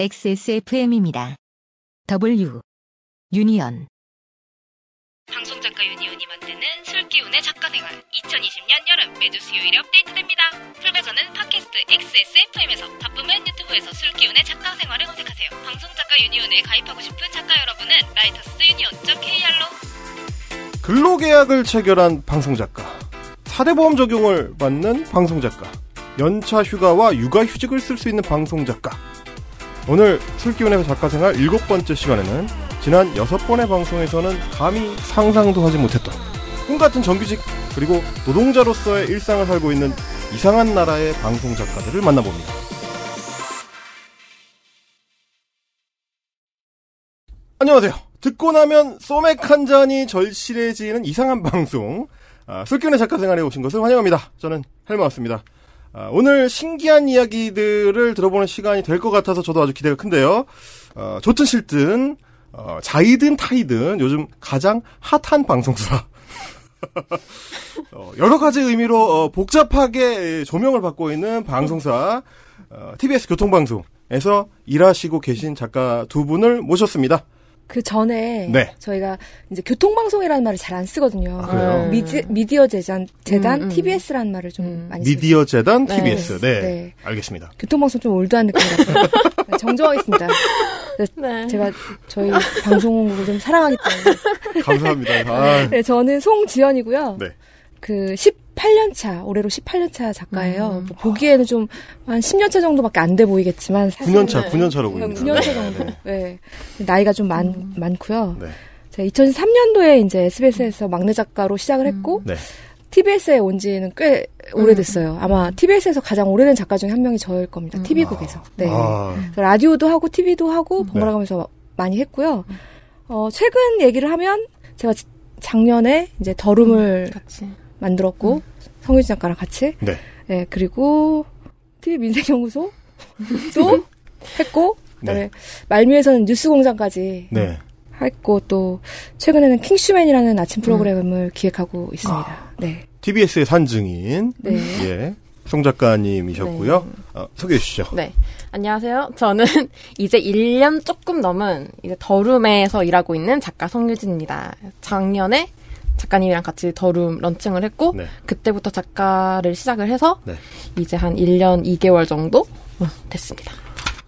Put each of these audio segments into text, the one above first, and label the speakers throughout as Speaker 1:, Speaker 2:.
Speaker 1: XSFM입니다. W 유니언
Speaker 2: 방송작가 유니온이 만드는 술기운의 작가생활 2020년 여름 매주 수요일에 업데이트됩니다. full version은 팟캐스트 XSFM에서 바쁘면 유튜브에서 술기운의 작가생활을 검색하세요. 방송작가 유니온에 가입하고 싶은 작가 여러분은 writersunion.kr로
Speaker 3: 근로계약을 체결한 방송작가, 사대보험 적용을 받는 방송작가, 연차 휴가와 육아휴직을 쓸 수 있는 방송작가. 오늘 술기운의 작가생활 일곱 번째 시간에는 지난 여섯 번의 방송에서는 감히 상상도 하지 못했던 꿈같은 정규직 그리고 노동자로서의 일상을 살고 있는 이상한 나라의 방송 작가들을 만나봅니다. 안녕하세요. 듣고 나면 소맥 한 잔이 절실해지는 이상한 방송 아, 술기운의 작가생활에 오신 것을 환영합니다. 저는 헬마였습니다. 아, 오늘 신기한 이야기들을 들어보는 시간이 될 것 같아서 저도 아주 기대가 큰데요. 어, 좋든 싫든 어, 자이든 타이든 요즘 가장 핫한 방송사. 어, 여러 가지 의미로 어, 복잡하게 조명을 받고 있는 방송사 어, TBS 교통방송에서 일하시고 계신 작가 두 분을 모셨습니다.
Speaker 4: 그 전에
Speaker 3: 네.
Speaker 4: 저희가 이제 교통방송이라는 말을 잘 안 쓰거든요.
Speaker 3: 아, 그래요?
Speaker 4: 미디, 미디어 재단, 재단
Speaker 5: 음, 음.
Speaker 4: TBS라는 말을 좀
Speaker 5: 음.
Speaker 4: 많이 쓰고
Speaker 3: 미디어 재단
Speaker 5: 네.
Speaker 3: TBS. 네.
Speaker 4: 네.
Speaker 3: 알겠습니다.
Speaker 4: 교통방송 좀 올드한 느낌 같아요. 네, 정정하겠습니다.
Speaker 5: 네.
Speaker 4: 제가 저희 방송국을 좀 사랑하기 때문에.
Speaker 3: 감사합니다. 아,
Speaker 4: 네, 저는 송지연이고요.
Speaker 3: 네.
Speaker 4: 그 18년 차, 올해로 18년 차 작가예요.
Speaker 5: 음.
Speaker 4: 뭐 보기에는 좀 한 10년 차 정도밖에 안 돼 보이겠지만 사실은
Speaker 3: 9년 차, 9년 차로 보입니다.
Speaker 4: 9년 차 정도.
Speaker 3: 네.
Speaker 4: 네. 나이가 좀 많, 많고요.
Speaker 3: 네.
Speaker 4: 제가 2003년도에 이제 SBS에서 막내 작가로 시작을 했고
Speaker 3: 네.
Speaker 4: TBS에 온 지는 꽤 오래됐어요. 아마 TBS에서 가장 오래된 작가 중에 한 명이 저일 겁니다.
Speaker 5: 음.
Speaker 4: TV국에서. 네.
Speaker 3: 아,
Speaker 4: 그래서 라디오도 하고 TV도 하고
Speaker 3: 네.
Speaker 4: 번갈아 가면서 많이 했고요. 어, 최근 얘기를 하면 제가 지- 작년에 이제 더룸을
Speaker 5: 같이.
Speaker 4: 만들었고 성유진 작가랑 같이
Speaker 3: 네.
Speaker 4: 네, 그리고 TV 민생연구소 또 했고 그다음에 말미에서는 뉴스공장까지
Speaker 3: 네.
Speaker 4: 했고 또 최근에는 킹슈맨이라는 아침 프로그램을 기획하고 있습니다. 네,
Speaker 3: TBS의 산증인
Speaker 4: 네.
Speaker 3: 예, 송 작가님이셨고요. 어, 소개해 주시죠.
Speaker 5: 네. 안녕하세요. 저는 이제 1년 조금 넘은 이제 더룸에서 일하고 있는 작가 성유진입니다. 작년에 작가님이랑 같이 더룸 런칭을 했고
Speaker 3: 네.
Speaker 5: 그때부터 작가를 시작을 해서
Speaker 3: 네.
Speaker 5: 이제 한 1년 2개월 정도 어, 됐습니다.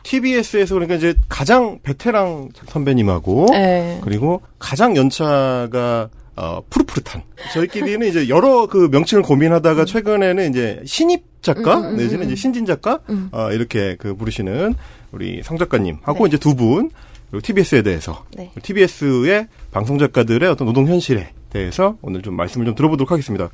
Speaker 3: TBS에서 그러니까 이제 가장 베테랑 선배님하고
Speaker 5: 네.
Speaker 3: 그리고 가장 연차가 어, 푸릇푸릇한 저희끼리는 이제 여러 그 명칭을 고민하다가 최근에는 이제 신입 작가
Speaker 5: 음, 음, 음,
Speaker 3: 내지는
Speaker 5: 음.
Speaker 3: 이제 신진 작가
Speaker 5: 음.
Speaker 3: 어, 이렇게 그 부르시는 우리 성 작가님하고
Speaker 5: 네.
Speaker 3: 이제 두 분 그리고 TBS에 대해서
Speaker 5: 네.
Speaker 3: TBS의 방송 작가들의 어떤 노동 현실에 대해서 오늘 좀 말씀을 좀 들어보도록 하겠습니다.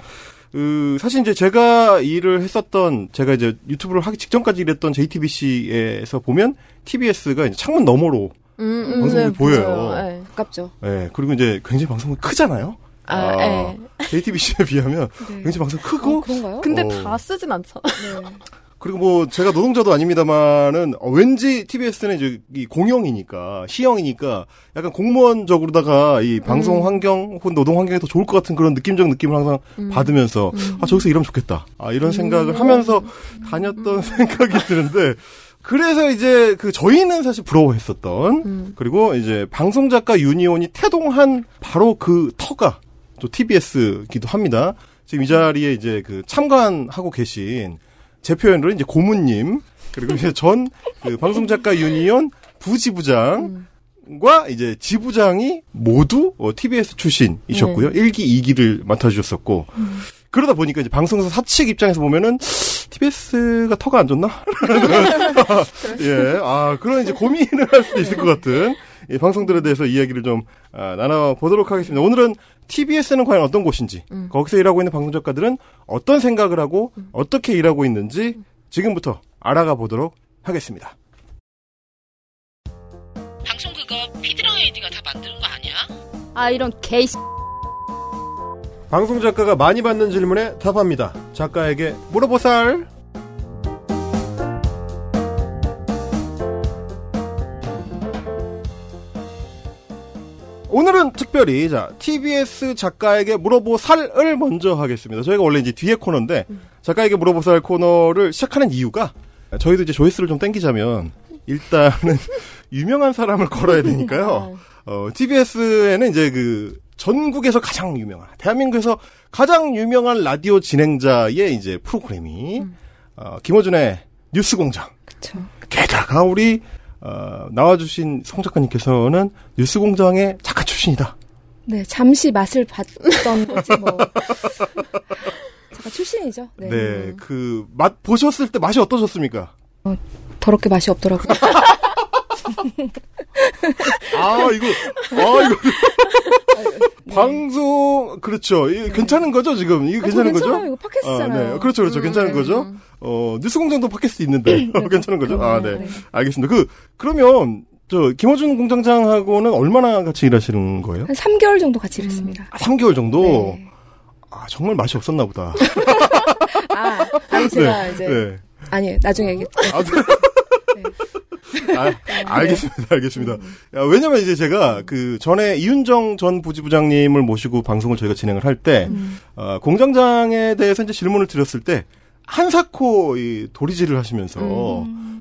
Speaker 3: 그 사실 이제 제가 일을 했었던 제가 이제 유튜브를 하기 직전까지 일했던 JTBC에서 보면 TBS가 이제 창문 너머로
Speaker 5: 음, 음,
Speaker 3: 방송국이
Speaker 5: 네,
Speaker 3: 보여요.
Speaker 5: 네.
Speaker 4: 가깝죠.
Speaker 3: 예 그리고 이제 굉장히 방송이 크잖아요.
Speaker 5: 아, 네.
Speaker 3: JTBC에 비하면
Speaker 4: 네.
Speaker 3: 굉장히 방송 크고
Speaker 4: 어, 그런가요?
Speaker 5: 근데
Speaker 3: 어.
Speaker 5: 다 쓰진 않죠.
Speaker 4: 네.
Speaker 3: 그리고 뭐 제가 노동자도 아닙니다만은 어, 왠지 TBS는 이제 이 공영이니까 시형이니까 약간 공무원적으로다가 이 방송
Speaker 5: 음.
Speaker 3: 환경 혹은 노동 환경이 더 좋을 것 같은 그런 느낌적 느낌을 항상
Speaker 5: 음.
Speaker 3: 받으면서 아 저기서 일하면 좋겠다 아 이런 생각을 하면서 다녔던 생각이 드는데 그래서 이제 그 저희는 사실 부러워했었던
Speaker 5: 음.
Speaker 3: 그리고 이제 방송 작가 유니온이 태동한 바로 그 터가 또 TBS기도 합니다. 지금 이 자리에 이제 그 참관하고 계신 제 표현으로 이제 고문님 그리고 이제 전 그 방송 작가 유니온 부지부장 과 이제 지부장이 모두 어, TBS 출신이셨고요. 일 1기, 2기를 맡아주셨었고 그러다 보니까 이제 방송사 사측 입장에서 보면은 TBS가 터가 안 좋나? 예, 아 그런 이제 고민을 할 수도 있을 것 같은 이 방송들에 대해서 이야기를 좀 아, 나눠보도록 하겠습니다. 오늘은 TBS는 과연 어떤 곳인지,
Speaker 5: 음.
Speaker 3: 거기서 일하고 있는 방송 작가들은 어떤 생각을 하고 어떻게 일하고 있는지 지금부터 알아가 보도록 하겠습니다.
Speaker 2: 방송 그거 피드랑 아이디가 다 만드는 거 아니야?
Speaker 5: 아, 이런 개이
Speaker 3: 방송 작가가 많이 받는 질문에 답합니다. 작가에게 물어보살. 오늘은 특별히 자 TBS 작가에게 물어보살을 먼저 하겠습니다. 저희가 원래 이제 뒤에 코너인데 작가에게 물어보살 코너를 시작하는 이유가 저희도 이제 조회수를 좀 땡기자면 일단은 유명한 사람을 걸어야 되니까요. 어, TBS에는 이제 그 전국에서 가장 유명한, 대한민국에서 가장 유명한 라디오 진행자의 이제 프로그램이 어, 김호준의 뉴스공장.
Speaker 4: 그쵸.
Speaker 3: 게다가 우리 어, 나와주신 송 작가님께서는 뉴스공장의 작가 출신이다.
Speaker 4: 네, 잠시 맛을 봤던 거지 뭐. 제가 출신이죠. 네.
Speaker 3: 네, 그 맛 보셨을 때 맛이 어떠셨습니까?
Speaker 4: 더럽게 맛이 없더라고요.
Speaker 3: 아 이거 아 이거 방송 그렇죠. 이게 괜찮은 거죠 지금
Speaker 4: 네. 아, 저
Speaker 3: 괜찮은
Speaker 4: 괜찮아요.
Speaker 3: 거죠?
Speaker 4: 이거 팟캐스트잖아요.
Speaker 3: 네, 그렇죠, 그렇죠. 괜찮은 거죠. 어 뉴스공장도 팟캐스트 있는데 괜찮은 거죠? 아, 네.
Speaker 4: 네.
Speaker 3: 알겠습니다. 그 그러면 저 김호준 공장장하고는 얼마나 같이 일하시는 거예요?
Speaker 4: 한 3개월 정도 같이 일했습니다.
Speaker 3: 아, 3개월 정도.
Speaker 4: 네.
Speaker 3: 아 정말 맛이 없었나 보다.
Speaker 4: 아, 아니 제가 이제
Speaker 3: 네.
Speaker 4: 아니 나중에 얘기.
Speaker 3: 아, 네. 아, 알겠습니다, 알겠습니다. 야, 왜냐면 이제 제가 그 전에 이윤정 전 부지부장님을 모시고 방송을 저희가 진행을 할 때, 어, 공장장에 대해서 이제 질문을 드렸을 때, 한사코 이 도리질을 하시면서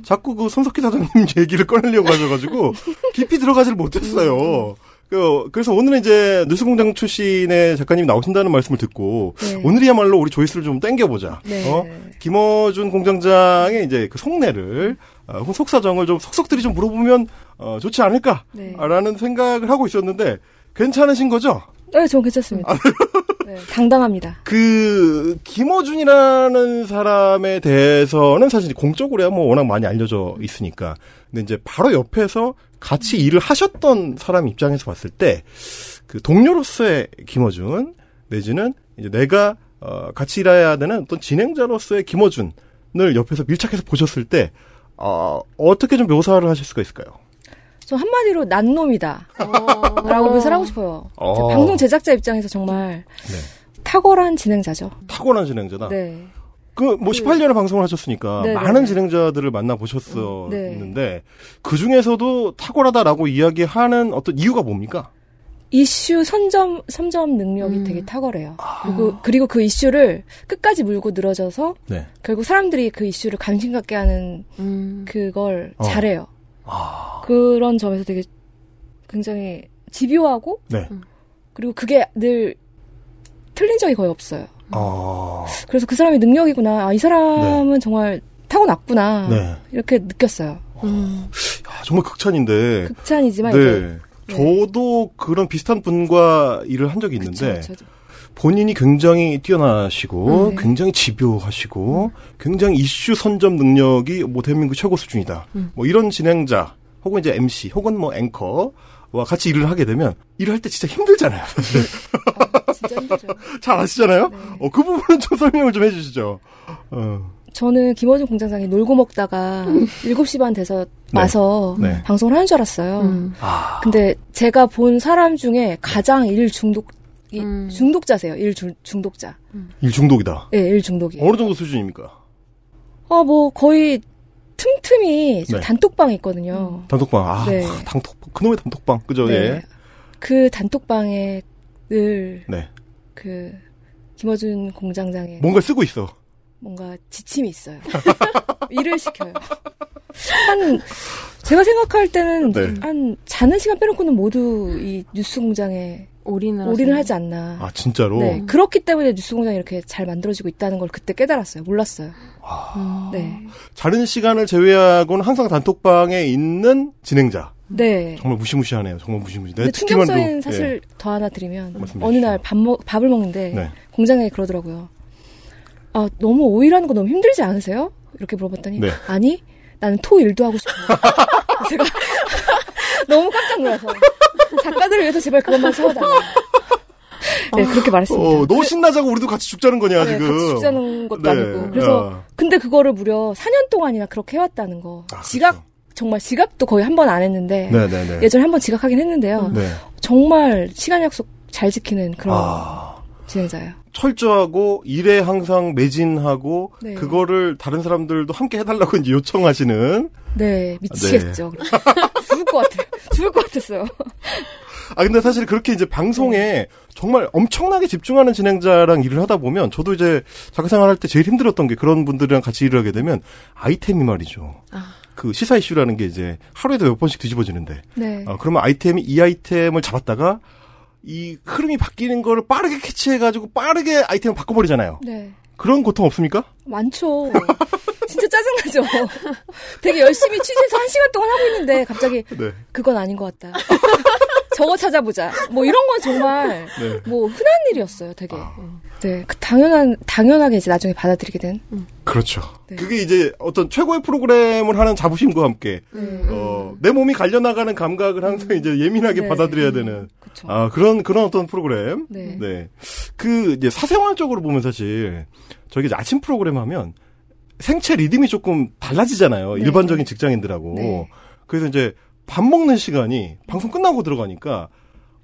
Speaker 3: 자꾸 그 손석희 사장님 얘기를 꺼내려고 하셔가지고 깊이 들어가지를 못했어요. 그, 그래서 오늘은 이제 뉴스공장 출신의 작가님이 나오신다는 말씀을 듣고
Speaker 4: 네.
Speaker 3: 오늘이야말로 우리 조회수를 좀 땡겨보자.
Speaker 4: 네.
Speaker 3: 어? 김어준 공장장의 이제 그 속내를 어, 속사정을 좀 속속들이 좀 물어보면 어, 좋지
Speaker 4: 네.
Speaker 3: 않을까라는 생각을 하고 있었는데 괜찮으신 거죠?
Speaker 4: 네, 전 괜찮습니다. 네, 당당합니다.
Speaker 3: 그 김어준이라는 사람에 대해서는 사실 공적으로야 뭐 워낙 많이 알려져 있으니까 근데 이제 바로 옆에서 같이 일을 하셨던 사람 입장에서 봤을 때 그 동료로서의 김어준 내지는 이제 내가 어, 같이 일해야 되는 어떤 진행자로서의 김어준을 옆에서 밀착해서 보셨을 때 어, 어떻게 좀 묘사를 하실 수가 있을까요?
Speaker 4: 저 한마디로 난 놈이다. 라고 묘사를 하고 싶어요.
Speaker 3: 어.
Speaker 4: 방송 제작자 입장에서 정말
Speaker 3: 네.
Speaker 4: 탁월한 진행자죠.
Speaker 3: 타고난 진행자다.
Speaker 4: 네.
Speaker 3: 그뭐 18년을 방송을 하셨으니까
Speaker 4: 네, 네,
Speaker 3: 많은
Speaker 4: 네.
Speaker 3: 진행자들을 만나 보셨었는데 그 중에서도 탁월하다라고 이야기하는 어떤 이유가 뭡니까?
Speaker 4: 이슈 선점 선점 능력이
Speaker 5: 음.
Speaker 4: 되게 탁월해요.
Speaker 3: 아.
Speaker 4: 그리고 그리고 그 이슈를 끝까지 물고 늘어져서
Speaker 3: 네.
Speaker 4: 결국 사람들이 그 이슈를 관심 갖게 하는
Speaker 5: 음.
Speaker 4: 그걸
Speaker 3: 어.
Speaker 4: 잘해요.
Speaker 3: 아,
Speaker 4: 그런 점에서 되게 굉장히 집요하고
Speaker 3: 네.
Speaker 4: 그리고 그게 늘 틀린 적이 거의 없어요.
Speaker 3: 아,
Speaker 4: 그래서 그 사람이 능력이구나. 아, 이 사람은 정말 타고났구나.
Speaker 3: 네.
Speaker 4: 이렇게 느꼈어요.
Speaker 5: 음.
Speaker 3: 야, 정말 극찬인데.
Speaker 4: 극찬이지만 이제
Speaker 3: 네. 저도 그런 비슷한 분과 일을 한 적이 있는데
Speaker 4: 그쵸, 저도.
Speaker 3: 본인이 굉장히 뛰어나시고
Speaker 4: 네.
Speaker 3: 굉장히 집요하시고 굉장히 이슈 선점 능력이 뭐 대한민국 최고 수준이다.
Speaker 5: 음.
Speaker 3: 뭐 이런 진행자 혹은 이제 MC 혹은 뭐 앵커와 같이 일을 하게 되면 일할 때 진짜 힘들잖아요. 사실.
Speaker 4: 아, 진짜 힘들죠.
Speaker 3: 잘 아시잖아요.
Speaker 4: 네.
Speaker 3: 어, 그 부분은 좀 설명을 좀 해주시죠. 어,
Speaker 4: 저는 김어준 공장장이 놀고 먹다가 7시 반 돼서 와서
Speaker 3: 네.
Speaker 4: 방송을 하는 줄 알았어요.
Speaker 5: 음.
Speaker 3: 아,
Speaker 4: 근데 제가 본 사람 중에 가장 일 중독, 이
Speaker 5: 음.
Speaker 4: 중독자세요. 일 중, 중독자.
Speaker 3: 일 중독이다.
Speaker 4: 예, 일 중독이.
Speaker 3: 어느 정도 수준입니까?
Speaker 4: 아, 뭐, 거의 틈틈이 좀
Speaker 3: 네.
Speaker 4: 단톡방이 있거든요.
Speaker 3: 단톡방. 아,
Speaker 4: 네.
Speaker 3: 단톡 그놈의 단톡방. 그죠?
Speaker 4: 네.
Speaker 3: 예.
Speaker 4: 그 단톡방에 늘,
Speaker 3: 네.
Speaker 4: 그, 김어준 공장장의
Speaker 3: 뭔가 쓰고 있어.
Speaker 4: 뭔가 지침이 있어요. 일을 시켜요. 한 제가 생각할 때는
Speaker 3: 네.
Speaker 4: 한 자는 시간 빼놓고는 모두 이 뉴스 공장에
Speaker 5: 올인을
Speaker 4: 올인을 하지 않나.
Speaker 3: 아, 진짜로?
Speaker 4: 네, 그렇기 때문에 뉴스 공장이 이렇게 잘 만들어지고 있다는 걸 그때 깨달았어요. 몰랐어요.
Speaker 5: 음.
Speaker 4: 네,
Speaker 3: 자는 시간을 제외하고는 항상 단톡방에 있는 진행자.
Speaker 4: 네.
Speaker 3: 정말 무시무시하네요. 정말 무시무시. 내 듣기만도.
Speaker 4: 충격적인
Speaker 3: 예.
Speaker 4: 사실 더 하나 드리면 어느. 날 밥 먹, 밥을 먹는데
Speaker 3: 네.
Speaker 4: 공장장이 그러더라고요. 아 너무 오일하는 거 너무 힘들지 않으세요? 이렇게 물어봤더니
Speaker 3: 네.
Speaker 4: 아니 나는 토 일도 하고 싶어요. 제가 너무 깜짝 놀라서 작가들을 위해서 제발 그것만 세워달라. 네 그렇게 말했습니다.
Speaker 3: 어, 너 신나자고 우리도 같이 죽자는 거냐,
Speaker 4: 네,
Speaker 3: 지금.
Speaker 4: 같이 죽자는 것도
Speaker 3: 네.
Speaker 4: 아니고 그래서
Speaker 3: 야.
Speaker 4: 근데 그거를 무려 4년 동안이나 그렇게 해왔다는 거.
Speaker 3: 아,
Speaker 4: 지각
Speaker 3: 그렇죠.
Speaker 4: 정말 지각도 거의 한 번 안 했는데
Speaker 3: 네네네.
Speaker 4: 예전에 한 번 지각하긴 했는데요.
Speaker 3: 네.
Speaker 4: 정말 시간 약속 잘 지키는 그런
Speaker 3: 아.
Speaker 4: 진행자예요.
Speaker 3: 철저하고 일에 항상 매진하고
Speaker 4: 네.
Speaker 3: 그거를 다른 사람들도 함께 해달라고 이제 요청하시는.
Speaker 4: 네, 미치겠죠. 죽을 것 같아요. 죽을 것 같았어요.
Speaker 3: 아 근데 사실 그렇게 이제 방송에 정말 엄청나게 집중하는 진행자랑 일을 하다 보면 저도 이제 작가 생활할 때 제일 힘들었던 게 그런 분들이랑 같이 일을 하게 되면 아이템이 말이죠.
Speaker 5: 아.
Speaker 3: 그 시사 이슈라는 게 이제 하루에도 몇 번씩 뒤집어지는데
Speaker 4: 네.
Speaker 3: 어, 그러면 아이템이 이 아이템을 잡았다가 이 흐름이 바뀌는 거를 빠르게 캐치해가지고 빠르게 아이템을 바꿔버리잖아요.
Speaker 4: 네.
Speaker 3: 그런 고통 없습니까?
Speaker 4: 많죠. 진짜 짜증나죠. 되게 열심히 취재해서 한 시간 동안 하고 있는데 갑자기
Speaker 3: 네.
Speaker 4: 그건 아닌 것 같다. 저거 찾아보자. 뭐 이런 건 정말
Speaker 3: 네.
Speaker 4: 뭐 흔한 일이었어요. 되게.
Speaker 3: 아.
Speaker 4: 네, 그 당연한 당연하게 이제 나중에 받아들이게 된.
Speaker 3: 그렇죠.
Speaker 4: 네.
Speaker 3: 그게 이제 어떤 최고의 프로그램을 하는 자부심과 함께
Speaker 4: 네.
Speaker 3: 어, 내 몸이 갈려 나가는 감각을 항상 이제 예민하게
Speaker 4: 네.
Speaker 3: 받아들여야 되는
Speaker 4: 그렇죠.
Speaker 3: 아 그런 그런 어떤 프로그램.
Speaker 4: 네.
Speaker 3: 네. 그 이제 사생활적으로 보면 사실 이제 아침 프로그램 하면 생체 리듬이 조금 달라지잖아요.
Speaker 4: 네.
Speaker 3: 일반적인 직장인들하고.
Speaker 4: 네.
Speaker 3: 그래서 이제 밥 먹는 시간이 방송 끝나고 들어가니까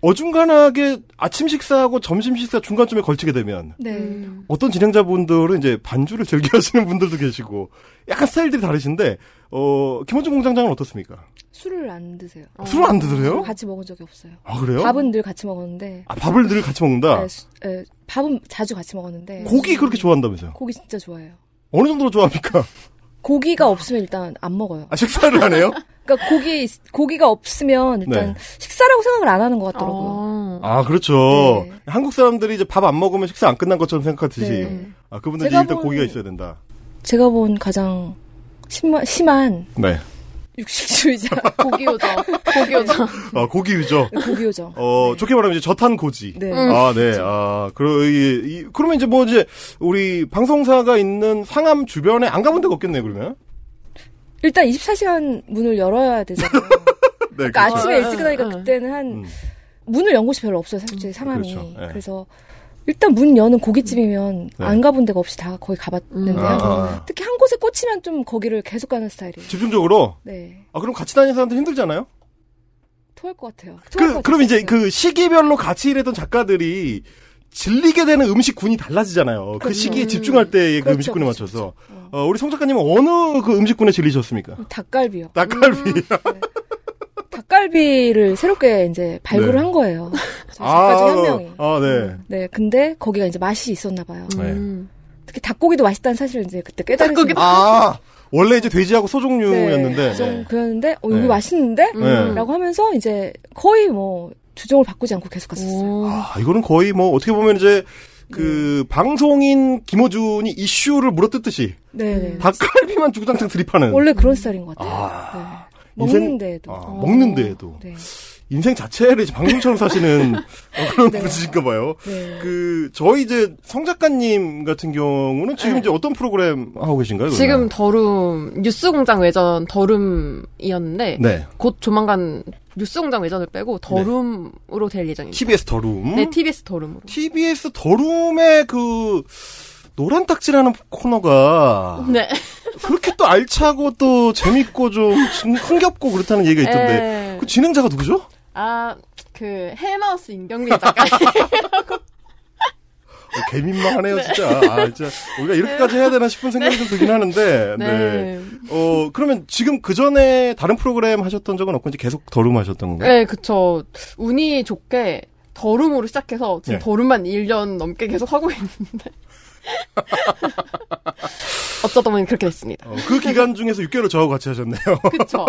Speaker 3: 어중간하게 아침 식사하고 점심 식사 중간쯤에 걸치게 되면
Speaker 4: 네.
Speaker 5: 음.
Speaker 3: 어떤 진행자분들은 이제 반주를 즐겨 하시는 분들도 계시고 약간 스타일들이 다르신데 어 김원중 공장장은 어떻습니까?
Speaker 4: 술을 안 드세요.
Speaker 3: 술을 안 드세요?
Speaker 4: 같이 먹은 적이 없어요.
Speaker 3: 아 그래요?
Speaker 4: 밥은 늘 같이 먹었는데
Speaker 3: 아 밥을 늘 같이 먹는다.
Speaker 4: 네, 수- 네, 밥은 자주 같이 먹었는데
Speaker 3: 고기 그렇게 좋아한다면서요?
Speaker 4: 고기 진짜 좋아해요.
Speaker 3: 어느 정도로 좋아합니까?
Speaker 4: 고기가 없으면 일단 안 먹어요.
Speaker 3: 아 식사를 안 해요?
Speaker 4: 그러니까 고기 고기가 없으면 일단
Speaker 3: 네.
Speaker 4: 식사라고 생각을 안 하는 것 같더라고요.
Speaker 5: 어.
Speaker 3: 아 그렇죠.
Speaker 4: 네.
Speaker 3: 한국 사람들이 이제 밥 안 먹으면 식사 안 끝난 것처럼 생각하듯이
Speaker 4: 네.
Speaker 3: 아 그분들
Speaker 4: 제가
Speaker 3: 일단
Speaker 4: 본-
Speaker 3: 고기가 있어야 된다.
Speaker 4: 제가 본 가장 심한, 심한
Speaker 3: 네.
Speaker 4: 육식주의자
Speaker 5: 고기 요정. 고기 요정.
Speaker 3: 아 고기 유저.
Speaker 4: 고기 요정.
Speaker 3: 어 좋게 말하면 이제 저탄 고지.
Speaker 4: 네.
Speaker 5: 음.
Speaker 3: 아, 네. 아, 그러, 이, 이, 그러면 이제 뭐 이제, 우리 방송사가 있는 상암 주변에 안 가본 데가 없겠네요, 그러면?
Speaker 4: 일단 24시간 문을 열어야 되잖아요.
Speaker 3: 네.
Speaker 4: 그러니까
Speaker 3: 그렇죠.
Speaker 4: 아침에
Speaker 5: 어,
Speaker 4: 일찍
Speaker 5: 어,
Speaker 4: 일어나니까
Speaker 5: 어.
Speaker 4: 그때는 한
Speaker 3: 음.
Speaker 4: 문을 연 곳이 별로 없어요, 사실 상암이.
Speaker 3: 그렇죠. 네.
Speaker 4: 그래서 일단 문 여는 고깃집이면
Speaker 3: 네.
Speaker 4: 안 가본 데가 없이 다 거의 가봤는데요.
Speaker 5: 음.
Speaker 3: 아, 아.
Speaker 4: 특히 한 곳에 꽂히면 좀 거기를 계속 가는 스타일이에요.
Speaker 3: 집중적으로?
Speaker 4: 네.
Speaker 3: 아, 그럼 같이 다니는 사람들 힘들잖아요?
Speaker 4: 토할 것 같아요. 토할
Speaker 3: 그,
Speaker 4: 것
Speaker 3: 그럼 이제. 그 시기별로 같이 일했던 작가들이 질리게 되는 음식군이 달라지잖아요. 그
Speaker 4: 그렇죠.
Speaker 3: 시기에 집중할 때의 그
Speaker 4: 그렇죠,
Speaker 3: 음식군에
Speaker 4: 그렇죠,
Speaker 3: 맞춰서.
Speaker 4: 그렇죠.
Speaker 3: 어, 우리 송 작가님은 어느 그 음식군에 질리셨습니까?
Speaker 4: 닭갈비요.
Speaker 3: 닭갈비.
Speaker 4: 닭갈비를 새롭게 이제 발굴을
Speaker 3: 네.
Speaker 4: 한 거예요. 저희 작가 중에 한 명이.
Speaker 3: 아, 네.
Speaker 4: 네, 근데 거기가 이제 맛이 있었나 봐요.
Speaker 3: 네.
Speaker 5: 음.
Speaker 4: 특히 닭고기도 맛있다는 사실을 이제 그때 깨달은
Speaker 5: 닭고기도
Speaker 3: 아, 원래 이제 돼지하고 소 종류였는데.
Speaker 4: 좀 그랬는데 어, 여기
Speaker 3: 네.
Speaker 4: 맛있는데?
Speaker 3: 네.
Speaker 4: 라고 하면서 이제 거의 뭐 주종을 바꾸지 않고 계속 갔었어요.
Speaker 5: 오.
Speaker 3: 아, 이거는 거의 뭐 어떻게 보면 이제 그 방송인 김호준이 이슈를 물어뜯듯이
Speaker 4: 네, 네.
Speaker 3: 닭갈비만 주구장창 드립하는.
Speaker 4: 원래 그런 스타일인 것 같아요.
Speaker 3: 아,
Speaker 4: 네. 먹는 데에도.
Speaker 3: 아, 먹는 데에도
Speaker 4: 네.
Speaker 3: 인생 자체를 이제 방송처럼 사시는 어, 그런
Speaker 4: 네.
Speaker 3: 분이신가 봐요.
Speaker 4: 네.
Speaker 3: 그 저희 이제 성 작가님 같은 경우는 지금
Speaker 5: 네.
Speaker 3: 이제 어떤 프로그램 하고 계신가요? 그러면?
Speaker 5: 지금 더룸 뉴스공장 외전 더룸이었는데
Speaker 3: 네.
Speaker 5: 곧 조만간 뉴스공장 외전을 빼고 더룸으로 될 예정입니다.
Speaker 3: TBS 더룸.
Speaker 5: 네, TBS 더룸으로.
Speaker 3: TBS 더룸의 그 노란 딱지라는 코너가
Speaker 5: 네.
Speaker 3: 그렇게 또 알차고 또 재밌고 좀 흥겹고 그렇다는 얘기가 있던데
Speaker 5: 에,
Speaker 3: 그 진행자가 누구죠?
Speaker 5: 아, 그 헬마우스 임경민 작가.
Speaker 3: 어, 개민망하네요 진짜. 아 진짜 우리가 이렇게까지 해야 되나 싶은 생각이 좀 들긴 하는데. 네.
Speaker 5: 네.
Speaker 3: 어 그러면 지금 그 전에 다른 프로그램 하셨던 적은 없고 이제 계속 더룸 하셨던 건가요?
Speaker 5: 네, 그쵸. 운이 좋게 더룸으로 시작해서 지금
Speaker 3: 네.
Speaker 5: 더룸만 1년 넘게 계속 하고 있는데. 어쩌다 보니 그렇게 됐습니다.
Speaker 3: 어, 그 기간 중에서 6개월 저하고 같이 하셨네요.
Speaker 5: 그쵸.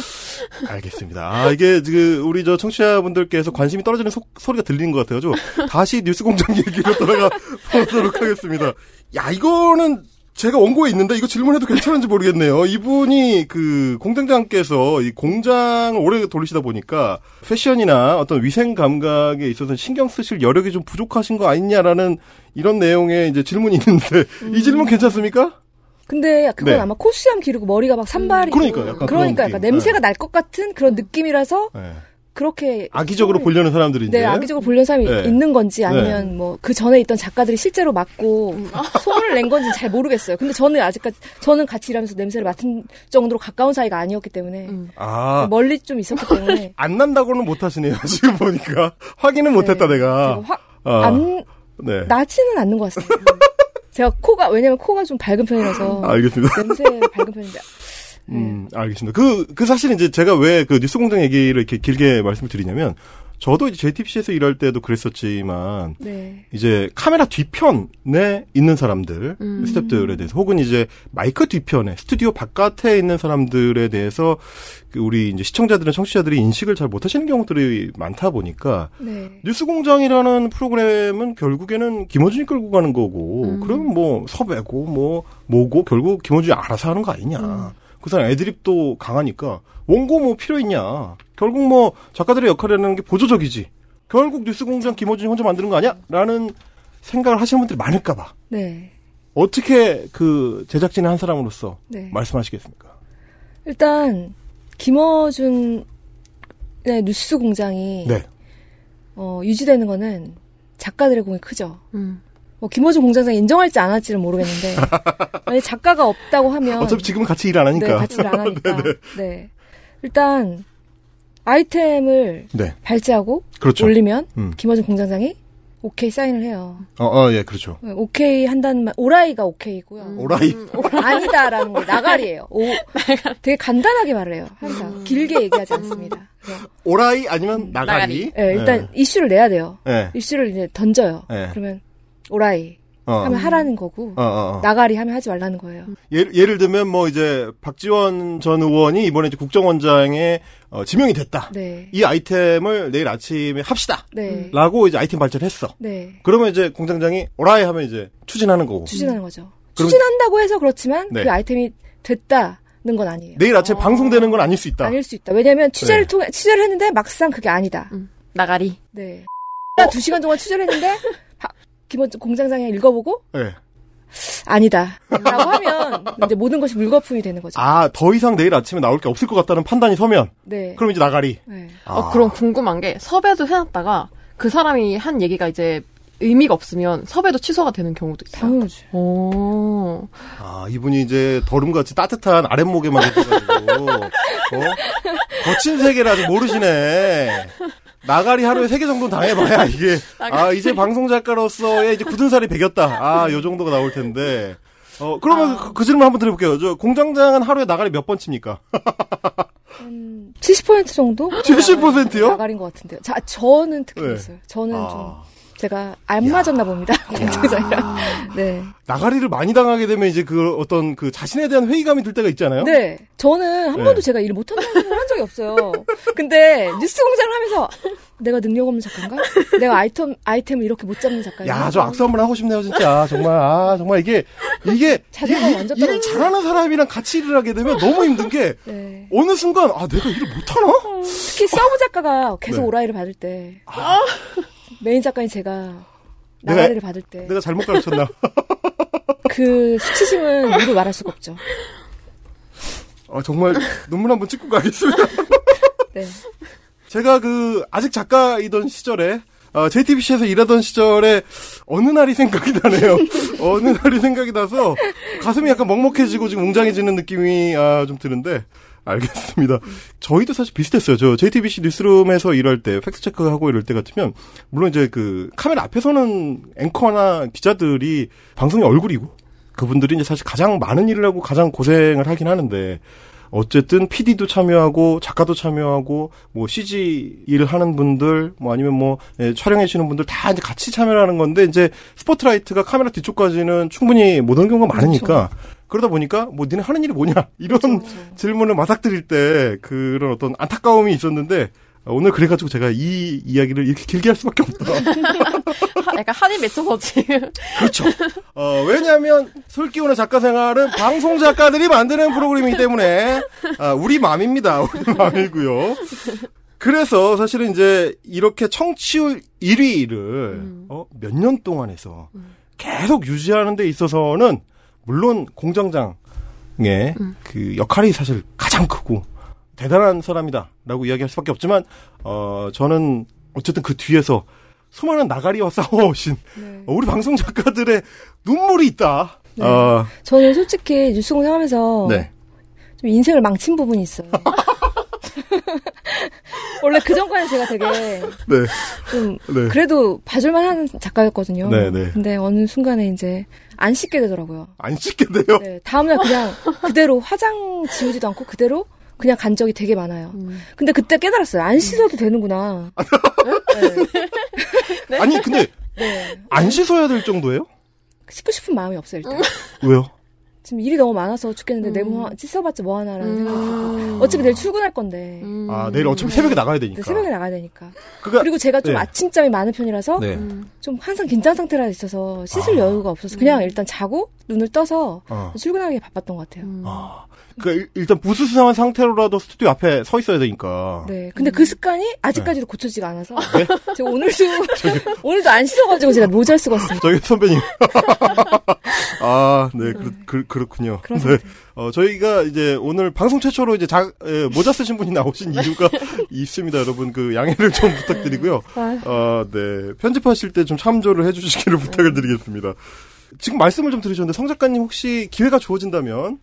Speaker 3: 알겠습니다. 아, 이게, 그, 우리 저 청취자분들께서 관심이 떨어지는 소, 소리가 들리는 것 같아가지고, 다시 뉴스 공장 얘기로 돌아가 보도록 하겠습니다. 야, 이거는 제가 원고에 있는데 이거 질문해도 괜찮은지 모르겠네요. 이분이 그 공장장께서 이 공장을 오래 돌리시다 보니까 패션이나 어떤 위생 감각에 있어서 신경 쓰실 여력이 좀 부족하신 거 아니냐라는 이런 내용의 이제 질문이 있는데 이 질문 괜찮습니까?
Speaker 4: 근데 그건
Speaker 3: 네.
Speaker 4: 아마 코수염 기르고 머리가 막 산발이고
Speaker 3: 그러니까 약간
Speaker 4: 그러니까. 약간 냄새가 날것 같은 그런 느낌이라서
Speaker 3: 네.
Speaker 4: 그렇게
Speaker 3: 악의적으로 보려는 사람들이
Speaker 4: 네, 악의적으로 보려는 사람이
Speaker 3: 네.
Speaker 4: 있는 건지 아니면 뭐그 전에 있던 작가들이 실제로 맡고 소문을 낸 건지는 잘 모르겠어요. 근데 저는 아직까지 저는 같이 일하면서 냄새를 맡은 정도로 가까운 사이가 아니었기 때문에
Speaker 5: 음.
Speaker 3: 아,
Speaker 4: 멀리 좀 있었기 때문에
Speaker 3: 안 난다고는 못 하시네요. 지금 보니까 확인은 못 했다
Speaker 4: 네.
Speaker 3: 내가.
Speaker 4: 제가 확
Speaker 3: 아.
Speaker 4: 안
Speaker 3: 네.
Speaker 4: 나지는 않는 것 같습니다. 제가 코가 왜냐면 코가 좀 밝은 편이라서
Speaker 3: 알겠습니다.
Speaker 4: 냄새 밝은 편인데
Speaker 3: 음, 알겠습니다. 그, 그 사실 이제 제가 왜 그 뉴스 공장 얘기를 이렇게 길게 말씀을 드리냐면, 저도 이제 JTBC에서 일할 때도 그랬었지만,
Speaker 4: 네.
Speaker 3: 이제 카메라 뒤편에 있는 사람들,
Speaker 5: 음.
Speaker 3: 스탭들에 대해서, 혹은 이제 마이크 뒤편에, 스튜디오 바깥에 있는 사람들에 대해서, 그 우리 이제 시청자들은 청취자들이 인식을 잘 못하시는 경우들이 많다 보니까,
Speaker 4: 네.
Speaker 3: 뉴스 공장이라는 프로그램은 결국에는 김어준이 끌고 가는 거고,
Speaker 5: 음.
Speaker 3: 그럼 뭐 섭외고, 뭐, 뭐고, 결국 김어준이 알아서 하는 거 아니냐.
Speaker 4: 음.
Speaker 3: 그 사람 애드립도 강하니까, 원고 뭐 필요 있냐. 결국 뭐 작가들의 역할이라는 게 보조적이지. 결국 뉴스 공장 김어준이 혼자 만드는 거 아니야? 라는 생각을 하시는 분들이 많을까봐.
Speaker 4: 네.
Speaker 3: 어떻게 그 제작진의 한 사람으로서
Speaker 4: 네.
Speaker 3: 말씀하시겠습니까?
Speaker 4: 일단 김어준의 뉴스 공장이
Speaker 3: 네.
Speaker 4: 어, 유지되는 거는 작가들의 공이 크죠.
Speaker 5: 음.
Speaker 4: 뭐 김어준 공장장이 인정할지 안 할지는 모르겠는데 만약 작가가 없다고 하면
Speaker 3: 어차피 지금은 같이 일 안 하니까.
Speaker 4: 네, 같이 일 안 하니까. 네. 일단 아이템을
Speaker 3: 네.
Speaker 4: 발제하고
Speaker 3: 그렇죠.
Speaker 4: 올리면
Speaker 3: 음.
Speaker 4: 김어준 공장장이 오케이 사인을 해요.
Speaker 3: 어, 어, 예, 그렇죠.
Speaker 4: 네, 오케이 한다는 말 오라이가 오케이고요.
Speaker 5: 음.
Speaker 3: 오라이.
Speaker 4: 아니다라는 거 나가리예요. 오, 되게 간단하게 말을 해요. 항상 길게 얘기하지 않습니다. 그래서
Speaker 3: 오라이 아니면 나가리.
Speaker 5: 나가리.
Speaker 4: 네, 일단 이슈를 내야 돼요.
Speaker 3: 예.
Speaker 4: 이슈를 이제 던져요.
Speaker 3: 네.
Speaker 4: 그러면 오라이
Speaker 3: 어.
Speaker 4: 하면 하라는 거고
Speaker 3: 어, 어, 어.
Speaker 4: 나가리 하면 하지 말라는 거예요.
Speaker 3: 예를, 예를 들면 뭐 이제 박지원 전 의원이 이번에 이제 국정원장에 어, 지명이 됐다.
Speaker 4: 네.
Speaker 3: 이 아이템을 내일 아침에 합시다.
Speaker 4: 네.
Speaker 3: 라고 이제 아이템 발전을 했어.
Speaker 4: 네.
Speaker 3: 그러면 이제 공장장이 오라이 하면 이제 추진하는 거고.
Speaker 4: 추진하는 거죠.
Speaker 3: 그럼-
Speaker 4: 추진한다고 해서 그렇지만
Speaker 3: 네.
Speaker 4: 그 아이템이 됐다 는 건 아니에요.
Speaker 3: 내일 아침에
Speaker 5: 어.
Speaker 3: 방송되는 건 아닐 수 있다.
Speaker 4: 아닐 수 있다. 왜냐하면 취재를
Speaker 3: 네.
Speaker 4: 통해 취재를 했는데 막상 그게 아니다.
Speaker 5: 음. 나가리.
Speaker 4: 네. 두 시간 동안 취재를 했는데 바- 김원준 공장장이 읽어보고
Speaker 3: 네.
Speaker 4: 아니다. 라고 하면 이제 모든 것이 물거품이 되는 거죠.
Speaker 3: 아, 더 이상 내일 아침에 나올 게 없을 것 같다는 판단이 서면,
Speaker 4: 네.
Speaker 3: 그럼 이제 나가리.
Speaker 4: 네.
Speaker 3: 아.
Speaker 5: 어, 그럼 궁금한 게 섭외도 해놨다가 그 사람이 한 얘기가 이제 의미가 없으면 섭외도 취소가 되는 경우도 있어요.
Speaker 4: 당연하죠.
Speaker 5: 오.
Speaker 3: 아, 이분이 이제 더름같이 따뜻한 아랫목에만 계셔가지고, 어? 거친 세계를 아직 모르시네. 나가리 하루에 세 개 정도 당해봐야 이게, 아, 이제 방송 작가로서의 이제 굳은 살이 배겼다. 아, 요 정도가 나올 텐데. 어, 그러면 그, 그 질문 한번 드려볼게요. 저, 공장장은 하루에 나가리 몇 번 칩니까?
Speaker 4: 한70% 정도?
Speaker 3: 70% 요?
Speaker 4: 나가린 것 같은데요. 자, 저는 특히
Speaker 3: 네.
Speaker 4: 저는 좀
Speaker 3: 아,
Speaker 4: 제가 안 맞았나 봅니다. 공장장이랑. 네.
Speaker 3: 나가리를 많이 당하게 되면 이제 그 어떤 그 자신에 대한 회의감이 들 때가 있잖아요?
Speaker 4: 네. 저는 한
Speaker 3: 네.
Speaker 4: 번도 제가 일을 못한다는 생각을 한 적이 없어요. 근데 뉴스 공장을 하면서 내가 능력 없는 작가인가? 내가 아이템, 아이템을 이렇게 못 잡는 작가인가?
Speaker 3: 야, 저 악수 한 번 하고 싶네요, 진짜. 정말, 아, 정말 이게, 이게,
Speaker 4: 자존감 완전.
Speaker 3: 잘하는 사람이랑 같이 일을 하게 되면 너무 힘든 게,
Speaker 4: 네.
Speaker 3: 어느 순간, 아, 내가 일을 못하나?
Speaker 4: 특히 서브 작가가 계속
Speaker 3: 네.
Speaker 4: 오라이를 받을 때. 메인 작가인 제가 나가리를 받을 때.
Speaker 3: 내가 잘못 가르쳤나?
Speaker 4: 그 수치심은 이루 말할 수가 없죠.
Speaker 3: 아, 정말, 눈물 한번 찍고 가겠습니다.
Speaker 4: 네.
Speaker 3: 제가 그, 아직 작가이던 시절에, 어, JTBC에서 일하던 시절에, 어느 날이 생각이 나네요. 어느 날이 생각이 나서, 가슴이 약간 먹먹해지고 지금 웅장해지는 느낌이, 아, 좀 드는데, 알겠습니다. 저희도 사실 비슷했어요. 저 JTBC 뉴스룸에서 일할 때, 팩트 체크하고 이럴 때 같으면, 물론 이제 그, 카메라 앞에서는 앵커나 기자들이 방송의 얼굴이고, 그분들이 이제 사실 가장 많은 일을 하고 가장 고생을 하긴 하는데, 어쨌든 PD도 참여하고 작가도 참여하고 뭐 CG 일을 하는 분들 뭐 아니면 뭐 예, 촬영해 주시는 분들 다 이제 같이 참여를 하는 건데 이제 스포트라이트가 카메라 뒤쪽까지는 충분히 못 오는 경우가 많으니까 그 러다 보니까 뭐 니네 하는 일이 뭐냐 이런 질문을 맞닥뜨릴 때 그런 어떤 안타까움이 있었는데 어, 오늘 그래가지고 제가 이 이야기를 이렇게 길게 할 수밖에 없다.
Speaker 5: 하- 약간 한이 맺혀서 지금.
Speaker 3: 그렇죠. 어, 왜냐하면 솔기운의 작가 생활은 방송 작가들이 만드는 프로그램이기 때문에 아, 우리 맘입니다. 우리 맘이고요. 그래서 사실은 이제 이렇게 청취율 1위를
Speaker 5: 음.
Speaker 3: 어, 몇 년 동안 해서 계속 유지하는 데 있어서는 물론 공장장의
Speaker 5: 음.
Speaker 3: 그 역할이 사실 가장 크고 대단한 사람이다라고 이야기할 수밖에 없지만 어 저는 어쨌든 그 뒤에서 수많은 나가리와 싸워오신
Speaker 4: 네.
Speaker 3: 어, 우리 방송 작가들의 눈물이 있다.
Speaker 4: 네.
Speaker 3: 어,
Speaker 4: 저는 솔직히 뉴스 공장하면서
Speaker 3: 네.
Speaker 4: 좀 인생을 망친 부분이 있어요. 원래 그 전까지 제가 되게
Speaker 3: 네.
Speaker 4: 좀
Speaker 3: 네.
Speaker 4: 그래도 봐줄만한 작가였거든요.
Speaker 3: 네, 네.
Speaker 4: 근데 어느 순간에 이제 안 씻게 되더라고요.
Speaker 3: 안 씻게 돼요.
Speaker 4: 네, 다음날 그냥 그대로 화장 지우지도 않고 그대로 그냥 간 적이 되게 많아요.
Speaker 5: 음.
Speaker 4: 근데 그때 깨달았어요. 안 씻어도 되는구나. 네.
Speaker 3: 아니 근데
Speaker 4: 네.
Speaker 3: 안 씻어야 될 정도예요?
Speaker 4: 씻고 싶은 마음이 없어요, 일단.
Speaker 3: 왜요?
Speaker 4: 지금 일이 너무 많아서 죽겠는데
Speaker 5: 음.
Speaker 4: 내몸 뭐 씻어봤자 뭐 하나라는 생각이 들고.
Speaker 5: 음.
Speaker 4: 어차피 내일 출근할 건데.
Speaker 5: 음.
Speaker 3: 아 내일 어차피 새벽에 나가야
Speaker 4: 네,
Speaker 3: 되니까.
Speaker 4: 새벽에 나가야 되니까.
Speaker 3: 그가
Speaker 4: 그리고 제가 좀
Speaker 3: 네.
Speaker 4: 아침잠이 많은 편이라서
Speaker 3: 네.
Speaker 5: 음.
Speaker 4: 좀 항상 긴장 상태라 있어서 씻을
Speaker 3: 아.
Speaker 4: 여유가 없어서 그냥 일단 자고 눈을 떠서
Speaker 3: 어.
Speaker 4: 출근하기 바빴던 것 같아요.
Speaker 5: 음.
Speaker 3: 아, 그러니까 일- 일단 부스스한 상태로라도 스튜디오 앞에 서 있어야 되니까.
Speaker 4: 네. 근데 그 습관이 아직까지도 고쳐지가 않아서
Speaker 3: 네?
Speaker 4: 제가 오늘도 오늘도 안 씻어가지고 제가 모자를 쓰고 왔습니다.
Speaker 3: 저희 선배님. 아, 네, 그, 그, 렇군요 네. 어, 저희가 이제 오늘 방송 최초로 이제 자, 예, 모자 쓰신 분이 나오신 이유가 있습니다, 여러분. 그 양해를 좀 부탁드리고요.
Speaker 5: 아.
Speaker 3: 어, 네. 편집하실 때 좀 참조를 해주시기를 부탁을 드리겠습니다. 지금 말씀을 좀 들으셨는데, 성 작가님 혹시 기회가 주어진다면,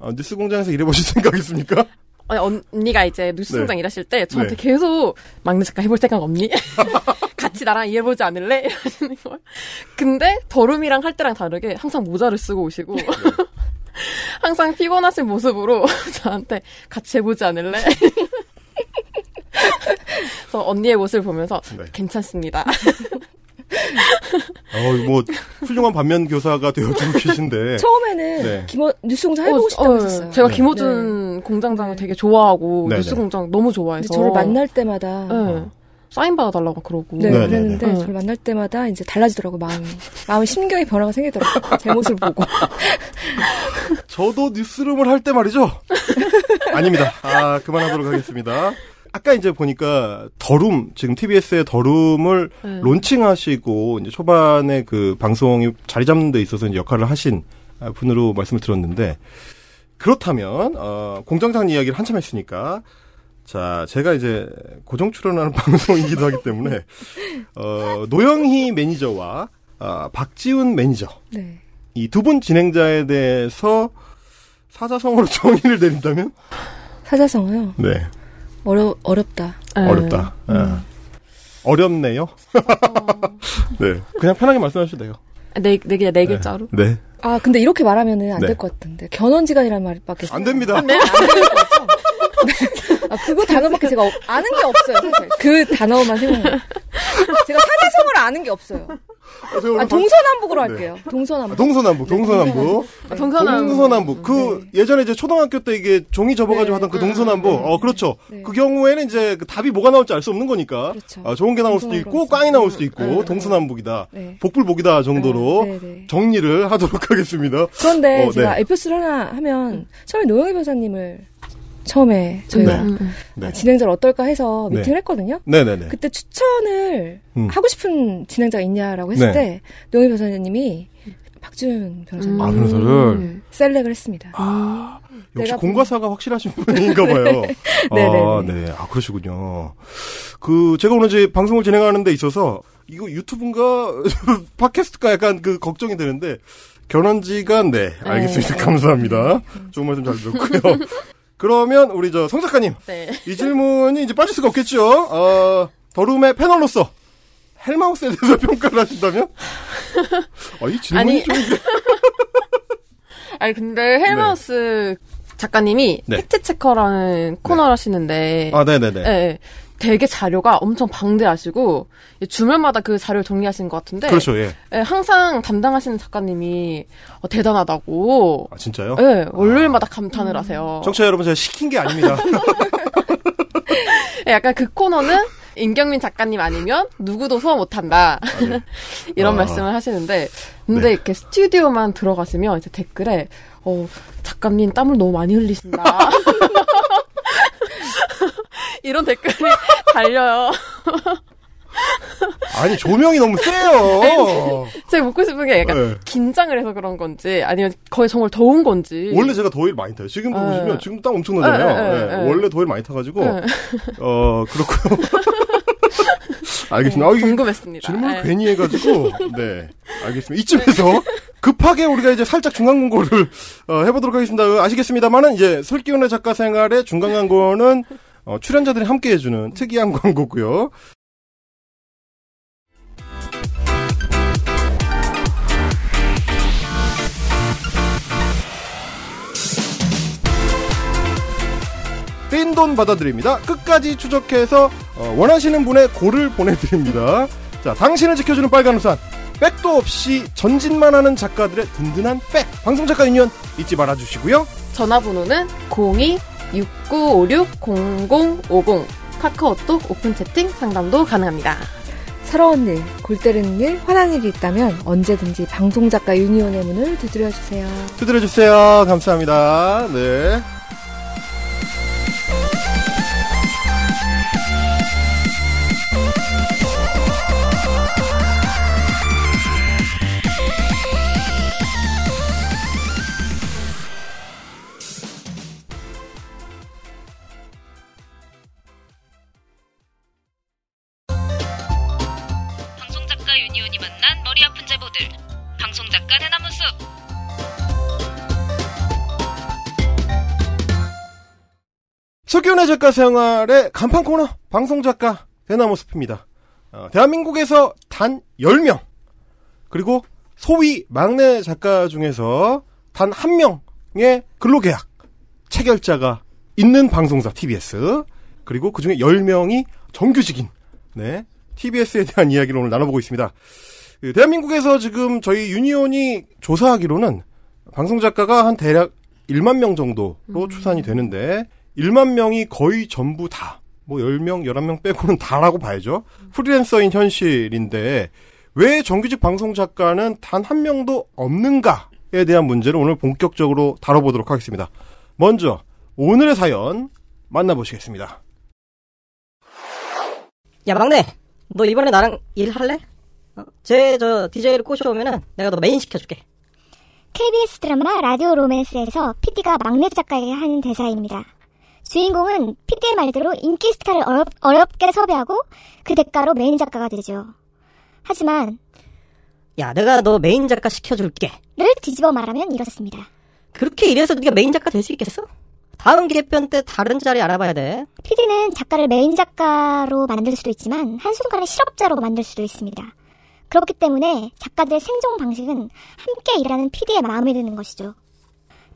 Speaker 3: 어, 뉴스 공장에서 일해보실 생각 있습니까?
Speaker 5: 아니, 언니가 이제 뉴스 공장
Speaker 3: 네.
Speaker 5: 일하실 때 저한테
Speaker 3: 네.
Speaker 5: 계속 막내 작가 해볼 생각 없니? 같이 나랑 일해보지 않을래? 이러시는 걸. 근데 더룸이랑 할 때랑 다르게 항상 모자를 쓰고 오시고 항상 피곤하신 모습으로 저한테 같이 해보지 않을래? 그래서 언니의 모습을 보면서
Speaker 3: 네.
Speaker 5: 괜찮습니다.
Speaker 3: 어, 뭐, 훌륭한 반면 교사가 되어주고 계신데.
Speaker 4: 처음에는
Speaker 3: 네.
Speaker 4: 김어 뉴스 공장 해보고 싶다고
Speaker 5: 어,
Speaker 4: 했었어요.
Speaker 5: 제가
Speaker 3: 네.
Speaker 5: 김호준 공장장을 되게 좋아하고
Speaker 3: 네, 네.
Speaker 5: 뉴스공장 너무 좋아해서
Speaker 4: 저를 만날 때마다
Speaker 5: 네. 사인 받아달라고 그러고
Speaker 4: 네,
Speaker 3: 네, 네,
Speaker 4: 그랬는데
Speaker 5: 네.
Speaker 4: 저를 만날 때마다 이제 달라지더라고요, 마음이. 마음의 심경의 변화가 생기더라고요. 제 모습을 보고.
Speaker 3: 저도 뉴스룸을 할 때 말이죠. 아닙니다. 아, 그만하도록 하겠습니다. 아까 이제 보니까 더룸, 지금 TBS의 더룸을
Speaker 5: 네.
Speaker 3: 론칭하시고, 이제 초반에 그 방송이 자리 잡는 데 있어서 이제 역할을 하신 아, 분으로 말씀을 들었는데, 그렇다면, 어, 공장장 이야기를 한참 했으니까, 자, 제가 이제 고정 출연하는 방송이기도 하기 때문에, 어, 노영희 매니저와, 아, 박지훈 매니저,
Speaker 4: 네.
Speaker 3: 이두 분 진행자에 대해서 사자성어로 정의를 내린다면?
Speaker 4: 사자성어요.
Speaker 3: 네.
Speaker 4: 어려, 어렵다.
Speaker 5: 네.
Speaker 3: 어렵다. 예. 어렵네요. 네. 그냥 편하게 말씀하셔도 돼요.
Speaker 5: 네, 네, 네, 네 글자로.
Speaker 3: 네.
Speaker 4: 아, 근데 이렇게 말하면은 안
Speaker 3: 네.
Speaker 4: 될것 같은데. 견원지간이라는 말밖에.
Speaker 3: 안 됩니다.
Speaker 4: 안 되는 것 같죠? 네. 아, 그거 단어밖에 제가 없- 아는 게 없어요, 사실. 그 단어만 생각나요. 제가 사자성어를 아는 게 없어요. 아, 동서남북으로 할게요.
Speaker 3: 방-
Speaker 4: 동서남북.
Speaker 3: 동서남북, 동서남북.
Speaker 5: 아, 동서남.
Speaker 3: 동서남북. 그 예전에 이제 초등학교 때 이게 종이 접어가지고
Speaker 4: 네.
Speaker 3: 하던 그 동서남북. 어 그렇죠.
Speaker 4: 네.
Speaker 3: 그 경우에는 이제 그 답이 뭐가 나올지 알 수 없는 거니까.
Speaker 4: 그렇죠.
Speaker 3: 아, 좋은 게 나올 수도 있고
Speaker 4: 동서남북.
Speaker 3: 꽝이 나올 수도 있고
Speaker 4: 네.
Speaker 3: 동서남북이다.
Speaker 4: 네.
Speaker 3: 복불복이다 정도로
Speaker 4: 네, 네.
Speaker 3: 정리를 하도록 하겠습니다.
Speaker 4: 그런데
Speaker 3: 어,
Speaker 4: 제가
Speaker 3: 네.
Speaker 4: 에피소드 하나 하면 처음에 노영희 변호사님을 처음에 저희가
Speaker 3: 네.
Speaker 5: 음, 음.
Speaker 3: 네.
Speaker 4: 아, 진행자를 어떨까 해서
Speaker 3: 네.
Speaker 4: 미팅을 했거든요.
Speaker 3: 네네네.
Speaker 4: 그때 추천을
Speaker 3: 음.
Speaker 4: 하고 싶은 진행자가 있냐라고 했을
Speaker 3: 네.
Speaker 4: 때 노영희 변호사님이 박준 변호사님
Speaker 3: 아, 변호사를.
Speaker 5: 음.
Speaker 4: 셀렉을 했습니다.
Speaker 3: 역시
Speaker 4: 내가
Speaker 3: 공과사가 확실하신 분인가 봐요. 아.
Speaker 4: 네.
Speaker 3: 아, 그러시군요. 그, 제가 오늘 이제 방송을 진행하는 데 있어서, 이거 유튜브인가, 팟캐스트가 약간 그 걱정이 되는데, 견원지가, 네. 알겠습니다. 감사합니다. 좋은 말씀 잘 들었고요. 그러면, 우리 저, 성 작가님.
Speaker 5: 네.
Speaker 3: 이 질문이 이제 빠질 수가 없겠죠. 어, 더룸의 패널로서, 헬마우스에 대해서 평가를 하신다면? 아, 이 질문이
Speaker 5: 아니,
Speaker 3: 좀.
Speaker 5: 아니 근데 헬마우스 작가님이
Speaker 3: 네.
Speaker 5: 팩트 체커라는 코너를 하시는데
Speaker 3: 아, 네네네.
Speaker 5: 예, 예. 되게 자료가 엄청 방대하시고 주말마다 그 자료를 정리하시는 것 같은데
Speaker 3: 그렇죠, 예.
Speaker 5: 예, 항상 담당하시는 작가님이 어, 대단하다고
Speaker 3: 아, 진짜요?
Speaker 5: 예, 월요일마다 감탄을 하세요.
Speaker 3: 청취자 여러분, 제가 시킨 게 아닙니다.
Speaker 5: 예, 약간 그 코너는 임경민 작가님 아니면 누구도 소화 못한다. 이런
Speaker 3: 아.
Speaker 5: 말씀을 하시는데, 근데
Speaker 3: 네.
Speaker 5: 이렇게 스튜디오만 들어가시면 이제 댓글에, 어, 작가님 땀을 너무 많이 흘리신다. 이런 댓글이 달려요.
Speaker 3: 아니 조명이 너무 세요.
Speaker 5: 제가 묻고 싶은 게 약간
Speaker 3: 네.
Speaker 5: 긴장을 해서 그런 건지, 아니면 거의 정말 더운 건지.
Speaker 3: 원래 제가 더위를 많이 타요. 지금도
Speaker 5: 네.
Speaker 3: 보시면 지금 땀 엄청 나잖아요.
Speaker 5: 네, 네,
Speaker 3: 네,
Speaker 5: 네.
Speaker 3: 원래 더위를 많이 타가지고
Speaker 5: 네.
Speaker 3: 어 그렇고요. 알겠습니다. 아, 이게
Speaker 5: 궁금했습니다.
Speaker 3: 질문을
Speaker 5: 예.
Speaker 3: 괜히 해가지고 네 알겠습니다. 이쯤에서 급하게 우리가 이제 살짝 중간 광고를 어, 해보도록 하겠습니다. 아시겠습니다만은 이제 설기훈의 작가 생활의 중간 광고는 어, 출연자들이 함께 해주는 특이한 광고고요. 떼인 돈 받아드립니다. 끝까지 추적해서 어, 원하시는 분의 고를 보내드립니다. 자, 당신을 지켜주는 빨간 우산. 백도 없이 전진만 하는 작가들의 든든한 백. 방송작가 유니언 잊지 말아주시고요.
Speaker 5: 전화번호는 02-6956-0050 카카오톡 오픈 채팅 상담도 가능합니다.
Speaker 4: 서러운 일, 골 때리는 일, 화난 일이 있다면 언제든지 방송작가 유니온의 문을 두드려주세요.
Speaker 3: 두드려주세요. 감사합니다. 네.
Speaker 2: 유니온이 만난 머리 아픈 제보들. 방송 작가 대나무숲.
Speaker 3: 석윤의 작가 생활의 간판 코너 방송 작가 대나무 숲입니다. 어, 대한민국에서 단 10명 그리고 소위 막내 작가 중에서 단 한 명의 근로계약 체결자가 있는 방송사 TBS 그리고 그중에 10명이 정규직인 네 TBS에 대한 이야기를 오늘 나눠보고 있습니다. 그 대한민국에서 지금 저희 유니온이 조사하기로는 방송 작가가 한 대략 1만 명 정도로 추산이 되는데 1만 명이 거의 전부 다, 뭐 10명, 11명 빼고는 다라고 봐야죠. 프리랜서인 현실인데, 왜 정규직 방송 작가는 단 한 명도 없는가에 대한 문제를 오늘 본격적으로 다뤄보도록 하겠습니다. 먼저, 오늘의 사연 만나보시겠습니다.
Speaker 6: 야 막내 너 이번에 나랑 일할래? 어? 쟤 저 DJ를 꼬셔오면은 내가 너 메인 시켜줄게
Speaker 7: KBS 드라마 라디오 로맨스에서 PD가 막내 작가에게 하는 대사입니다. 주인공은 PD의 말대로 인기 스타를 어렵, 어렵게 섭외하고 그 대가로 메인 작가가 되죠. 하지만
Speaker 6: 야 내가 너 메인 작가 시켜줄게
Speaker 7: 를 뒤집어 말하면 이렇습니다.
Speaker 6: 그렇게 일해서 네가 메인 작가 될 수 있겠어? 다음 개편 때 다른 자리 알아봐야 돼
Speaker 7: PD는 작가를 메인 작가로 만들 수도 있지만 한순간에 실업자로 만들 수도 있습니다. 그렇기 때문에 작가들의 생존 방식은 함께 일하는 PD의 마음에 드는 것이죠.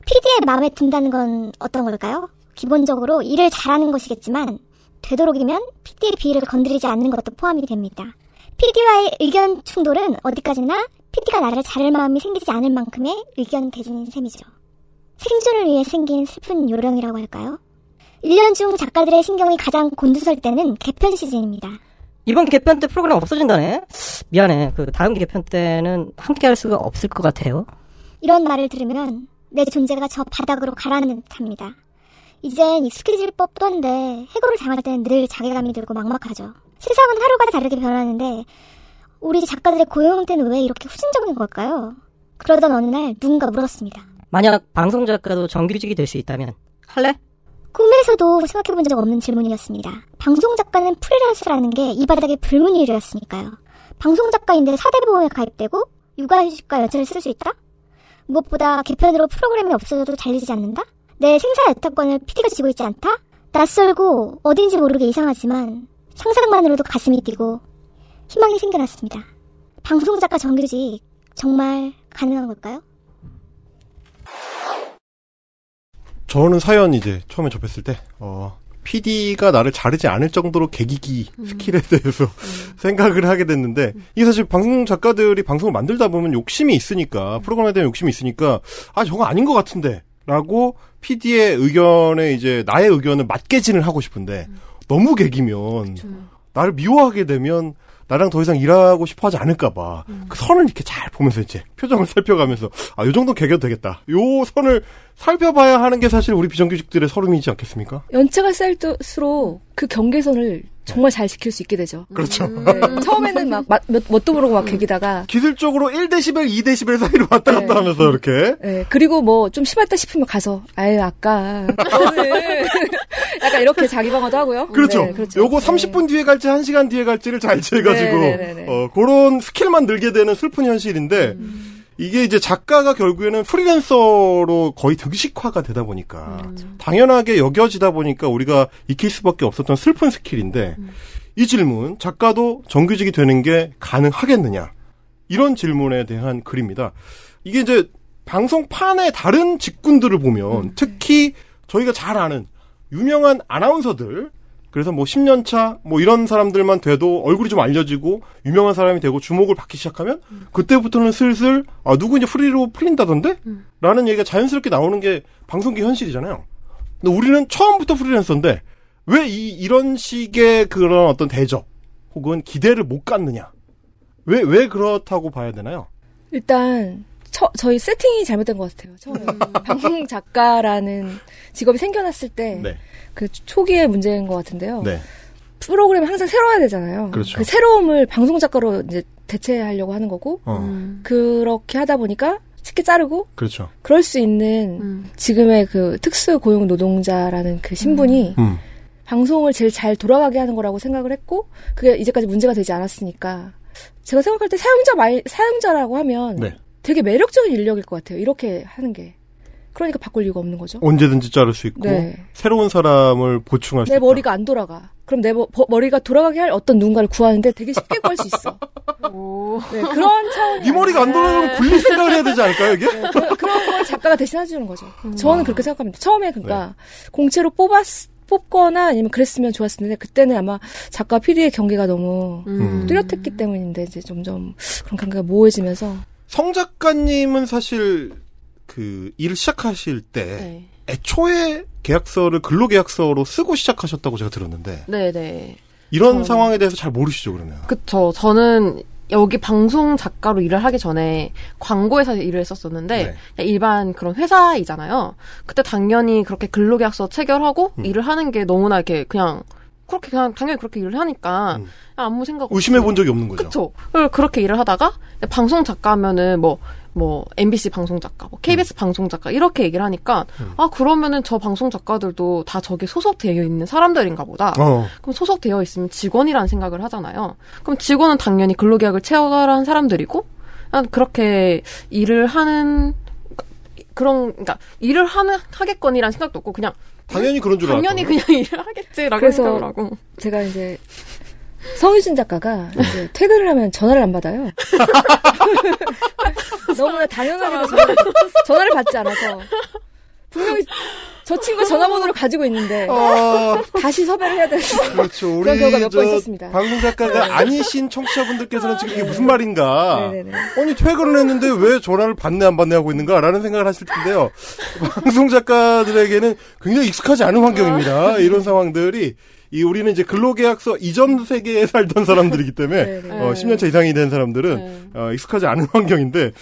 Speaker 7: PD의 마음에 든다는 건 어떤 걸까요? 기본적으로 일을 잘하는 것이겠지만 되도록이면 PD의 비위를 건드리지 않는 것도 포함이 됩니다. PD와의 의견 충돌은 어디까지나 PD가 나를 자를 마음이 생기지 않을 만큼의 의견 개진인 셈이죠. 생존을 위해 생긴 슬픈 요령이라고 할까요? 1년 중 작가들의 신경이 가장 곤두설 때는 개편 시즌입니다.
Speaker 6: 이번 개편 때 프로그램 없어진다네 미안해 그 다음 개편 때는 함께 할 수가 없을 것 같아요
Speaker 7: 이런 말을 들으면 내 존재가 저 바닥으로 가라앉는 듯합니다. 이젠 익숙해질 법도 한데 해고를 당할 때는 늘 자괴감이 들고 막막하죠. 세상은 하루가 다르게 변하는데 우리 작가들의 고용 형태는 왜 이렇게 후진적인 걸까요? 그러던 어느 날 누군가 물었습니다.
Speaker 6: 만약 방송 작가도 정규직이 될 수 있다면 할래?
Speaker 7: 꿈에서도 생각해본 적 없는 질문이었습니다. 방송 작가는 프리랜서라는 게 이 바닥의 불문율이었으니까요. 방송 작가인데 사대보험에 가입되고 육아휴직과 연차를 쓸 수 있다? 무엇보다 개편으로 프로그램이 없어져도 잘리지 않는다? 내 생사 여타권을 PD가 쥐고 있지 않다? 낯설고 어딘지 모르게 이상하지만 상상만으로도 가슴이 뛰고 희망이 생겨났습니다. 방송 작가 정규직 정말 가능한 걸까요?
Speaker 3: 저는 사연 이제 처음에 접했을 때, 어, PD가 나를 자르지 않을 정도로 개기기 스킬에 대해서 생각을 하게 됐는데, 이게 사실 방송 작가들이 방송을 만들다 보면 욕심이 있으니까, 프로그램에 대한 욕심이 있으니까, 아, 저거 아닌 것 같은데, 라고 PD의 의견에 이제 나의 의견을 맞게진을 하고 싶은데, 너무 개기면, 나를 미워하게 되면, 나랑 더 이상 일하고 싶어 하지 않을까봐. 그 선을 이렇게 잘 보면서 이제 표정을 살펴가면서, 아, 요 정도 개겨도 되겠다. 요 선을 살펴봐야 하는 게 사실 우리 비정규직들의 서름이지 않겠습니까?
Speaker 4: 연차가 쌓일수록 그 경계선을 정말 잘 지킬 수 있게 되죠.
Speaker 3: 그렇죠.
Speaker 4: 네, 처음에는 막, 막 몇, 뭣도 모르고 막 개기다가,
Speaker 3: 기술적으로 1데시벨, 2데시벨 사이로 왔다 갔다
Speaker 4: 네.
Speaker 3: 하면서 이렇게.
Speaker 4: 네, 그리고 뭐 좀 심했다 싶으면 가서, 아유, 아까, 약간 이렇게 자기 방어도 하고요.
Speaker 3: 그렇죠.
Speaker 4: 네, 그렇죠.
Speaker 3: 요거
Speaker 4: 네.
Speaker 3: 30분 뒤에 갈지 1시간 뒤에 갈지를 잘 재가지고,
Speaker 4: 네, 네, 네, 네.
Speaker 3: 어, 그런 skill만 늘게 되는 슬픈 현실인데, 이게 이제 작가가 결국에는 프리랜서로 거의 등식화가 되다 보니까
Speaker 5: 음.
Speaker 3: 당연하게 여겨지다 보니까 우리가 익힐 수밖에 없었던 슬픈 skill인데 이 질문 작가도 정규직이 되는 게 가능하겠느냐 이런 질문에 대한 글입니다. 이게 이제 방송판의 다른 직군들을 보면 특히 저희가 잘 아는 유명한 아나운서들 그래서 뭐 10년 차 뭐 이런 사람들만 돼도 얼굴이 좀 알려지고 유명한 사람이 되고 주목을 받기 시작하면 그때부터는 슬슬 아 누구 이제 프리로 풀린다던데? 라는 얘기가 자연스럽게 나오는 게 방송계 현실이잖아요. 근데 우리는 처음부터 프리랜서인데 왜 이 이런 식의 그런 어떤 대접 혹은 기대를 못 갖느냐? 왜 왜 그렇다고 봐야 되나요?
Speaker 4: 일단 처- 저희 세팅이 잘못된 것 같아요. 처음에 방송 작가라는 직업이 생겨났을 때그
Speaker 3: 네.
Speaker 4: 초기의 문제인 것 같은데요.
Speaker 3: 네.
Speaker 4: 프로그램이 항상 새로워야 되잖아요.
Speaker 3: 그렇죠.
Speaker 4: 그 새로움을 방송 작가로 이제 대체하려고 하는 거고
Speaker 3: 어.
Speaker 5: 음.
Speaker 4: 그렇게 하다 보니까 쉽게 자르고
Speaker 3: 그렇죠.
Speaker 4: 그럴 수 있는
Speaker 5: 음.
Speaker 4: 지금의 그 특수 고용 노동자라는 그 신분이
Speaker 3: 음.
Speaker 4: 방송을 제일 잘 돌아가게 하는 거라고 생각을 했고 그게 이제까지 문제가 되지 않았으니까 제가 생각할 때 사용자 말 사용자라고 하면
Speaker 3: 네.
Speaker 4: 되게 매력적인 인력일 것 같아요. 이렇게 하는 게 그러니까 바꿀 이유가 없는 거죠.
Speaker 3: 언제든지 자를 수 있고
Speaker 4: 네.
Speaker 3: 새로운 사람을 보충할
Speaker 4: 수내
Speaker 3: 있다.
Speaker 4: 머리가 안 돌아가. 그럼 내 머, 리가 돌아가게 할 어떤 누군가를 구하는데 되게 쉽게 구할 수 있어.
Speaker 5: 오.
Speaker 4: 네, 그런 차원이
Speaker 3: 네 머리가 안 돌아가면 굴릴 생각을 해야 되지 않을까요, 이게?
Speaker 4: 네, 그, 그런 걸 작가가 대신 해주는 거죠.
Speaker 3: 음.
Speaker 4: 저는 그렇게 생각합니다. 처음에 그러니까 공채로 뽑았 뽑거나 아니면 그랬으면 좋았을 텐데 그때는 아마 작가 PD의 경계가 너무
Speaker 3: 음.
Speaker 4: 뚜렷했기 때문인데 이제 점점 그런 관계가 모호해지면서
Speaker 3: 성 작가님은 사실 그 일을 시작하실 때
Speaker 5: 네.
Speaker 3: 애초에 계약서를 근로계약서로 쓰고 시작하셨다고 제가 들었는데
Speaker 5: 네, 네.
Speaker 3: 이런
Speaker 5: 어.
Speaker 3: 상황에 대해서 잘 모르시죠, 그러면?
Speaker 5: 그쵸. 저는 여기 방송 작가로 일을 하기 전에 광고회사에서 일을 했었었는데
Speaker 3: 네.
Speaker 5: 일반 그런 회사이잖아요. 그때 당연히 그렇게 근로계약서 체결하고
Speaker 3: 음.
Speaker 5: 일을 하는 게 너무나 이렇게 그냥 그렇게 그냥 당연히 그렇게 일을 하니까
Speaker 3: 음.
Speaker 5: 아무 생각
Speaker 3: 의심해
Speaker 5: 없이
Speaker 3: 본 적이 없는 거죠.
Speaker 5: 그리고 그렇게 일을 하다가 방송 작가면은 뭐, 뭐, MBC 방송 작가, 뭐, KBS 방송 작가, 이렇게 얘기를 하니까,
Speaker 3: 음.
Speaker 5: 아, 그러면은 저 방송 작가들도 다 저기 소속되어 있는 사람들인가 보다.
Speaker 3: 어.
Speaker 5: 그럼 소속되어 있으면 직원이라는 생각을 하잖아요. 그럼 직원은 당연히 근로계약을 체결한 사람들이고, 난 그렇게 일을 하는, 그런, 그러니까 일을 하는, 하겠거니라는 생각도 없고, 그냥,
Speaker 3: 당연히 그런 줄
Speaker 5: 당연히
Speaker 3: 알았다고요?
Speaker 5: 그냥 일을 하겠지라고
Speaker 4: 그래서
Speaker 5: 생각을 하고.
Speaker 4: 제가 이제 성유진 작가가 이제 퇴근을 하면 전화를 안 받아요. 너무나 당연하게도 전화를, 전화를 받지 않아서 분명히 저 친구가 전화번호를 가지고 있는데
Speaker 3: 어,
Speaker 4: 다시 섭외를 해야 되는
Speaker 3: 그렇죠.
Speaker 4: 그런 경우가 몇번
Speaker 3: 저
Speaker 4: 있었습니다.
Speaker 3: 방송 작가가 아니신 청취자분들께서는 지금 이게 무슨 말인가?
Speaker 4: 네네네.
Speaker 3: 아니 퇴근을 했는데 왜 전화를 받네 안 받네 하고 있는가라는 생각을 하실 텐데요. 방송 작가들에게는 굉장히 익숙하지 않은 환경입니다. 이런 상황들이 이 우리는 이제 근로계약서 이전 세계에 살던 사람들이기 때문에
Speaker 4: 네네.
Speaker 3: 어, 10년 차 이상이 된 사람들은
Speaker 5: 네.
Speaker 3: 어, 익숙하지 않은 환경인데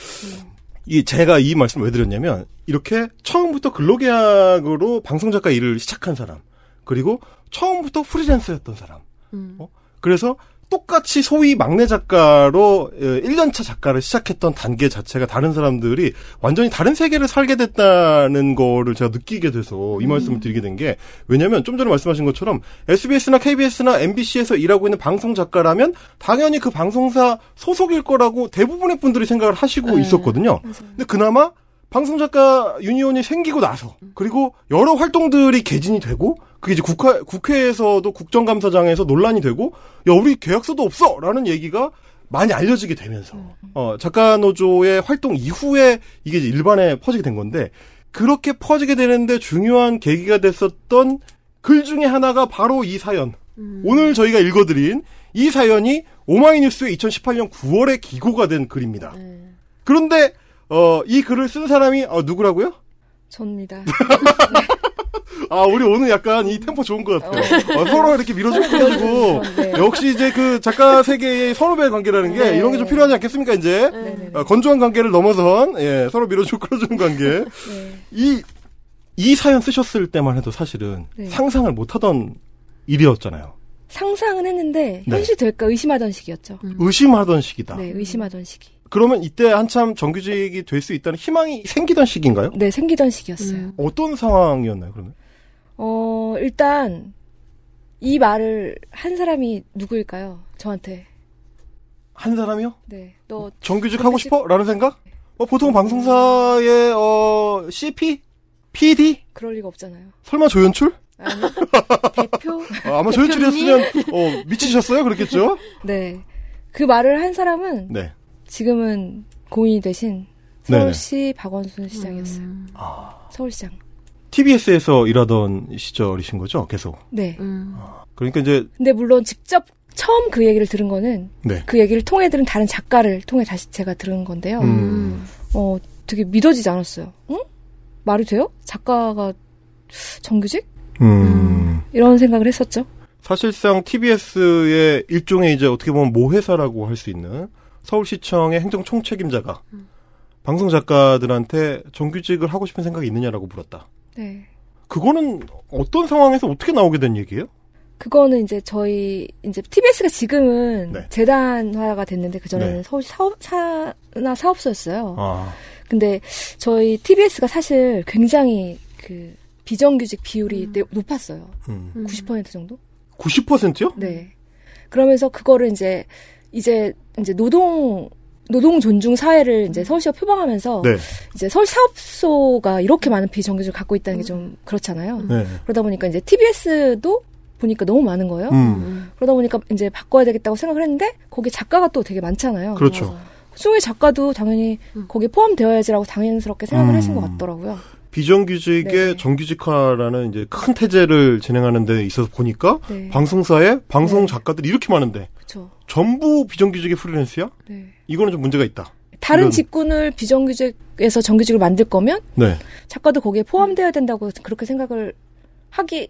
Speaker 3: 이 제가 이 말씀을 왜 드렸냐면 이렇게 처음부터 근로계약으로 방송 작가 일을 시작한 사람 그리고 처음부터 프리랜서였던 사람
Speaker 5: 음.
Speaker 3: 어? 그래서 똑같이 소위 막내 작가로 1년차 작가를 시작했던 단계 자체가 다른 사람들이 완전히 다른 세계를 살게 됐다는 거를 제가 느끼게 돼서 이 말씀을 드리게 된 게 왜냐면 좀 전에 말씀하신 것처럼 SBS나 KBS나 MBC에서 일하고 있는 방송 작가라면 당연히 그 방송사 소속일 거라고 대부분의 분들이 생각을 하시고
Speaker 5: 네.
Speaker 3: 있었거든요. 근데 그나마 방송 작가 유니온이 생기고 나서 그리고 여러 활동들이 개진이 되고 그게 이제 국회 국회에서도 국정감사장에서 논란이 되고 야 우리 계약서도 없어라는 얘기가 많이 알려지게 되면서 어 작가 노조의 활동 이후에 이게 이제 일반에 퍼지게 된 건데 그렇게 퍼지게 되는데 중요한 계기가 됐었던 글 중에 하나가 바로 이 사연. 오늘 저희가 읽어드린 이 사연이 오마이뉴스의 2018년 9월에 기고가 된 글입니다. 그런데 어, 이 글을 쓴 사람이 어, 누구라고요?
Speaker 4: 접니다.
Speaker 3: 아, 우리 오늘 약간 이 템포 좋은 것 같아요. 어, 서로 이렇게 밀어주고
Speaker 4: 네.
Speaker 3: 역시 이제 그 작가 세계의 선후배 관계라는 게
Speaker 4: 네.
Speaker 3: 이런 게 좀 필요하지 않겠습니까 이제
Speaker 4: 네네네.
Speaker 3: 어, 건조한 관계를 넘어선 예, 서로 밀어주고 끌어주는 관계
Speaker 4: 네.
Speaker 3: 이이 사연 쓰셨을 때만 해도 사실은
Speaker 4: 네.
Speaker 3: 상상을 못 하던 일이었잖아요.
Speaker 4: 상상은 했는데
Speaker 3: 네.
Speaker 4: 현실 될까 의심하던 시기였죠.
Speaker 3: 의심하던 시기다.
Speaker 4: 네, 의심하던 시기.
Speaker 3: 그러면 이때 한참 정규직이 될 수 있다는 희망이 생기던 시기인가요?
Speaker 4: 네, 생기던 시기였어요.
Speaker 5: 음.
Speaker 3: 어떤 상황이었나요, 그러면?
Speaker 4: 어, 일단 이 말을 한 사람이 누구일까요? 저한테.
Speaker 3: 한 사람이요?
Speaker 4: 네. 너
Speaker 3: 정규직 하고 싶어? 라는 생각? 어, 보통 방송사의 어, CP, PD,
Speaker 4: 그럴 리가 없잖아요.
Speaker 3: 설마 조연출?
Speaker 4: 아니, 대표?
Speaker 3: 아, 아마 조연출이었으면 어, 미치셨어요, 그렇겠죠?
Speaker 4: 네. 그 말을 한 사람은
Speaker 3: 네.
Speaker 4: 지금은 고인이 되신
Speaker 3: 네네.
Speaker 4: 서울시 박원순 시장이었어요.
Speaker 5: 음.
Speaker 4: 서울시장.
Speaker 3: TBS에서 일하던 시절이신 거죠, 계속.
Speaker 4: 네.
Speaker 5: 음.
Speaker 3: 그러니까 이제
Speaker 4: 근데 물론 직접 처음 그 얘기를 들은 거는
Speaker 3: 네.
Speaker 4: 그 얘기를 통해 들은 다른 작가를 통해 다시 제가 들은 건데요.
Speaker 3: 음.
Speaker 4: 어, 되게 믿어지지 않았어요. 응? 말이 돼요? 작가가 정규직?
Speaker 3: 음.
Speaker 4: 이런 생각을 했었죠.
Speaker 3: 사실상 TBS의 일종의 이제 어떻게 보면 모회사라고 할 수 있는 서울시청의 행정 총책임자가 방송 작가들한테 정규직을 하고 싶은 생각이 있느냐라고 물었다.
Speaker 4: 네.
Speaker 3: 그거는 어떤 상황에서 어떻게 나오게 된 얘기예요?
Speaker 4: 그거는 이제 저희 이제 TBS가 지금은
Speaker 3: 네.
Speaker 4: 재단화가 됐는데 그 전에는
Speaker 3: 네.
Speaker 4: 서울 사업 사나 사업소였어요.
Speaker 3: 아,
Speaker 4: 근데 저희 TBS가 사실 굉장히 그 비정규직 비율이 내- 높았어요.
Speaker 3: 음.
Speaker 4: 90% 정도?
Speaker 3: 90%요?
Speaker 4: 네. 그러면서 그거를 이제 이제 이제 노동 노동 존중 사회를 이제 서울시가 표방하면서
Speaker 3: 네.
Speaker 4: 이제 서울 사업소가 이렇게 많은 비정규직을 갖고 있다는 게 좀 그렇잖아요.
Speaker 3: 네.
Speaker 4: 그러다 보니까 이제 TBS도 보니까 너무 많은 거예요.
Speaker 3: 음.
Speaker 4: 그러다 보니까 이제 바꿔야 되겠다고 생각을 했는데 거기 작가가 또 되게 많잖아요.
Speaker 3: 그렇죠.
Speaker 4: 그중에 작가도 당연히 거기에 포함되어야지라고 당연스럽게 생각을
Speaker 3: 음.
Speaker 4: 하신 것 같더라고요.
Speaker 3: 비정규직의
Speaker 4: 네.
Speaker 3: 정규직화라는 이제 큰 태제를 진행하는 데 있어서 보니까
Speaker 4: 네.
Speaker 3: 방송사에 방송
Speaker 4: 네.
Speaker 3: 작가들이 이렇게 많은데
Speaker 4: 그렇죠.
Speaker 3: 전부 비정규직의 프리랜스야?
Speaker 4: 네.
Speaker 3: 이거는 좀 문제가 있다.
Speaker 4: 다른
Speaker 3: 이런-
Speaker 4: 직군을 비정규직에서 정규직을 만들 거면
Speaker 3: 네.
Speaker 4: 작가도 거기에 포함되어야 된다고 그렇게 생각을 하기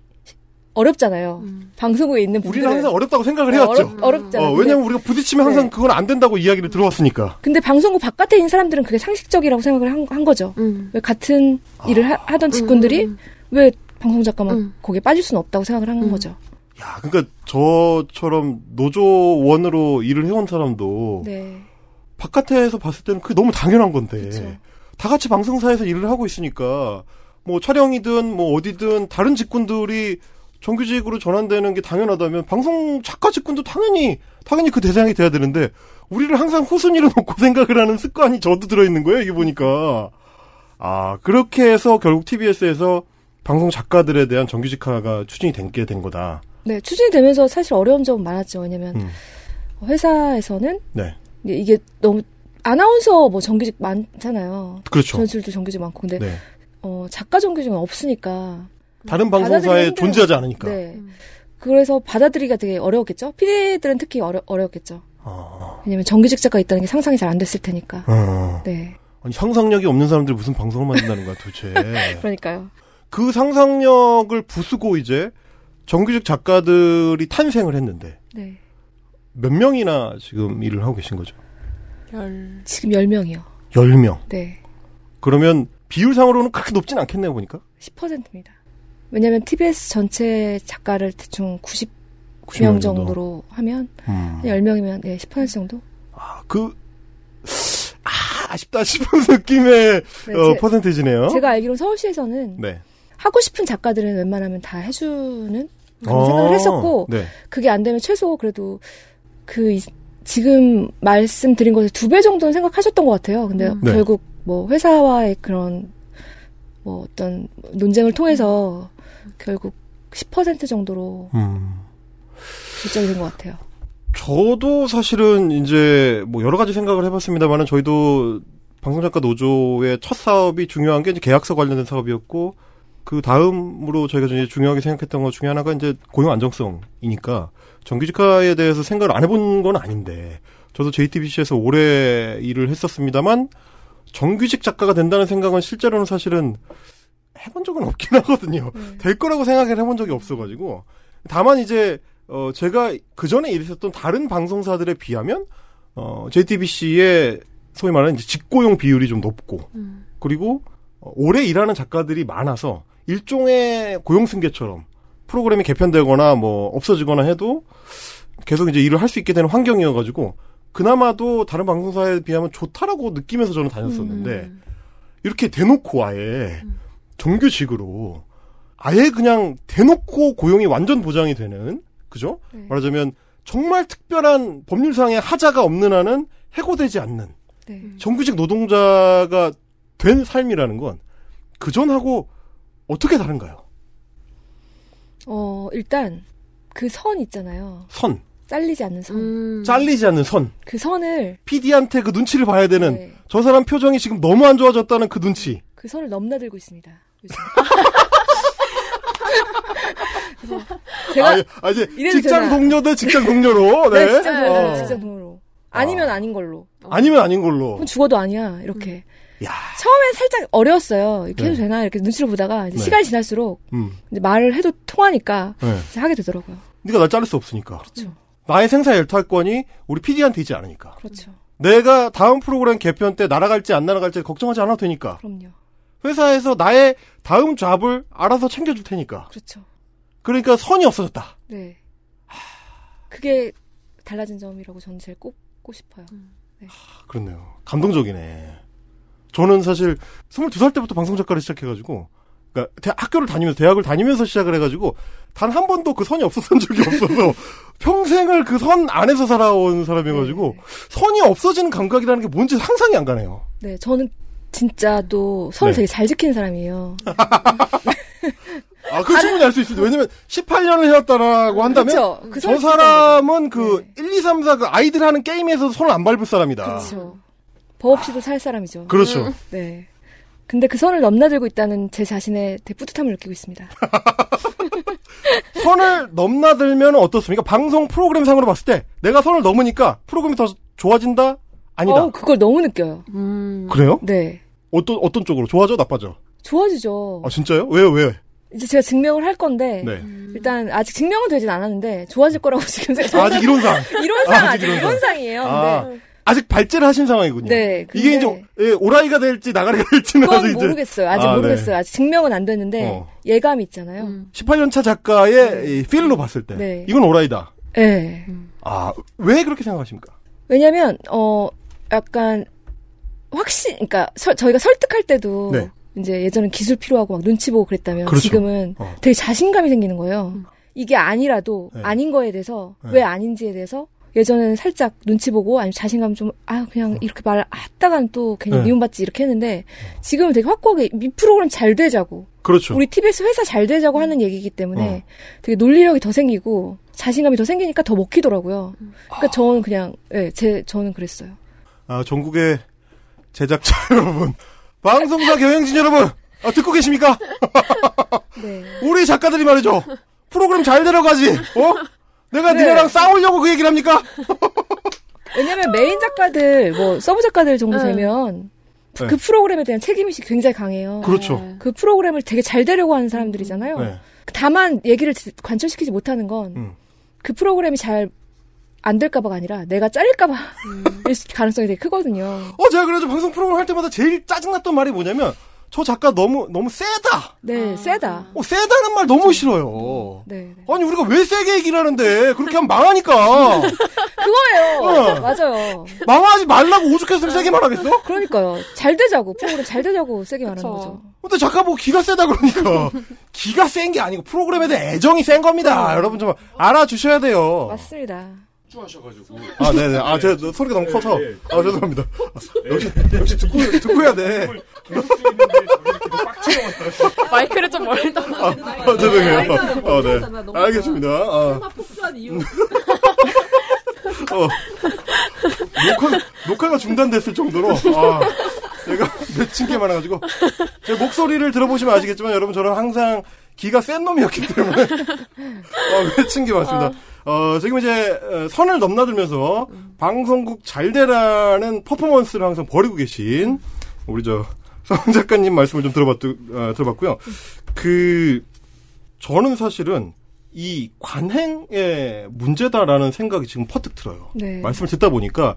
Speaker 4: 어렵잖아요. 방송국에 있는 분들은
Speaker 3: 우리는 항상 어렵다고 생각을
Speaker 4: 네,
Speaker 3: 해왔죠.
Speaker 4: 어렵, 어렵 잖아요.
Speaker 3: 어, 왜냐면 우리가 부딪히면 항상
Speaker 4: 네.
Speaker 3: 그건 안 된다고 이야기를 들어왔으니까.
Speaker 4: 근데 방송국 바깥에 있는 사람들은 그게 상식적이라고 생각을 한, 한 거죠.
Speaker 5: 음.
Speaker 4: 왜 같은 일을 하, 던 직군들이
Speaker 5: 음.
Speaker 4: 왜 방송 작가만
Speaker 5: 음.
Speaker 4: 거기에 빠질 수는 없다고 생각을 한
Speaker 5: 음.
Speaker 4: 거죠.
Speaker 3: 야, 그러니까 저처럼 노조원으로 일을 해온 사람도
Speaker 4: 네.
Speaker 3: 바깥에서 봤을 때는 그게 너무 당연한 건데
Speaker 4: 그쵸.
Speaker 3: 다 같이 방송사에서 일을 하고 있으니까 뭐 촬영이든 뭐 어디든 다른 직군들이 정규직으로 전환되는 게 당연하다면 방송 작가 직군도 당연히 당연히 그 대상이 돼야 되는데 우리를 항상 후순위로 놓고 생각을 하는 습관이 저도 들어있는 거예요 이게 보니까 아 그렇게 해서 결국 TBS에서 방송 작가들에 대한 정규직화가 추진이 된 게 된 거다.
Speaker 4: 네, 추진이 되면서 사실 어려운 점은 많았죠. 왜냐면
Speaker 3: 음.
Speaker 4: 회사에서는
Speaker 3: 네,
Speaker 4: 이게- 너무 아나운서 뭐 정규직 많잖아요.
Speaker 3: 그렇죠.
Speaker 4: 전술도 정규직 많고 근데
Speaker 3: 네.
Speaker 4: 어, 작가 정규직은 없으니까.
Speaker 3: 다른 방송사에. 존재하지 않으니까.
Speaker 4: 네. 그래서 받아들이기가 되게 어려웠겠죠. PD들은 특히 어려, 어려웠겠죠.
Speaker 3: 아,
Speaker 4: 왜냐면 정규직 작가 있다는 게 상상이 잘 안 됐을 테니까.
Speaker 3: 어.
Speaker 4: 네.
Speaker 3: 아니 상상력이 없는 사람들이 무슨 방송을 만든다는 거야 도대체.
Speaker 4: 그러니까요.
Speaker 3: 그 상상력을 부수고 이제 정규직 작가들이 탄생을 했는데
Speaker 4: 네.
Speaker 3: 몇 명이나 지금 일을 하고 계신 거죠?
Speaker 5: 열.
Speaker 4: 지금 10명이요.
Speaker 3: 10명.
Speaker 4: 네.
Speaker 3: 그러면 비율상으로는 그렇게 높진 않겠네요, 보니까.
Speaker 4: 10%입니다. 왜냐면 TBS 전체 작가를 대충 90명
Speaker 3: 90명 정도.
Speaker 4: 정도로 하면
Speaker 3: 음.
Speaker 4: 10명이면 네, 10% 정도?
Speaker 3: 아, 그 아, 아쉽다 싶은 느낌의
Speaker 4: 네,
Speaker 3: 어,
Speaker 4: 제-
Speaker 3: 퍼센테이지네요.
Speaker 4: 제가 알기로는 서울시에서는
Speaker 3: 네.
Speaker 4: 하고 싶은 작가들은 웬만하면 다 해주는 그런
Speaker 3: 어,
Speaker 4: 생각을 했었고
Speaker 3: 네.
Speaker 4: 그게 안 되면 최소 그래도 그 이- 지금 말씀드린 것에 두 배 정도는 생각하셨던 것 같아요. 근데
Speaker 5: 음.
Speaker 3: 네.
Speaker 4: 결국 뭐 회사와의 그런 뭐 어떤 논쟁을 통해서 결국 10% 정도로
Speaker 3: 음.
Speaker 4: 결정이 된 것 같아요.
Speaker 3: 저도 사실은 이제 뭐 여러 가지 생각을 해봤습니다만은 저희도 방송작가 노조의 첫 사업이 중요한 게 이제 계약서 관련된 사업이었고 그 다음으로 저희가 이제 중요하게 생각했던 것 중에 하나가 이제 고용 안정성이니까 정규직화에 대해서 생각을 안 해본 건 아닌데 저도 JTBC에서 오래 일을 했었습니다만 정규직 작가가 된다는 생각은 실제로는 사실은 해본 적은 없긴 하거든요. 될 거라고 생각을 해본 적이 없어가지고. 다만 이제 어 제가 그 전에 일했었던 다른 방송사들에 비하면 어 JTBC의 소위 말하는 직고용 비율이 좀 높고 그리고 어, 오래 일하는 작가들이 많아서 일종의 고용 승계처럼 프로그램이 개편되거나 뭐 없어지거나 해도 계속 이제 일을 할 수 있게 되는 환경이어가지고 그나마도 다른 방송사에 비하면 좋다라고 느끼면서 저는 다녔었는데 이렇게 대놓고 아예 정규직으로 아예 그냥 대놓고 고용이 완전 보장이 되는 그죠?
Speaker 4: 네.
Speaker 3: 말하자면 정말 특별한 법률상의 하자가 없는 한은 해고되지 않는
Speaker 4: 네.
Speaker 3: 정규직 노동자가 된 삶이라는 건 그전하고 어떻게 다른가요?
Speaker 4: 어, 일단 그 선 있잖아요.
Speaker 3: 선,
Speaker 4: 잘리지 않는 선.
Speaker 5: 음.
Speaker 3: 잘리지 않는 선.
Speaker 4: 그 선을
Speaker 3: PD한테 그 눈치를 봐야 되는
Speaker 4: 네,
Speaker 3: 저 사람 표정이 지금 너무 안 좋아졌다는 그 눈치.
Speaker 4: 그 선을 넘나들고 있습니다. 요즘. 그래서 제가
Speaker 3: 아, 아, 이제 직장
Speaker 4: 되나?
Speaker 3: 동료 대 직장 동료로.
Speaker 4: 네,
Speaker 3: 네.
Speaker 4: 직장 동료로,
Speaker 3: 어.
Speaker 4: 직장 동료로. 아니면 아 닌 걸로.
Speaker 3: 아니면 아닌 걸로.
Speaker 4: 그럼 죽어도 아니야. 이렇게.
Speaker 3: 야.
Speaker 4: 처음엔 살짝 어려웠어요. 이렇게 해도
Speaker 3: 네.
Speaker 4: 되나? 이렇게 눈치를 보다가 이제
Speaker 3: 네.
Speaker 4: 시간이 지날수록
Speaker 3: 음.
Speaker 4: 이제 말을 해도 통하니까
Speaker 3: 네.
Speaker 4: 이제 하게 되더라고요.
Speaker 3: 네가 날 자를 수 없으니까.
Speaker 4: 그렇죠.
Speaker 3: 나의 생사 열탈권이 우리 PD한테 있지 않으니까.
Speaker 4: 그렇죠.
Speaker 3: 내가 다음 프로그램 개편 때 날아갈지 안 날아갈지 걱정하지 않아도 되니까.
Speaker 4: 그럼요.
Speaker 3: 회사에서 나의 다음 잡을 알아서 챙겨줄 테니까.
Speaker 4: 그렇죠.
Speaker 3: 그러니까 선이 없어졌다.
Speaker 4: 네. 그게 달라진 점이라고 저는 제일 꼽고 싶어요.
Speaker 3: 그렇네요. 감동적이네. 저는 사실 22살 때부터 방송 작가를 시작해가지고, 그러니까 대- 학교를 다니면서, 대학을 다니면서 시작을 해가지고, 단 한 번도 그 선이 없었던 적이 없어서, 평생을 그 선 안에서 살아온 사람이어가지고, 선이 없어지는 감각이라는 게 뭔지 상상이 안 가네요.
Speaker 4: 네, 저는 진짜 또 선을
Speaker 3: 네.
Speaker 4: 되게 잘 지키는 사람이에요.
Speaker 3: 아, 그 충분히 알 수 있습니다. 왜냐면 18년을 해왔다라고 한다면,
Speaker 4: 그렇죠.
Speaker 3: 그저 사람은 그
Speaker 4: 네.
Speaker 3: 1, 2, 3, 4 그 아이들 하는 게임에서 손을 안 밟을 사람이다.
Speaker 4: 그렇죠. 법 없이도 살 사람이죠.
Speaker 3: 그렇죠.
Speaker 4: 네. 근데 그 선을 넘나들고 있다는 제 자신의 되게 뿌듯함을 느끼고 있습니다.
Speaker 3: 선을 넘나들면 어떻습니까? 방송 프로그램 상으로 봤을 때 내가 선을 넘으니까 프로그램이 더 좋아진다? 아니다.
Speaker 4: 어우, 그걸 너무 느껴요.
Speaker 5: 음.
Speaker 3: 그래요?
Speaker 4: 네.
Speaker 3: 어떤 어떤 쪽으로 좋아져 나빠져?
Speaker 4: 좋아지죠.
Speaker 3: 아 진짜요? 왜요? 왜?
Speaker 4: 이제 제가 증명을 할 건데
Speaker 3: 네.
Speaker 4: 일단 아직 증명은 되진 않았는데 좋아질 거라고 지금
Speaker 3: 아,
Speaker 4: 생각.
Speaker 3: 아직 이론상.
Speaker 4: 이론상
Speaker 3: 아직
Speaker 4: 아직
Speaker 3: 이론상.
Speaker 4: 이론상이에요.
Speaker 3: 아,
Speaker 4: 근데
Speaker 3: 아직 발제를 하신 상황이군요.
Speaker 4: 네,
Speaker 3: 이게
Speaker 4: 근데-
Speaker 3: 이제 예, 오라이가 될지 나가리가 될지는 아직 이제
Speaker 4: 모르겠어요. 아직
Speaker 3: 아,
Speaker 4: 모르겠어요. 아직 증명은 안 됐는데
Speaker 3: 어.
Speaker 4: 예감이 있잖아요.
Speaker 5: 음.
Speaker 3: 18년차 작가의 이 필로 봤을 때
Speaker 4: 네.
Speaker 3: 이건 오라이다.
Speaker 4: 네.
Speaker 3: 아, 왜 그렇게 생각하십니까?
Speaker 4: 왜냐면 어 약간 확신 그러니까 서- 저희가 설득할 때도
Speaker 3: 네.
Speaker 4: 이제 예전엔 기술 필요하고 막 눈치 보고 그랬다면
Speaker 3: 그렇죠.
Speaker 4: 지금은
Speaker 3: 어.
Speaker 4: 되게 자신감이 생기는 거예요. 이게 아니라도
Speaker 3: 네.
Speaker 4: 아닌 거에 대해서
Speaker 3: 네.
Speaker 4: 왜 아닌지에 대해서 예전에는 살짝 눈치 보고 아니면 자신감 좀 아 그냥 이렇게 말 했다간 또 괜히
Speaker 3: 네.
Speaker 4: 미움받지 이렇게 했는데 지금은 되게 확고하게 이 프로그램 잘 되자고
Speaker 3: 그렇죠.
Speaker 4: 우리 TBS 회사 잘 되자고 하는 얘기이기 때문에
Speaker 3: 어.
Speaker 4: 되게 논리력이 더 생기고 자신감이 더 생기니까 더 먹히더라고요. 그러니까 저는 그냥 예, 제 저는 그랬어요.
Speaker 3: 아, 전국의 제작자 여러분, 방송사 경영진 여러분, 아, 듣고 계십니까?
Speaker 4: 네.
Speaker 3: 우리 작가들이 말이죠. 프로그램 잘 데려가지. 어? 내가
Speaker 4: 네.
Speaker 3: 니네랑 싸우려고 그 얘기를 합니까?
Speaker 4: 왜냐면 메인 작가들, 뭐, 서브 작가들 정도
Speaker 5: 네.
Speaker 4: 되면
Speaker 3: 네.
Speaker 4: 그 프로그램에 대한 책임의식이 굉장히 강해요.
Speaker 3: 그렇죠.
Speaker 5: 네.
Speaker 4: 그 프로그램을 되게 잘 되려고 하는 사람들이잖아요.
Speaker 3: 네.
Speaker 4: 다만 얘기를 지- 관철시키지 못하는 건그
Speaker 3: 음.
Speaker 4: 프로그램이 잘 안 될까봐가 아니라 내가 잘릴까봐 일 수- 가능성이 되게 크거든요.
Speaker 3: 어, 제가 그래서 방송 프로그램 할 때마다 제일 짜증났던 말이 뭐냐면, 저 작가 너무, 너무 세다.
Speaker 4: 네, 세다.
Speaker 3: 어, 세다는 말 너무 싫어요.
Speaker 4: 네, 네.
Speaker 3: 아니, 우리가 왜 세게 얘기를 하는데, 그렇게 하면 망하니까.
Speaker 4: 그거예요.
Speaker 3: 어.
Speaker 4: 맞아요.
Speaker 3: 망하지 말라고 오죽했으면 세게 말하겠어?
Speaker 4: 그러니까요. 잘 되자고 프로그램 잘 되자고 세게 말하는
Speaker 5: 그쵸.
Speaker 4: 거죠.
Speaker 3: 근데 작가 뭐 기가 세다 그러니까. 기가 센 게 아니고 프로그램에 대한 애정이 센 겁니다. 여러분 좀 알아주셔야 돼요.
Speaker 4: 맞습니다.
Speaker 3: 아, 네네. 아, 제가 소리가 너무 커서. 아, 죄송합니다. 아, 역시, 역시 듣고, 듣고 해야 돼.
Speaker 5: 마이크를 좀 멀리 떨어.
Speaker 3: 아, 아, 죄송해요. 어, 네. 알겠습니다. 아.
Speaker 5: 폭주한 이유.
Speaker 3: 어. 녹화, 녹화가 중단됐을 정도로, 아, 제가 맺힌 게 많아가지고, 제 목소리를 들어보시면 아시겠지만, 여러분, 저는 항상 기가 센 놈이었기 때문에, 어, 맺힌 게 많습니다. 어, 지금 이제, 어, 선을 넘나들면서, 방송국 잘 되라는 퍼포먼스를 항상 벌이고 계신, 우리 저, 성 작가님 말씀을 좀 들어봤, 어, 들어봤고요. 그, 저는 사실은, 이 관행의 문제다라는 생각이 지금 퍼뜩 들어요.
Speaker 4: 네.
Speaker 3: 말씀을 듣다 보니까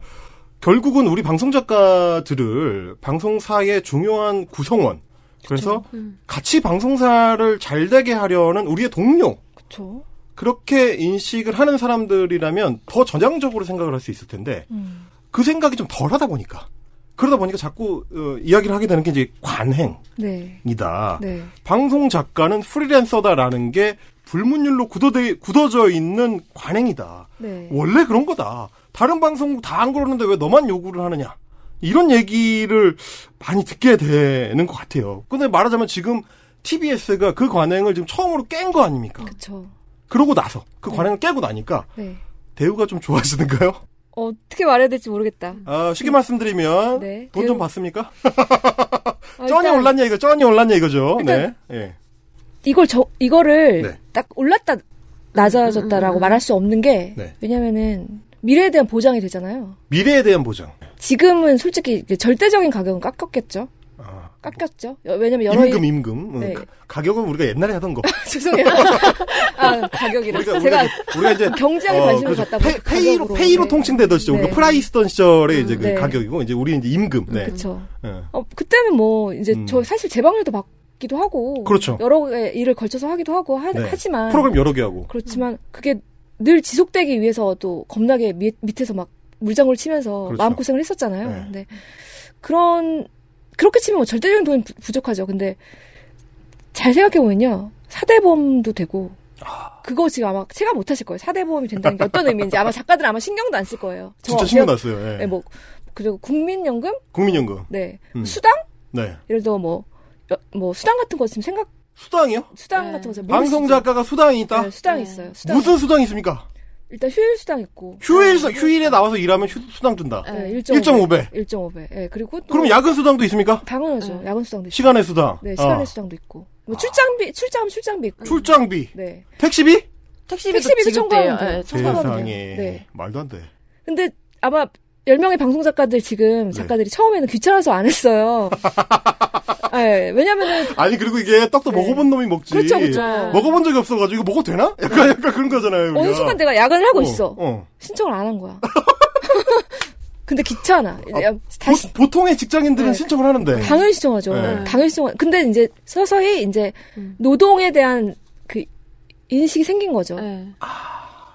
Speaker 3: 결국은 우리 방송 작가들을 방송사의 중요한 구성원 그래서 같이 방송사를 잘 되게 하려는 우리의 동료
Speaker 4: 그렇죠.
Speaker 3: 그렇게 인식을 하는 사람들이라면 더 전향적으로 생각을 할 수 있을 텐데
Speaker 4: 음.
Speaker 3: 그 생각이 좀 덜하다 보니까 그러다 보니까 자꾸 어, 이야기를 하게 되는 게 이제 관행이다.
Speaker 4: 네. 네.
Speaker 3: 방송 작가는 프리랜서다라는 게 불문율로 굳어대, 굳어져 있는 관행이다.
Speaker 4: 네.
Speaker 3: 원래 그런 거다. 다른 방송국 다안 그러는데 왜 너만 요구를 하느냐. 이런 얘기를 많이 듣게 되는 것 같아요. 근데 말하자면 지금 TBS가 그 관행을 지금 처음으로 깬 거 아닙니까?
Speaker 4: 그쵸.
Speaker 3: 그러고 나서 그
Speaker 4: 네.
Speaker 3: 관행을 깨고 나니까
Speaker 4: 네.
Speaker 3: 대우가 좀 좋아지는가요?
Speaker 4: 어떻게 말해야 될지 모르겠다.
Speaker 3: 아, 쉽게 말씀드리면
Speaker 4: 네.
Speaker 3: 돈좀
Speaker 4: 대우-
Speaker 3: 받습니까?
Speaker 4: 어,
Speaker 3: 쩐이 올랐냐 이거 쩐이 올랐냐 이거죠. 네. 예.
Speaker 4: 이걸 저 이거를
Speaker 3: 네.
Speaker 4: 딱 올랐다 낮아졌다라고 말할 수 없는 게
Speaker 3: 네.
Speaker 4: 왜냐면은 미래에 대한 보장이 되잖아요.
Speaker 3: 미래에 대한 보장.
Speaker 4: 지금은 솔직히 절대적인 가격은 깎였겠죠.
Speaker 3: 아,
Speaker 4: 깎였죠. 여- 왜냐면 여러
Speaker 3: 임금 임금. 응,
Speaker 4: 네.
Speaker 3: 가- 가격은 우리가 옛날에 하던 거.
Speaker 4: 죄송해요. 아 가격이라
Speaker 3: 우리가
Speaker 4: 제가
Speaker 3: 우리가, 이제-
Speaker 4: 경제학에
Speaker 3: 어,
Speaker 4: 관심을
Speaker 3: 그렇죠.
Speaker 4: 갖다
Speaker 3: 페, pay로.
Speaker 4: pay로 네.
Speaker 3: 통칭되던 시절 우리가
Speaker 4: 네.
Speaker 3: price던 시절의 이제 그
Speaker 4: 네.
Speaker 3: 가격이고 이제 우리 이제 임금. 네.
Speaker 4: 그렇죠.
Speaker 3: 예.
Speaker 4: 어, 그때는 뭐 이제
Speaker 3: 음.
Speaker 4: 저 사실 재방료도 받기도 하고
Speaker 3: 그렇죠.
Speaker 4: 여러 개 일을 걸쳐서 하기도 하고 하,
Speaker 3: 네.
Speaker 4: 지만
Speaker 3: 프로그램 여러 개 하고.
Speaker 4: 그렇지만 그게 늘 지속되기 위해서도 겁나게 밑, 밑에서 막 물장구를 치면서
Speaker 3: 그렇죠.
Speaker 4: 마음고생을 했었잖아요.
Speaker 3: 네.
Speaker 4: 근데 그런 그렇게 치면 뭐 절대적인 돈이 부, 부족하죠. 근데 잘 생각해 보면요. 사대보험도 되고
Speaker 3: 아.
Speaker 4: 그거 지금 아마 체가 못 하실 거예요. 사대보험이 된다는 게 어떤 의미인지 아마 작가들 아마 신경도 안 쓸 거예요. 저
Speaker 3: 진짜 신경 났어요. 예.
Speaker 4: 네, 뭐 그리고 국민연금,
Speaker 3: 국민연금.
Speaker 4: 네
Speaker 3: 음.
Speaker 4: 수당
Speaker 3: 네.
Speaker 4: 예를 들어 뭐, 여- 뭐 수당 같은 거 지금 생각
Speaker 3: 수당이요?
Speaker 4: 수당
Speaker 5: 네.
Speaker 4: 같은 거잘
Speaker 3: 방송? 작가가 수당이 있다.
Speaker 4: 네, 수당이
Speaker 5: 네.
Speaker 4: 있어요. 수당.
Speaker 3: 무슨 수당이 있습니까?
Speaker 4: 일단 휴일 수당 있고.
Speaker 3: 휴일 수- 휴일에 나와서 일하면 휴, 수당 준다.
Speaker 4: 네,
Speaker 3: 1.5배.
Speaker 4: 1.5배. 예, 그리고 또
Speaker 3: 그럼 야근 수당도 있습니까?
Speaker 4: 당연하죠.
Speaker 5: 네.
Speaker 4: 야근 수당도 있고.
Speaker 3: 시간의 수당.
Speaker 4: 네, 시간의
Speaker 3: 어.
Speaker 4: 수당도 있고. 뭐 출장비, 출장하면 출장비 있고.
Speaker 3: 출장비.
Speaker 4: 네.
Speaker 3: 택시비?
Speaker 5: 택시비도
Speaker 4: 택시비도. 청구하면 돼요.
Speaker 5: 예,
Speaker 4: 청구하면.
Speaker 5: 돼요.
Speaker 4: 네.
Speaker 3: 말도 안 돼.
Speaker 4: 근데 아마 10명의 방송 작가들
Speaker 3: 네.
Speaker 4: 지금 작가들이 처음에는 귀찮아서 안 했어요. 네, 왜냐면은
Speaker 3: 아니 그리고 이게 떡도
Speaker 4: 네.
Speaker 3: 먹어본 놈이 먹지.
Speaker 4: 그렇죠, 그렇죠.
Speaker 3: 먹어본 적이 없어가지고 이거 먹어도 되나? 약간 약간 그런 거잖아요.
Speaker 4: 어느
Speaker 3: 우리가.
Speaker 4: 순간 내가 야근을 하고
Speaker 3: 어,
Speaker 4: 있어.
Speaker 3: 어.
Speaker 4: 신청을 안 한 거야. 근데 귀찮아.
Speaker 3: 아,
Speaker 4: 야, 다시
Speaker 3: 보, 통의 직장인들은
Speaker 4: 네.
Speaker 3: 신청을 하는데.
Speaker 4: 당연히 신청하죠.
Speaker 3: 네.
Speaker 4: 당연히 신청. 근데 이제 서서히 이제
Speaker 5: 음.
Speaker 4: 노동에 대한 그 인식이 생긴 거죠.
Speaker 5: 예.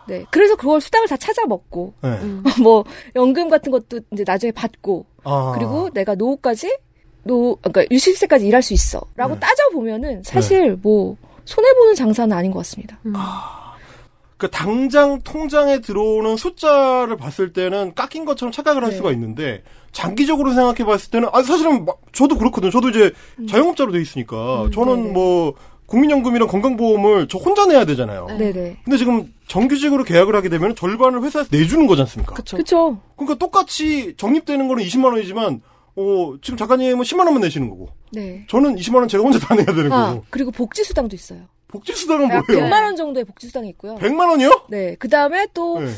Speaker 4: 네. 그래서 그걸 수당을 다 찾아 먹고
Speaker 3: 네.
Speaker 5: 음.
Speaker 4: 뭐 연금 같은 것도 이제 나중에 받고
Speaker 3: 아.
Speaker 4: 그리고 내가 노후까지 노 그러니까 유식세까지 일할 수 있어 라고
Speaker 3: 네.
Speaker 4: 따져 보면은 사실 뭐 손해 보는 장사는 아닌 것 같습니다.
Speaker 5: 음.
Speaker 3: 그 당장 통장에 들어오는 숫자를 봤을 때는 깎인 것처럼 착각을 할
Speaker 4: 네.
Speaker 3: 수가 있는데 장기적으로 생각해 봤을 때는 아 사실은 막 저도 그렇거든요. 저도 이제 자영업자로 돼 있으니까
Speaker 4: 음,
Speaker 3: 저는
Speaker 4: 네네.
Speaker 3: 뭐 국민연금이랑 건강보험을 저 혼자 내야 되잖아요.
Speaker 5: 네.
Speaker 4: 네, 네.
Speaker 3: 근데 지금 정규직으로 계약을 하게 되면 절반을 회사에서 내주는 거지 않습니까?
Speaker 5: 그쵸.
Speaker 4: 그렇죠.
Speaker 3: 그러니까 똑같이 적립되는 거는 20만 원이지만 어, 지금 작가님은 10만 원만 내시는 거고
Speaker 4: 네.
Speaker 3: 저는 20만 원 제가 혼자 다 내야 되는
Speaker 4: 아,
Speaker 3: 거고
Speaker 4: 그리고 복지 수당도 있어요.
Speaker 3: 복지 수당은
Speaker 4: 약
Speaker 3: 뭐예요?
Speaker 4: 100만 원 정도의 복지 수당이 있고요.
Speaker 3: 100만 원이요?
Speaker 4: 네. 그다음에 또
Speaker 3: 네.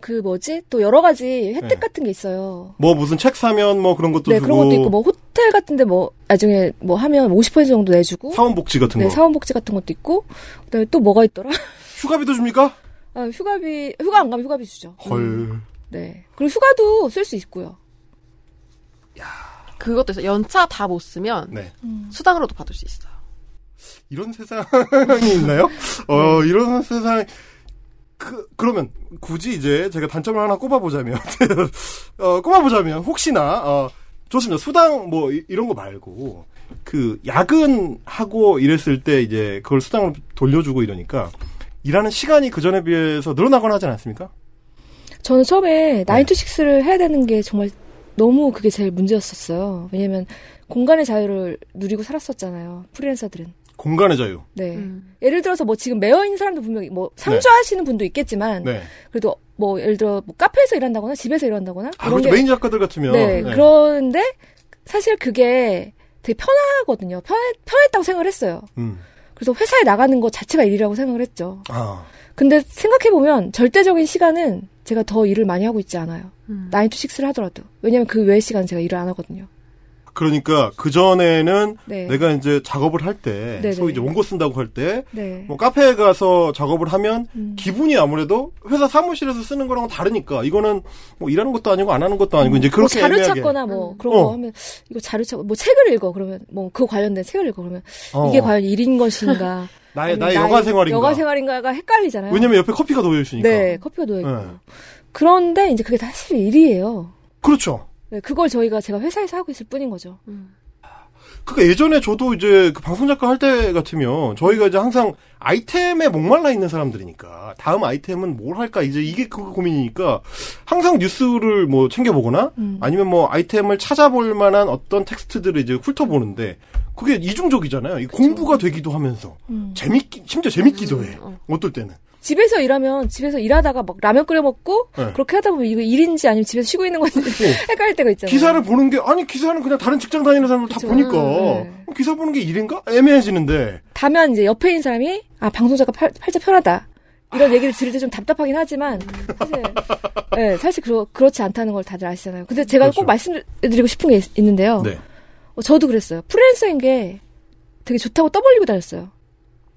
Speaker 4: 그 뭐지? 또 여러 가지 혜택
Speaker 3: 네.
Speaker 4: 같은 게 있어요.
Speaker 3: 뭐 무슨 책 사면 뭐 그런 것도
Speaker 4: 네,
Speaker 3: 주고
Speaker 4: 그런 것도 있고 뭐 호텔 같은데 뭐 나중에 뭐 하면 50% 정도 내주고
Speaker 3: 사원복지 같은
Speaker 4: 네,
Speaker 3: 거
Speaker 4: 사원복지 같은 것도 있고 그다음에 또 뭐가 있더라?
Speaker 3: 휴가비도 줍니까?
Speaker 4: 아, 휴가비 휴가 안 가면 휴가비 주죠.
Speaker 3: 헐
Speaker 4: 네. 그리고 휴가도 쓸 수 있고요.
Speaker 5: 그것도 있어요. 연차 다 못 쓰면
Speaker 3: 네
Speaker 5: 수당으로도 받을 수 있어요.
Speaker 3: 이런 세상이 있나요? 어 이런 세상 그 그러면 굳이 이제 제가 단점을 하나 꼽아보자면 어 꼽아보자면 혹시나 어 좋습니다 수당 뭐 이- 이런 거 말고 그 야근하고 이랬을 때 이제 그걸 수당을 돌려주고 이러니까 일하는 시간이 그 전에 비해서 늘어나거나 하지 않았습니까?
Speaker 4: 저는 처음에
Speaker 3: 네.
Speaker 4: 나인투식스를 해야 되는 게 정말 너무 그게 제일 문제였었어요. 왜냐면 공간의 자유를 누리고 살았었잖아요. 프리랜서들은.
Speaker 3: 공간의 자유.
Speaker 4: 네.
Speaker 5: 음.
Speaker 4: 예를 들어서 뭐 지금 매어 있는 사람도 분명히 뭐 상주하시는 분도 있겠지만
Speaker 3: 네.
Speaker 4: 그래도 뭐 예를 들어 뭐 카페에서 일한다거나 집에서 일한다거나
Speaker 3: 아, 그렇죠.
Speaker 4: 게
Speaker 3: 메인 작가들 같으면.
Speaker 4: 네, 그런데 사실 그게 되게 편하거든요. 편 편했다고 생각을 했어요.
Speaker 3: 음.
Speaker 4: 그래서 회사에 나가는 것 자체가 일이라고 생각을 했죠.
Speaker 3: 아.
Speaker 4: 근데 생각해 보면 절대적인 시간은 제가 더 일을 많이 하고 있지 않아요.
Speaker 5: 음.
Speaker 4: 9 to 6를 하더라도. 왜냐면 그 외의 시간은 제가 일을 안 하거든요.
Speaker 3: 그러니까 그 전에는
Speaker 4: 네.
Speaker 3: 내가 이제 작업을 할 때,
Speaker 4: 네네.
Speaker 3: 소위 이제 원고 쓴다고 할 때,
Speaker 4: 네.
Speaker 3: 뭐 카페에 가서 작업을 하면
Speaker 4: 음.
Speaker 3: 기분이 아무래도 회사 사무실에서 쓰는 거랑은 다르니까 이거는 뭐 일하는 것도 아니고 안 하는 것도 아니고 이제
Speaker 4: 뭐
Speaker 3: 그렇게
Speaker 4: 자료
Speaker 3: 애매하게.
Speaker 4: 찾거나 뭐
Speaker 5: 음.
Speaker 4: 그런
Speaker 3: 어.
Speaker 4: 거 하면 이거 자료 찾고 뭐 책을 읽어 그러면 뭐 그 관련된 책을 읽어 그러면
Speaker 3: 어.
Speaker 4: 이게 과연 일인 것인가
Speaker 3: 나의 나의 여가 생활인가?
Speaker 4: 여가 생활인가가 헷갈리잖아요.
Speaker 3: 왜냐면 옆에 커피가 놓여 있으니까.
Speaker 4: 네 커피가 놓여 있고
Speaker 3: 네.
Speaker 4: 그런데 이제 그게 사실 일이에요.
Speaker 3: 그렇죠.
Speaker 4: 네, 그걸 저희가 제가 회사에서 하고 있을 뿐인 거죠.
Speaker 5: 음.
Speaker 3: 그니까 예전에 저도 이제 그 방송 작가 할 때 같으면 저희가 이제 항상 아이템에 목말라 있는 사람들이니까 다음 아이템은 뭘 할까 이제 이게 그 고민이니까 항상 뉴스를 뭐 챙겨보거나
Speaker 4: 음.
Speaker 3: 아니면 뭐 아이템을 찾아볼 만한 어떤 텍스트들을 이제 훑어보는데 그게 이중적이잖아요. 이 공부가 되기도 하면서
Speaker 4: 음.
Speaker 3: 재밌기 심지어 재밌기도 해.
Speaker 5: 어.
Speaker 3: 어떨 때는.
Speaker 4: 집에서 일하면 집에서 일하다가 막 라면 끓여 먹고
Speaker 3: 네.
Speaker 4: 그렇게 하다 보면 이거 일인지 아니면 집에서 쉬고 있는 건지 헷갈릴 때가 있잖아요.
Speaker 3: 기사를 보는 게 아니 기사는 그냥 다른 직장 다니는 사람들 다
Speaker 4: 그쵸.
Speaker 3: 보니까
Speaker 4: 네.
Speaker 3: 기사 보는 게 일인가 애매해지는데
Speaker 4: 다만 이제 옆에 있는 사람이 아 방송 작가 팔, 팔자 편하다 이런 얘기를 들을 때 좀 답답하긴 하지만 사실 네, 사실 그러, 그렇지 않다는 걸 다들 아시잖아요. 근데 제가
Speaker 3: 그렇죠.
Speaker 4: 꼭 말씀드리고 싶은 게 있, 는데요
Speaker 3: 네.
Speaker 4: 저도 그랬어요. 프리랜서인 게 되게 좋다고 떠벌리고 다녔어요.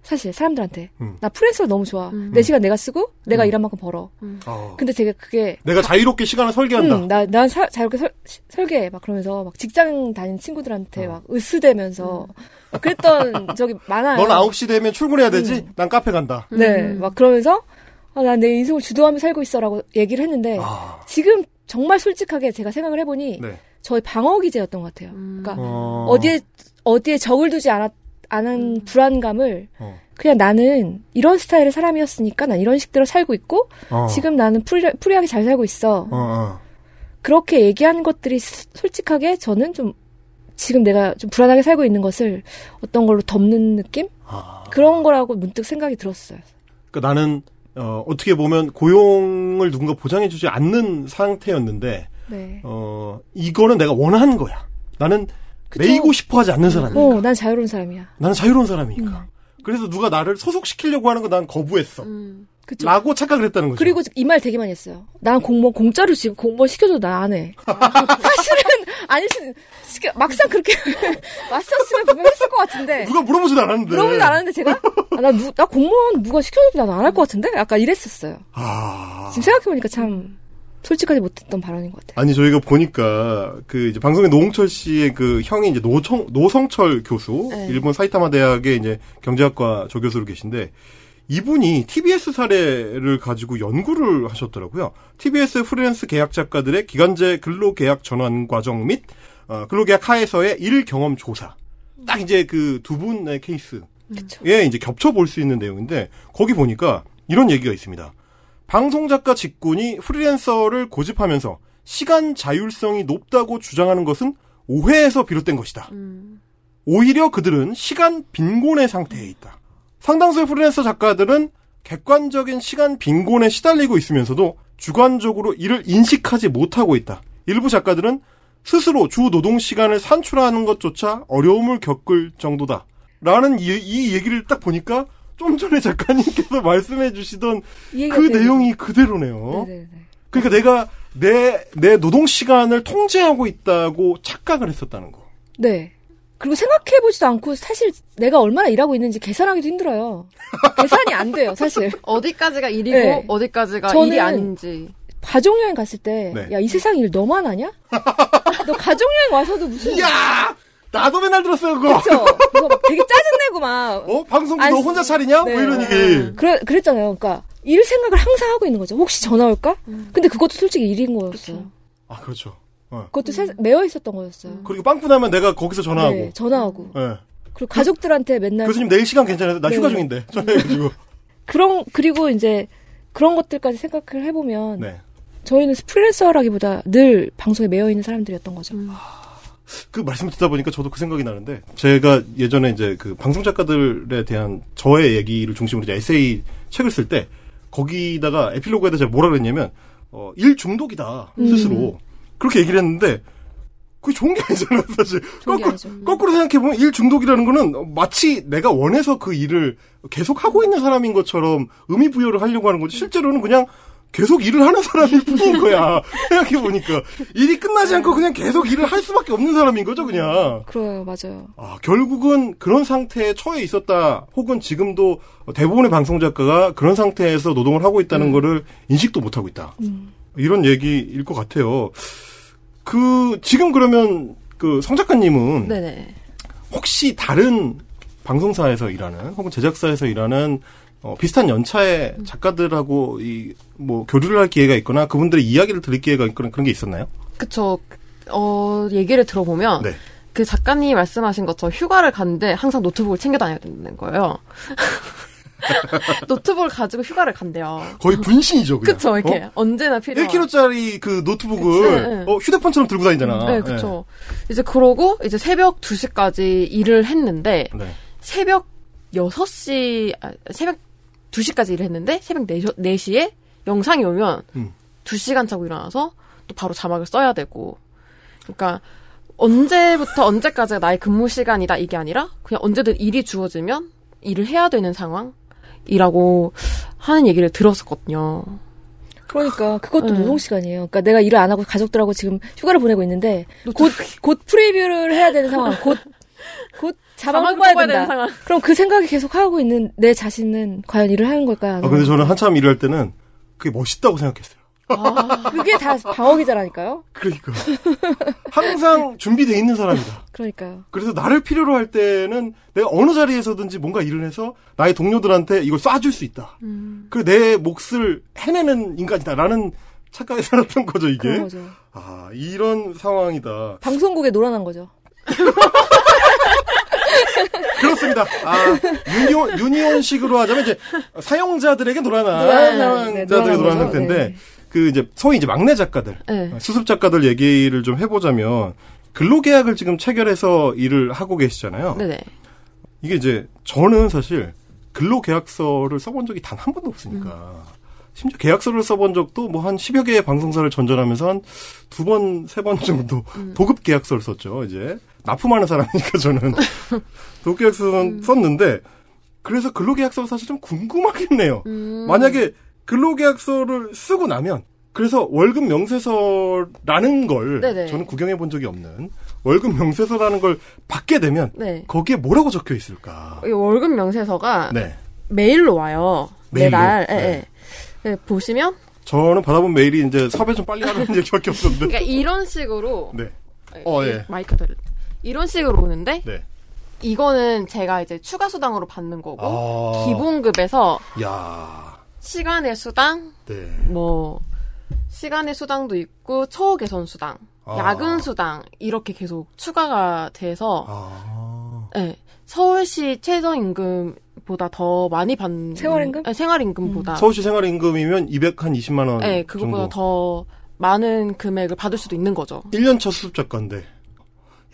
Speaker 4: 사실 사람들한테
Speaker 3: 음.
Speaker 4: 나 프리랜서가 너무 좋아.
Speaker 5: 음.
Speaker 4: 내 시간 내가 쓰고 내가
Speaker 3: 음.
Speaker 4: 일한 만큼 벌어.
Speaker 3: 어.
Speaker 4: 근데 되게 그게
Speaker 3: 내가 자유롭게 시간을 설계한다.
Speaker 4: 음, 나, 난 사- 자유롭게 설, 시- 설계해. 막 그러면서 막 직장 다니는 친구들한테
Speaker 3: 어.
Speaker 4: 막 으스대면서 막 그랬던 적이 많아요.
Speaker 3: 넌 9시 되면 출근해야 되지?
Speaker 4: 음.
Speaker 3: 난 카페 간다.
Speaker 4: 네,
Speaker 5: 음.
Speaker 4: 막 그러면서 아, 난 내 인생을 주도하며 살고 있어라고 얘기를 했는데
Speaker 3: 아,
Speaker 4: 지금 정말 솔직하게 제가 생각을 해보니
Speaker 3: 네.
Speaker 4: 저희 방어 기제였던 것 같아요.
Speaker 5: 음.
Speaker 4: 그러니까
Speaker 3: 어.
Speaker 4: 어... 디에 어디에 적을 두지 않았 않은 불안감을
Speaker 3: 어.
Speaker 4: 그냥 나는 이런 스타일의 사람이었으니까 난 이런 식대로 살고 있고
Speaker 3: 어.
Speaker 4: 지금 나는 free, free하게 잘 살고 있어.
Speaker 3: 어, 어.
Speaker 4: 그렇게 얘기한 것들이 스- 솔직하게 저는 좀 지금 내가 좀 불안하게 살고 있는 것을 어떤 걸로 덮는 느낌?
Speaker 3: 아.
Speaker 4: 그런 거라고 문득 생각이 들었어요.
Speaker 3: 그러니까 나는 어, 어떻게 보면 고용을 누군가 보장해주지 않는 상태였는데
Speaker 4: 네.
Speaker 3: 어, 이거는 내가 원하는 거야. 나는
Speaker 4: 그쵸?
Speaker 3: 매이고 싶어 하지 않는 사람이니까.
Speaker 4: 어, 난 자유로운 사람이야.
Speaker 3: 나는 자유로운 사람이니까.
Speaker 4: 음.
Speaker 3: 그래서 누가 나를 소속시키려고 하는 거 난 거부했어.
Speaker 5: 음.
Speaker 4: 그쵸?
Speaker 3: 라고 착각을 했다는 거죠.
Speaker 4: 그리고 이 말 되게 많이 했어요. 난 공무원 공짜로 지금 공무원 시켜도 나안 해. 사실은 수 시켜 막상 그렇게 왔었으면 분명 했을 것 같은데
Speaker 3: 누가 물어보지도 않았는데.
Speaker 4: 물어보지도 않았는데 제가 아, 나, 누, 나 공무원 누가 시켜줘도 난 안 할 것 같은데 약간 이랬었어요.
Speaker 3: 아.
Speaker 4: 지금 생각해보니까 참 솔직하지 못했던 발언인 것 같아요.
Speaker 3: 아니 저희가 보니까 그 이제 방송에 노홍철 씨의 그 형이 이제 노청 노성철 교수
Speaker 5: 네.
Speaker 3: 일본 사이타마 대학의 이제 경제학과 조교수로 계신데 이분이 TBS 사례를 가지고 연구를 하셨더라고요. TBS 프리랜스 계약 작가들의 기간제 근로 계약 전환 과정 및 어, 근로계약 하에서의 일 경험 조사. 딱 이제 그 두 분의 케이스에
Speaker 4: 그쵸.
Speaker 3: 이제 겹쳐 볼 수 있는 내용인데 거기 보니까 이런 얘기가 있습니다. 방송 작가 직군이 프리랜서를 고집하면서 시간 자율성이 높다고 주장하는 것은 오해에서 비롯된 것이다.
Speaker 5: 음.
Speaker 3: 오히려 그들은 시간 빈곤의 상태에 있다. 상당수의 프리랜서 작가들은 객관적인 시간 빈곤에 시달리고 있으면서도 주관적으로 이를 인식하지 못하고 있다. 일부 작가들은 스스로 주 노동 시간을 산출하는 것조차 어려움을 겪을 정도다. 라는 이, 이 얘기를 딱 보니까 좀 전에 작가님께서 말씀해 주시던 그
Speaker 4: 되게-
Speaker 3: 내용이 그대로네요.
Speaker 4: 네네네.
Speaker 3: 그러니까 내가 내, 내 노동 시간을 통제하고 있다고 착각을 했었다는 거.
Speaker 4: 네. 그리고 생각해보지도 않고 사실 내가 얼마나 일하고 있는지 계산하기도 힘들어요. 계산이 안 돼요, 사실.
Speaker 5: 어디까지가 일이고
Speaker 4: 네.
Speaker 5: 어디까지가 일이 아닌지.
Speaker 4: 가족여행 갔을 때,
Speaker 3: 네.
Speaker 4: 야, 이 세상 일 너만 하냐? 너 가족여행 와서도 무슨.
Speaker 3: 이야! 나도 맨날 들었어요, 그거!
Speaker 4: 그쵸? 그거 막 되게 짜증내고 막.
Speaker 3: 어? 방송국 안너
Speaker 4: 쓰-
Speaker 3: 혼자 차리냐?
Speaker 4: 네.
Speaker 3: 뭐 이런 얘기.
Speaker 4: 그래, 그랬잖아요. 그러니까, 일 생각을 항상 하고 있는 거죠. 혹시 전화 올까? 근데 그것도 솔직히 일인 거였어요.
Speaker 3: 아, 그렇죠. 어.
Speaker 4: 그것도 사- 매여 있었던 거였어요.
Speaker 3: 그리고 빵꾸 나면 내가 거기서 전화하고.
Speaker 4: 네, 전화하고.
Speaker 3: 예.
Speaker 4: 그리고 가족들한테 맨날.
Speaker 3: 교수님 내일 시간 괜찮아요? 나
Speaker 4: 네.
Speaker 3: 휴가 중인데. 전화해가지고.
Speaker 4: 그런, 그리고 이제 그런 것들까지 생각을 해보면.
Speaker 3: 네.
Speaker 4: 저희는 프리랜서라기보다 늘 방송에 매여 있는 사람들이었던 거죠.
Speaker 3: 그 말씀 듣다 보니까 저도 그 생각이 나는데 제가 예전에 이제 그 방송 작가들에 대한 저의 얘기를 중심으로 이제 에세이 책을 쓸 때 거기다가 에필로그에다 제가 뭐라 그랬냐면 어, 일 중독이다 스스로 그렇게 얘기를 했는데 그게 좋은 게 아니잖아요 사실. 거꾸로,
Speaker 4: 아니죠.
Speaker 3: 거꾸로 생각해 보면 일 중독이라는 거는 마치 내가 원해서 그 일을 계속 하고 있는 사람인 것처럼 의미 부여를 하려고 하는 거지. 실제로는 그냥 계속 일을 하는 사람일 뿐인 거야 생각해 보니까 일이 끝나지 않고 그냥 계속 일을 할 수밖에 없는 사람인 거죠 그냥
Speaker 4: 그래요, 맞아요.
Speaker 3: 아, 결국은 그런 상태에 처해 있었다, 혹은 지금도 대부분의 방송 작가가 그런 상태에서 노동을 하고 있다는 거를 인식도 못 하고 있다. 이런 얘기일 것 같아요. 그, 지금 그러면 그 성 작가님은
Speaker 5: 네네.
Speaker 3: 혹시 다른 방송사에서 일하는, 혹은 제작사에서 일하는 어, 비슷한 연차의 작가들하고 이, 뭐, 교류를 할 기회가 있거나 그분들의 이야기를 들을 기회가 있거나 그런 게 있었나요?
Speaker 5: 그쵸. 어, 얘기를 들어보면,
Speaker 3: 네.
Speaker 5: 그 작가님이 말씀하신 것처럼 휴가를 갔는데 항상 노트북을 챙겨 다녀야 된다는 거예요. 노트북을 가지고 휴가를 간대요.
Speaker 3: 거의 분신이죠, 그냥.
Speaker 5: 그쵸, 이렇게.
Speaker 3: 어?
Speaker 5: 언제나 필요한.
Speaker 3: 1kg짜리 그 노트북을
Speaker 5: 그치, 네.
Speaker 3: 어, 휴대폰처럼 들고 다니잖아.
Speaker 5: 네, 그쵸. 이제 그러고 이제 새벽 2시까지 일을 했는데,
Speaker 3: 네. 네.
Speaker 5: 새벽 6시, 아, 새벽 2시까지 일을 했는데, 새벽 4시, 4시에 영상이 오면,
Speaker 3: 음.
Speaker 5: 2시간 자고 일어나서 또 바로 자막을 써야 되고. 그러니까, 언제부터 언제까지가 나의 근무 시간이다, 이게 아니라, 그냥 언제든 일이 주어지면 일을 해야 되는 상황이라고 하는 얘기를 들었었거든요.
Speaker 4: 그러니까 그것도
Speaker 5: 네.
Speaker 4: 노동 시간이에요. 그러니까 내가 일을 안 하고 가족들하고 지금 휴가를 보내고 있는데 곧곧 프리뷰를 해야 되는 상황. 곧 곧 자막
Speaker 5: 자막을
Speaker 4: 뽑아야
Speaker 5: 뽑아야
Speaker 4: 된다.
Speaker 5: 되는 상황.
Speaker 4: 그럼 그 생각이 계속 하고 있는 내 자신은 과연 일을 하는 걸까?
Speaker 3: 아, 근데 저는 한참 일할 때는 그게 멋있다고 생각했어요.
Speaker 4: 그게 다 방어기자라니까요.
Speaker 3: 그러니까. 항상 준비돼 있는 사람이다.
Speaker 4: 그러니까요.
Speaker 3: 그래서 나를 필요로 할 때는 내가 어느 자리에서든지 뭔가 일을 해서 나의 동료들한테 이걸 쏴줄 수 있다.
Speaker 5: 음.
Speaker 3: 그리고 내 몫을 해내는 인간이다라는 착각에 살았던 거죠, 이게.
Speaker 4: 그런 거죠.
Speaker 3: 아, 이런 상황이다.
Speaker 4: 방송국에 놀아난 거죠.
Speaker 3: 그렇습니다. 아, 유니온, 유니온식으로 하자면 이제 사용자들에게 놀아난
Speaker 4: 놀아난,
Speaker 3: 사용자들에게
Speaker 4: 네, 놀아난.
Speaker 3: 텐데
Speaker 4: 네.
Speaker 3: 그 이제 소위 이제 막내 작가들,
Speaker 5: 네.
Speaker 3: 수습 작가들 얘기를 좀 해보자면 근로계약을 지금 체결해서 일을 하고 계시잖아요.
Speaker 5: 네네.
Speaker 3: 이게 이제 저는 사실 근로계약서를 써본 적이 단 한 번도 없으니까.
Speaker 5: 음.
Speaker 3: 심지어 계약서를 써본 적도 뭐 한 10여 개의 방송사를 전전하면서 한 두 번, 세 번 정도
Speaker 5: 음.
Speaker 3: 도급 계약서를 썼죠, 이제. 납품하는 사람이니까 저는. 도급 계약서는
Speaker 5: 음.
Speaker 3: 썼는데, 그래서 근로계약서가 사실 좀 궁금하긴 해요.
Speaker 5: 음.
Speaker 3: 만약에 근로계약서를 쓰고 나면, 그래서 월급 명세서라는 걸
Speaker 5: 네네.
Speaker 3: 저는 구경해 본 적이 없는 월급 명세서라는 걸 받게 되면
Speaker 5: 네.
Speaker 3: 거기에 뭐라고 적혀 있을까?
Speaker 5: 이 월급 명세서가
Speaker 3: 네.
Speaker 5: 메일로 와요.
Speaker 3: 메일로?
Speaker 5: 매달. 예,
Speaker 3: 네.
Speaker 5: 예. 네, 보시면
Speaker 3: 저는 받아본 메일이 이제 섭외 좀 빨리 하는 얘기밖에 없었는데.
Speaker 5: 그러니까 이런 식으로
Speaker 3: 네. 어,
Speaker 5: 이-
Speaker 3: 예.
Speaker 5: 마이크 들 이런 식으로 오는데
Speaker 3: 네.
Speaker 5: 이거는 제가 이제 추가 수당으로 받는 거고
Speaker 3: 아.
Speaker 5: 기본급에서
Speaker 3: 야.
Speaker 5: 시간의 수당
Speaker 3: 네.
Speaker 5: 뭐 시간의 수당도 있고 처우 개선 수당,
Speaker 3: 아.
Speaker 5: 야근 수당 이렇게 계속 추가가 돼서
Speaker 3: 아.
Speaker 5: 네, 서울시 최저 임금 보다 더 많이 받는
Speaker 4: 생활임금?
Speaker 5: 네, 생활임금보다
Speaker 3: 서울시 생활임금이면 220만 원
Speaker 5: 네, 그거보다
Speaker 3: 정도.
Speaker 5: 더 많은 금액을 받을 수도 있는 거죠.
Speaker 3: 1년차 수습 작가인데.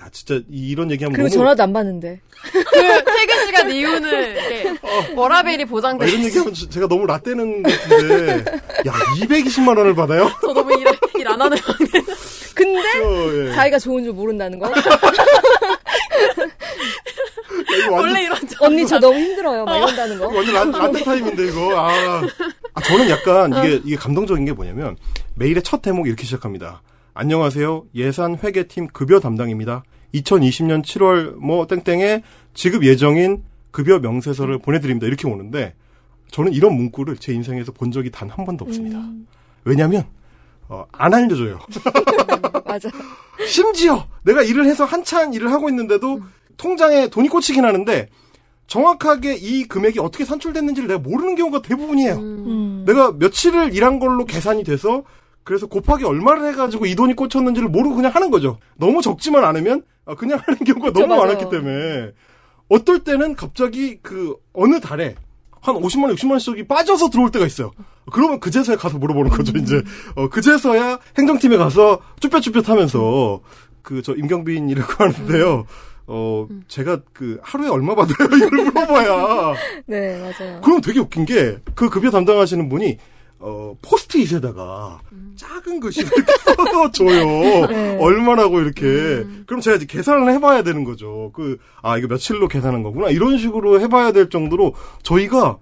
Speaker 3: 야, 진짜 이- 이런 얘기하면
Speaker 4: 그리고
Speaker 3: 너무
Speaker 4: 전화도 안 받는데.
Speaker 5: 그 퇴근 시간 이후는 이렇게 워라벨이
Speaker 3: 아,
Speaker 5: 보장돼
Speaker 3: 이런
Speaker 5: 있어.
Speaker 3: 얘기하면 저- 제가 너무 라떼는 것 같은데. 야, 220만 원을 받아요?
Speaker 5: 저 너무 일 안 하는
Speaker 4: 근데
Speaker 3: 저, 예.
Speaker 4: 자기가 좋은 줄 모른다는 거.
Speaker 3: 이거 완전,
Speaker 5: 원래 이런 저
Speaker 4: 언니 저 너무 힘들어요. 막 이런다는 거.
Speaker 3: 완전 라, 라떼 타임인데, 이거. 아. 아, 저는 약간 이게, 이게 감동적인 게 뭐냐면, 메일의 첫 대목이 이렇게 시작합니다. 안녕하세요. 예산 회계팀 급여 담당입니다. 2020년 7월 뭐 땡땡에 지급 예정인 급여 명세서를 보내드립니다. 이렇게 오는데, 저는 이런 문구를 제 인생에서 본 적이 단 한 번도 없습니다. 왜냐면, 어, 안 알려줘요.
Speaker 4: 맞아.
Speaker 3: 심지어 내가 일을 해서 한참 일을 하고 있는데도 통장에 돈이 꽂히긴 하는데 정확하게 이 금액이 어떻게 산출됐는지를 내가 모르는 경우가 대부분이에요.
Speaker 4: 음.
Speaker 3: 내가 며칠을 일한 걸로 계산이 돼서 그래서 곱하기 얼마를 해가지고 이 돈이 꽂혔는지를 모르고 그냥 하는 거죠. 너무 적지만 않으면 아, 그냥 하는 경우가
Speaker 4: 그쵸,
Speaker 3: 너무
Speaker 4: 맞아요.
Speaker 3: 많았기 때문에 어떨 때는 갑자기 그 어느 달에 한 50만 원, 60만 원씩이 빠져서 들어올 때가 있어요. 그러면 그제서야 가서 물어보는 거죠, 이제. 어, 그제서야 행정팀에 가서 쭈뼛쭈뼛 하면서 그 저 임경빈이라고 하는데요. 어, 제가 그 하루에 얼마 받아요? 이걸 물어봐야.
Speaker 4: 네, 맞아요.
Speaker 3: 그럼 되게 웃긴 게 그 급여 담당하시는 분이 어 포스트잇에다가 작은 글씨를 써서 줘요.
Speaker 4: 네.
Speaker 3: 얼마라고 이렇게. 그럼 제가 이제 계산을 해봐야 되는 거죠. 그 아 이거 며칠로 계산한 거구나 이런 식으로 해봐야 될 정도로 저희가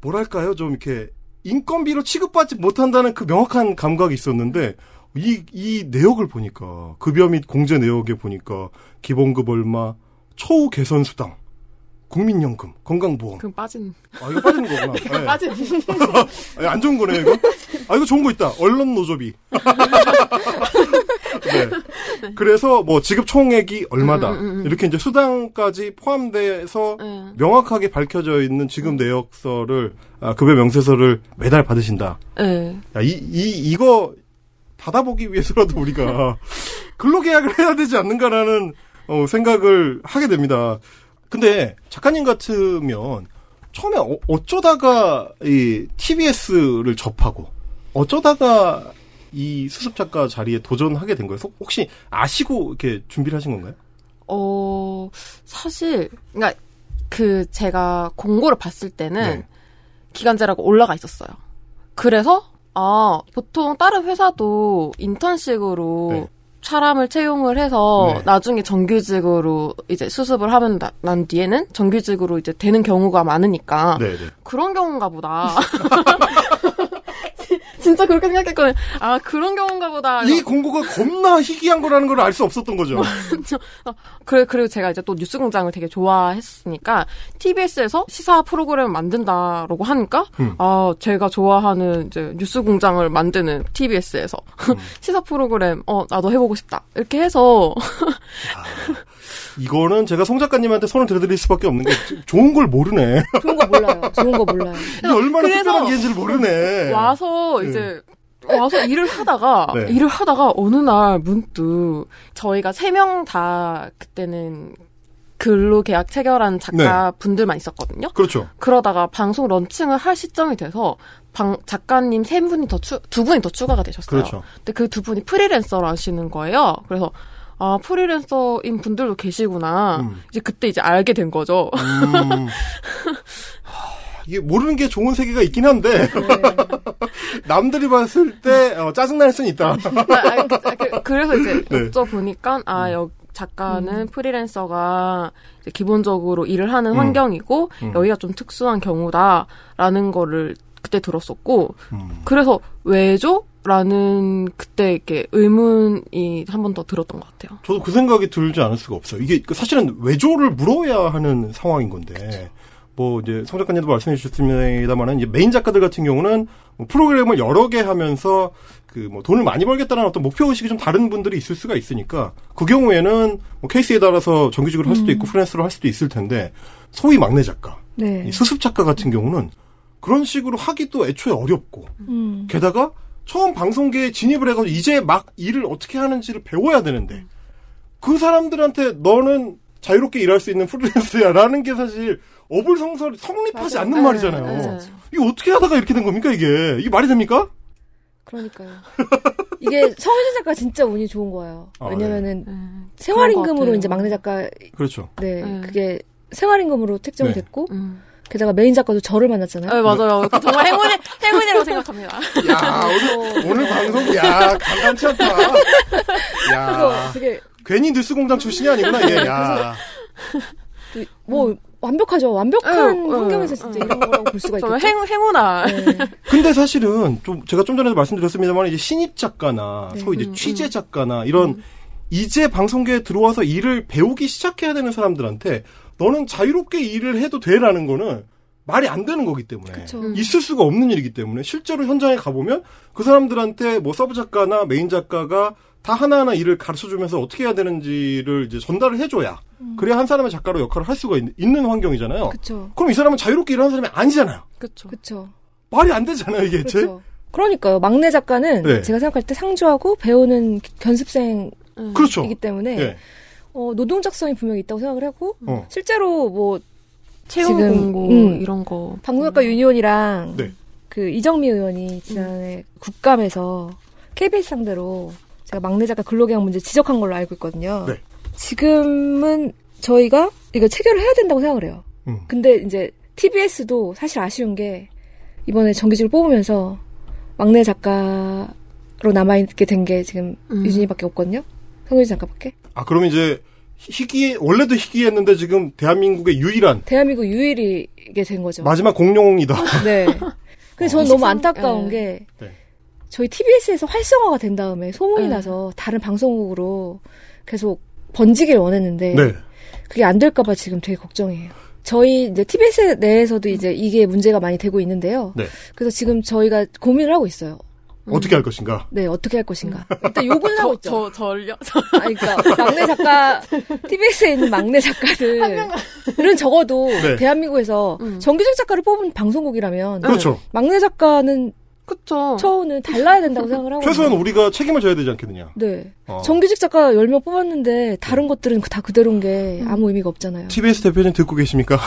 Speaker 3: 뭐랄까요 좀 이렇게 인건비로 취급받지 못한다는 그 명확한 감각이 있었는데 이, 이 내역을 보니까 급여 및 공제 내역에 보니까 기본급 얼마, 초우 개선 수당, 국민연금, 건강보험.
Speaker 5: 그 빠진
Speaker 3: 아 이거 빠지는 거구나. 네.
Speaker 5: 빠진
Speaker 3: 아니, 안 좋은 거네요, 이거? 아, 이거 좋은 거 있다. 언론 노조비. 네. 그래서 뭐 지급 총액이 얼마다.
Speaker 5: 음, 음, 음.
Speaker 3: 이렇게 이제 수당까지 포함돼서
Speaker 5: 네.
Speaker 3: 명확하게 밝혀져 있는 지급 내역서를, 아, 급여 명세서를 매달 받으신다.
Speaker 5: 네.
Speaker 3: 야, 이, 이, 이거 받아보기 위해서라도 우리가 근로계약을 해야 되지 않는가라는, 어, 생각을 하게 됩니다. 근데 작가님 같으면 처음에 어, 쩌다가 이 TBS를 접하고 어쩌다가 이 수습 작가 자리에 도전하게 된 거예요? 소- 혹시 아시고 이렇게 준비를 하신 건가요?
Speaker 5: 어, 사실, 그니까, 그, 제가 공고를 봤을 때는
Speaker 3: 네.
Speaker 5: 기간제라고 올라가 있었어요. 그래서, 아, 보통 다른 회사도 인턴식으로
Speaker 3: 네.
Speaker 5: 사람을 채용을 해서
Speaker 3: 네.
Speaker 5: 나중에 정규직으로 이제 수습을 하면 나- 난 뒤에는 정규직으로 이제 되는 경우가 많으니까
Speaker 3: 네, 네.
Speaker 5: 그런 경우인가 보다. 진짜 그렇게 생각했거든요. 아, 그런 경우인가 보다.
Speaker 3: 이 공고가 겁나 희귀한 거라는 걸 알 수 없었던 거죠.
Speaker 5: 그래, 그리고 제가 이제 또 뉴스 공장을 되게 좋아했으니까, TBS에서 시사 프로그램을 만든다라고 하니까,
Speaker 3: 음.
Speaker 5: 아, 제가 좋아하는 이제 뉴스 공장을 만드는 TBS에서
Speaker 3: 음.
Speaker 5: 시사 프로그램, 어, 나도 해보고 싶다. 이렇게 해서,
Speaker 3: 이거는 제가 송 작가님한테 손을 들어드릴 수밖에 없는 게 좋은 걸 모르네.
Speaker 4: 좋은 거 몰라요. 좋은 거 몰라요.
Speaker 3: 얼마나 특별한 기회인지를 모르네.
Speaker 5: 와서 이제, 와서 일을 하다가,
Speaker 3: 네.
Speaker 5: 일을 하다가 어느 날 문득, 저희가 세 명 다 그때는 근로 계약 체결한 작가 분들만 있었거든요.
Speaker 3: 그렇죠.
Speaker 5: 그러다가 방송 런칭을 할 시점이 돼서 방, 작가님 세 분이 더 추, 두 분이 더 추가가 되셨어요.
Speaker 3: 그렇죠.
Speaker 5: 근데 그 두 분이 프리랜서로 하시는 거예요. 그래서 아 프리랜서인 분들도 계시구나.
Speaker 3: 음.
Speaker 5: 이제 그때 이제 알게 된 거죠.
Speaker 3: 음. 하, 이게 모르는 게 좋은 세계가 있긴 한데 남들이 봤을 때 어, 짜증날 수는 있다.
Speaker 5: 아, 아, 그, 아, 그, 그래서 이제
Speaker 3: 네.
Speaker 5: 여쭤보니까 아 여, 작가는 프리랜서가 이제 기본적으로 일을 하는 환경이고
Speaker 3: 음.
Speaker 5: 여기가 좀 특수한 경우다라는 거를 그때 들었었고
Speaker 3: 음.
Speaker 5: 그래서 왜죠? 라는 그때 이렇게 의문이 한 번 더 들었던 것 같아요.
Speaker 3: 저도 그 생각이 들지 않을 수가 없어요. 이게 그 사실은 외조를 물어야 하는 상황인 건데. 뭐 이제 성 작가님도 말씀해 주셨습니다만은 이제 메인 작가들 같은 경우는 뭐 프로그램을 여러 개 하면서 그 뭐 돈을 많이 벌겠다는 어떤 목표 의식이 좀 다른 분들이 있을 수가 있으니까 그 경우에는 뭐 케이스에 따라서 정규직으로 할 수도 있고 프리랜서로 할 수도 있을 텐데 소위 막내 작가,
Speaker 4: 네.
Speaker 3: 이 수습 작가 같은 경우는 그런 식으로 하기도 애초에 어렵고
Speaker 4: 음.
Speaker 3: 게다가 처음 방송계에 진입을 해가지고 이제 막 일을 어떻게 하는지를 배워야 되는데 그 사람들한테 너는 자유롭게 일할 수 있는 프리랜서야라는 게 사실 어불성설 성립하지
Speaker 4: 맞아요.
Speaker 3: 않는
Speaker 5: 네,
Speaker 3: 말이잖아요.
Speaker 5: 맞아요.
Speaker 3: 이거 어떻게 하다가 이렇게 된 겁니까 이게 이게 말이 됩니까?
Speaker 4: 그러니까요. 이게 성우진 작가 진짜 운이 좋은 거예요.
Speaker 3: 아,
Speaker 4: 왜냐면은
Speaker 5: 음,
Speaker 4: 생활임금으로 이제. 막내 작가
Speaker 3: 그렇죠.
Speaker 4: 네,
Speaker 5: 네.
Speaker 4: 그게 생활임금으로
Speaker 3: 네.
Speaker 4: 됐고
Speaker 5: 음.
Speaker 4: 게다가 메인 작가도 저를 만났잖아요.
Speaker 5: 네, 맞아요. 그 정말 행운이, 행운이라고 생각합니다.
Speaker 3: 야 오늘 오늘 방송 야 간단치 않다. 야
Speaker 4: 되게
Speaker 3: 괜히 뉴스 공장 출신이 아니구나 얘.
Speaker 4: 야그뭐 완벽하죠. 완벽한
Speaker 5: 네, 네.
Speaker 4: 환경에서 진짜 이런 거라고 볼 수가 있겠죠.
Speaker 5: 행, 행운아.
Speaker 4: 네.
Speaker 3: 근데 사실은 좀 제가 좀 전에도 말씀드렸습니다만 이제 신입 작가나
Speaker 4: 네.
Speaker 3: 소위 이제
Speaker 5: 음,
Speaker 3: 취재 작가나 이런 이제 방송계에 들어와서 일을 배우기 시작해야 되는 사람들한테 너는 자유롭게 일을 해도 돼라는 거는 말이 안 되는 거기 때문에
Speaker 4: 그쵸.
Speaker 5: 음.
Speaker 3: 있을 수가 없는 일이기 때문에 실제로 현장에 가보면 그 사람들한테 뭐 서브 작가나 메인 작가가 다 하나하나 일을 가르쳐 주면서 어떻게 해야 되는지를 이제 전달을 해줘야 그래야 한 사람의 작가로 역할을 할 수가 있, 는 환경이잖아요.
Speaker 4: 음. 그쵸.
Speaker 3: 그럼 이 사람은 자유롭게 일하는 사람이 아니잖아요.
Speaker 5: 그쵸.
Speaker 4: 그쵸.
Speaker 3: 말이 안 되잖아요, 이게. 제
Speaker 4: 그렇죠. 그러니까요. 막내 작가는
Speaker 3: 네.
Speaker 4: 제가 생각할 때 상주하고 배우는 견습생이기
Speaker 5: 음.
Speaker 3: 그렇죠.
Speaker 4: 때문에
Speaker 3: 예.
Speaker 4: 어, 노동자성이 분명히 있다고 생각을 하고
Speaker 3: 어.
Speaker 4: 실제로 뭐
Speaker 5: 채용
Speaker 4: 지금,
Speaker 5: 공고,
Speaker 4: 음.
Speaker 5: 이런 거.
Speaker 4: 방송작가 유니온이랑
Speaker 3: 네.
Speaker 4: 그 이정미 의원이 지난해 국감에서 KBS 상대로 제가 막내 작가 근로계약 문제 지적한 걸로 알고 있거든요.
Speaker 3: 네.
Speaker 4: 지금은 저희가 이거 체결을 해야 된다고 생각을 해요.
Speaker 3: 음.
Speaker 4: 근데 이제 TBS도 사실 아쉬운 게 이번에 정규직을 뽑으면서 막내 작가로 남아있게 된 게 지금
Speaker 5: 음.
Speaker 4: 유진이밖에 없거든요. 성유진 작가밖에.
Speaker 3: 아, 그러면 이제 희귀 원래도 희귀했는데 지금 대한민국의 유일한
Speaker 4: 대한민국 유일이게 된 거죠.
Speaker 3: 마지막 공룡이다.
Speaker 4: 네. 근데 저는
Speaker 5: 어,
Speaker 4: 너무 안타까운
Speaker 5: 네.
Speaker 4: 게
Speaker 3: 네.
Speaker 4: 저희 TBS에서 활성화가 된 다음에 소문이
Speaker 5: 네.
Speaker 4: 나서 다른 방송국으로 계속 번지길 원했는데
Speaker 3: 네.
Speaker 4: 그게 안 될까봐 지금 되게 걱정이에요. 저희 이제 TBS 내에서도 이제 이게 문제가 많이 되고 있는데요.
Speaker 3: 네.
Speaker 4: 그래서 지금 저희가 고민을 하고 있어요.
Speaker 3: 어떻게 할 것인가?
Speaker 4: 네, 어떻게 할 것인가. 일단 요구는 하고
Speaker 5: 저,
Speaker 4: 있죠.
Speaker 5: 저, 저를요?
Speaker 4: 아니, 그러니까 막내 작가 TBS에 있는 막내 작가들은 적어도
Speaker 3: 네.
Speaker 4: 대한민국에서
Speaker 5: 음.
Speaker 4: 정규직 작가를 뽑은 방송국이라면
Speaker 3: 그렇죠.
Speaker 4: 막내 작가는
Speaker 5: 그쵸.
Speaker 4: 처우는 달라야 된다고 생각을 하고.
Speaker 3: 최소한 우리가 책임을 져야 되지 않겠느냐.
Speaker 4: 네.
Speaker 3: 어.
Speaker 4: 정규직 작가 10명 뽑았는데 다른 것들은 다 그대로인 게 아무 의미가 없잖아요.
Speaker 3: TBS 대표님 듣고 계십니까?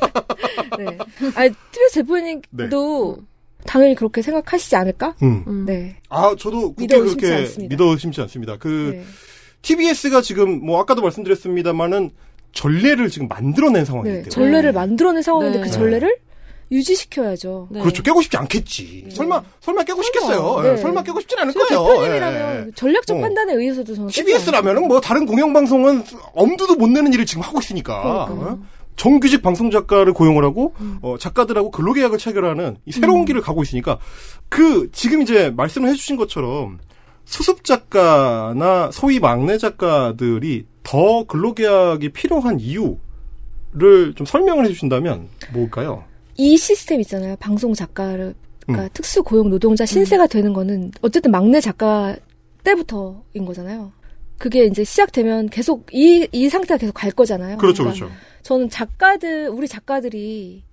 Speaker 4: 네. 아니, TBS 대표님도 당연히 그렇게 생각하시지 않을까?
Speaker 3: 음.
Speaker 5: 음.
Speaker 4: 네.
Speaker 3: 아, 저도 국회
Speaker 4: 믿어 의심치
Speaker 3: 그렇게
Speaker 4: 않습니다.
Speaker 3: 믿어 의심치 않습니다. 그
Speaker 4: 네.
Speaker 3: TBS가 지금 뭐 아까도 말씀드렸습니다만은 전례를 지금 만들어낸 상황이기
Speaker 4: 네.
Speaker 3: 때문에
Speaker 4: 전례를 만들어낸 상황인데
Speaker 5: 네.
Speaker 4: 그 전례를 유지시켜야죠.
Speaker 5: 네.
Speaker 3: 그렇죠. 깨고 싶지 않겠지. 설마 설마 깨고 싶겠어요.
Speaker 4: 네.
Speaker 3: 예, 설마 깨고 싶진 않을 거예요.
Speaker 4: 대표님이라면
Speaker 3: 예.
Speaker 4: 전략적
Speaker 3: 어.
Speaker 4: 판단에 의해서도 저는
Speaker 3: TBS라면은 뭐 다른 공영방송은 엄두도 못 내는 일을 지금 하고 있으니까. 어? 정규직 방송 작가를 고용을 하고
Speaker 4: 음.
Speaker 3: 어, 작가들하고 근로계약을 체결하는 이 새로운 길을 가고 있으니까 그 지금 이제 말씀을 해주신 것처럼 수습 작가나 소위 막내 작가들이 더 근로계약이 필요한 이유를 좀 설명을 해주신다면 뭘까요?
Speaker 4: 이 시스템 있잖아요. 방송 작가를 그러니까
Speaker 3: 음.
Speaker 4: 특수 고용 노동자 신세가 되는 거는 어쨌든 막내 작가 때부터인 거잖아요. 그게 이제 시작되면 계속 이, 이 상태가 계속 갈 거잖아요.
Speaker 3: 그렇죠,
Speaker 4: 그러니까
Speaker 3: 그렇죠.
Speaker 4: 저는 작가들, 우리 작가들이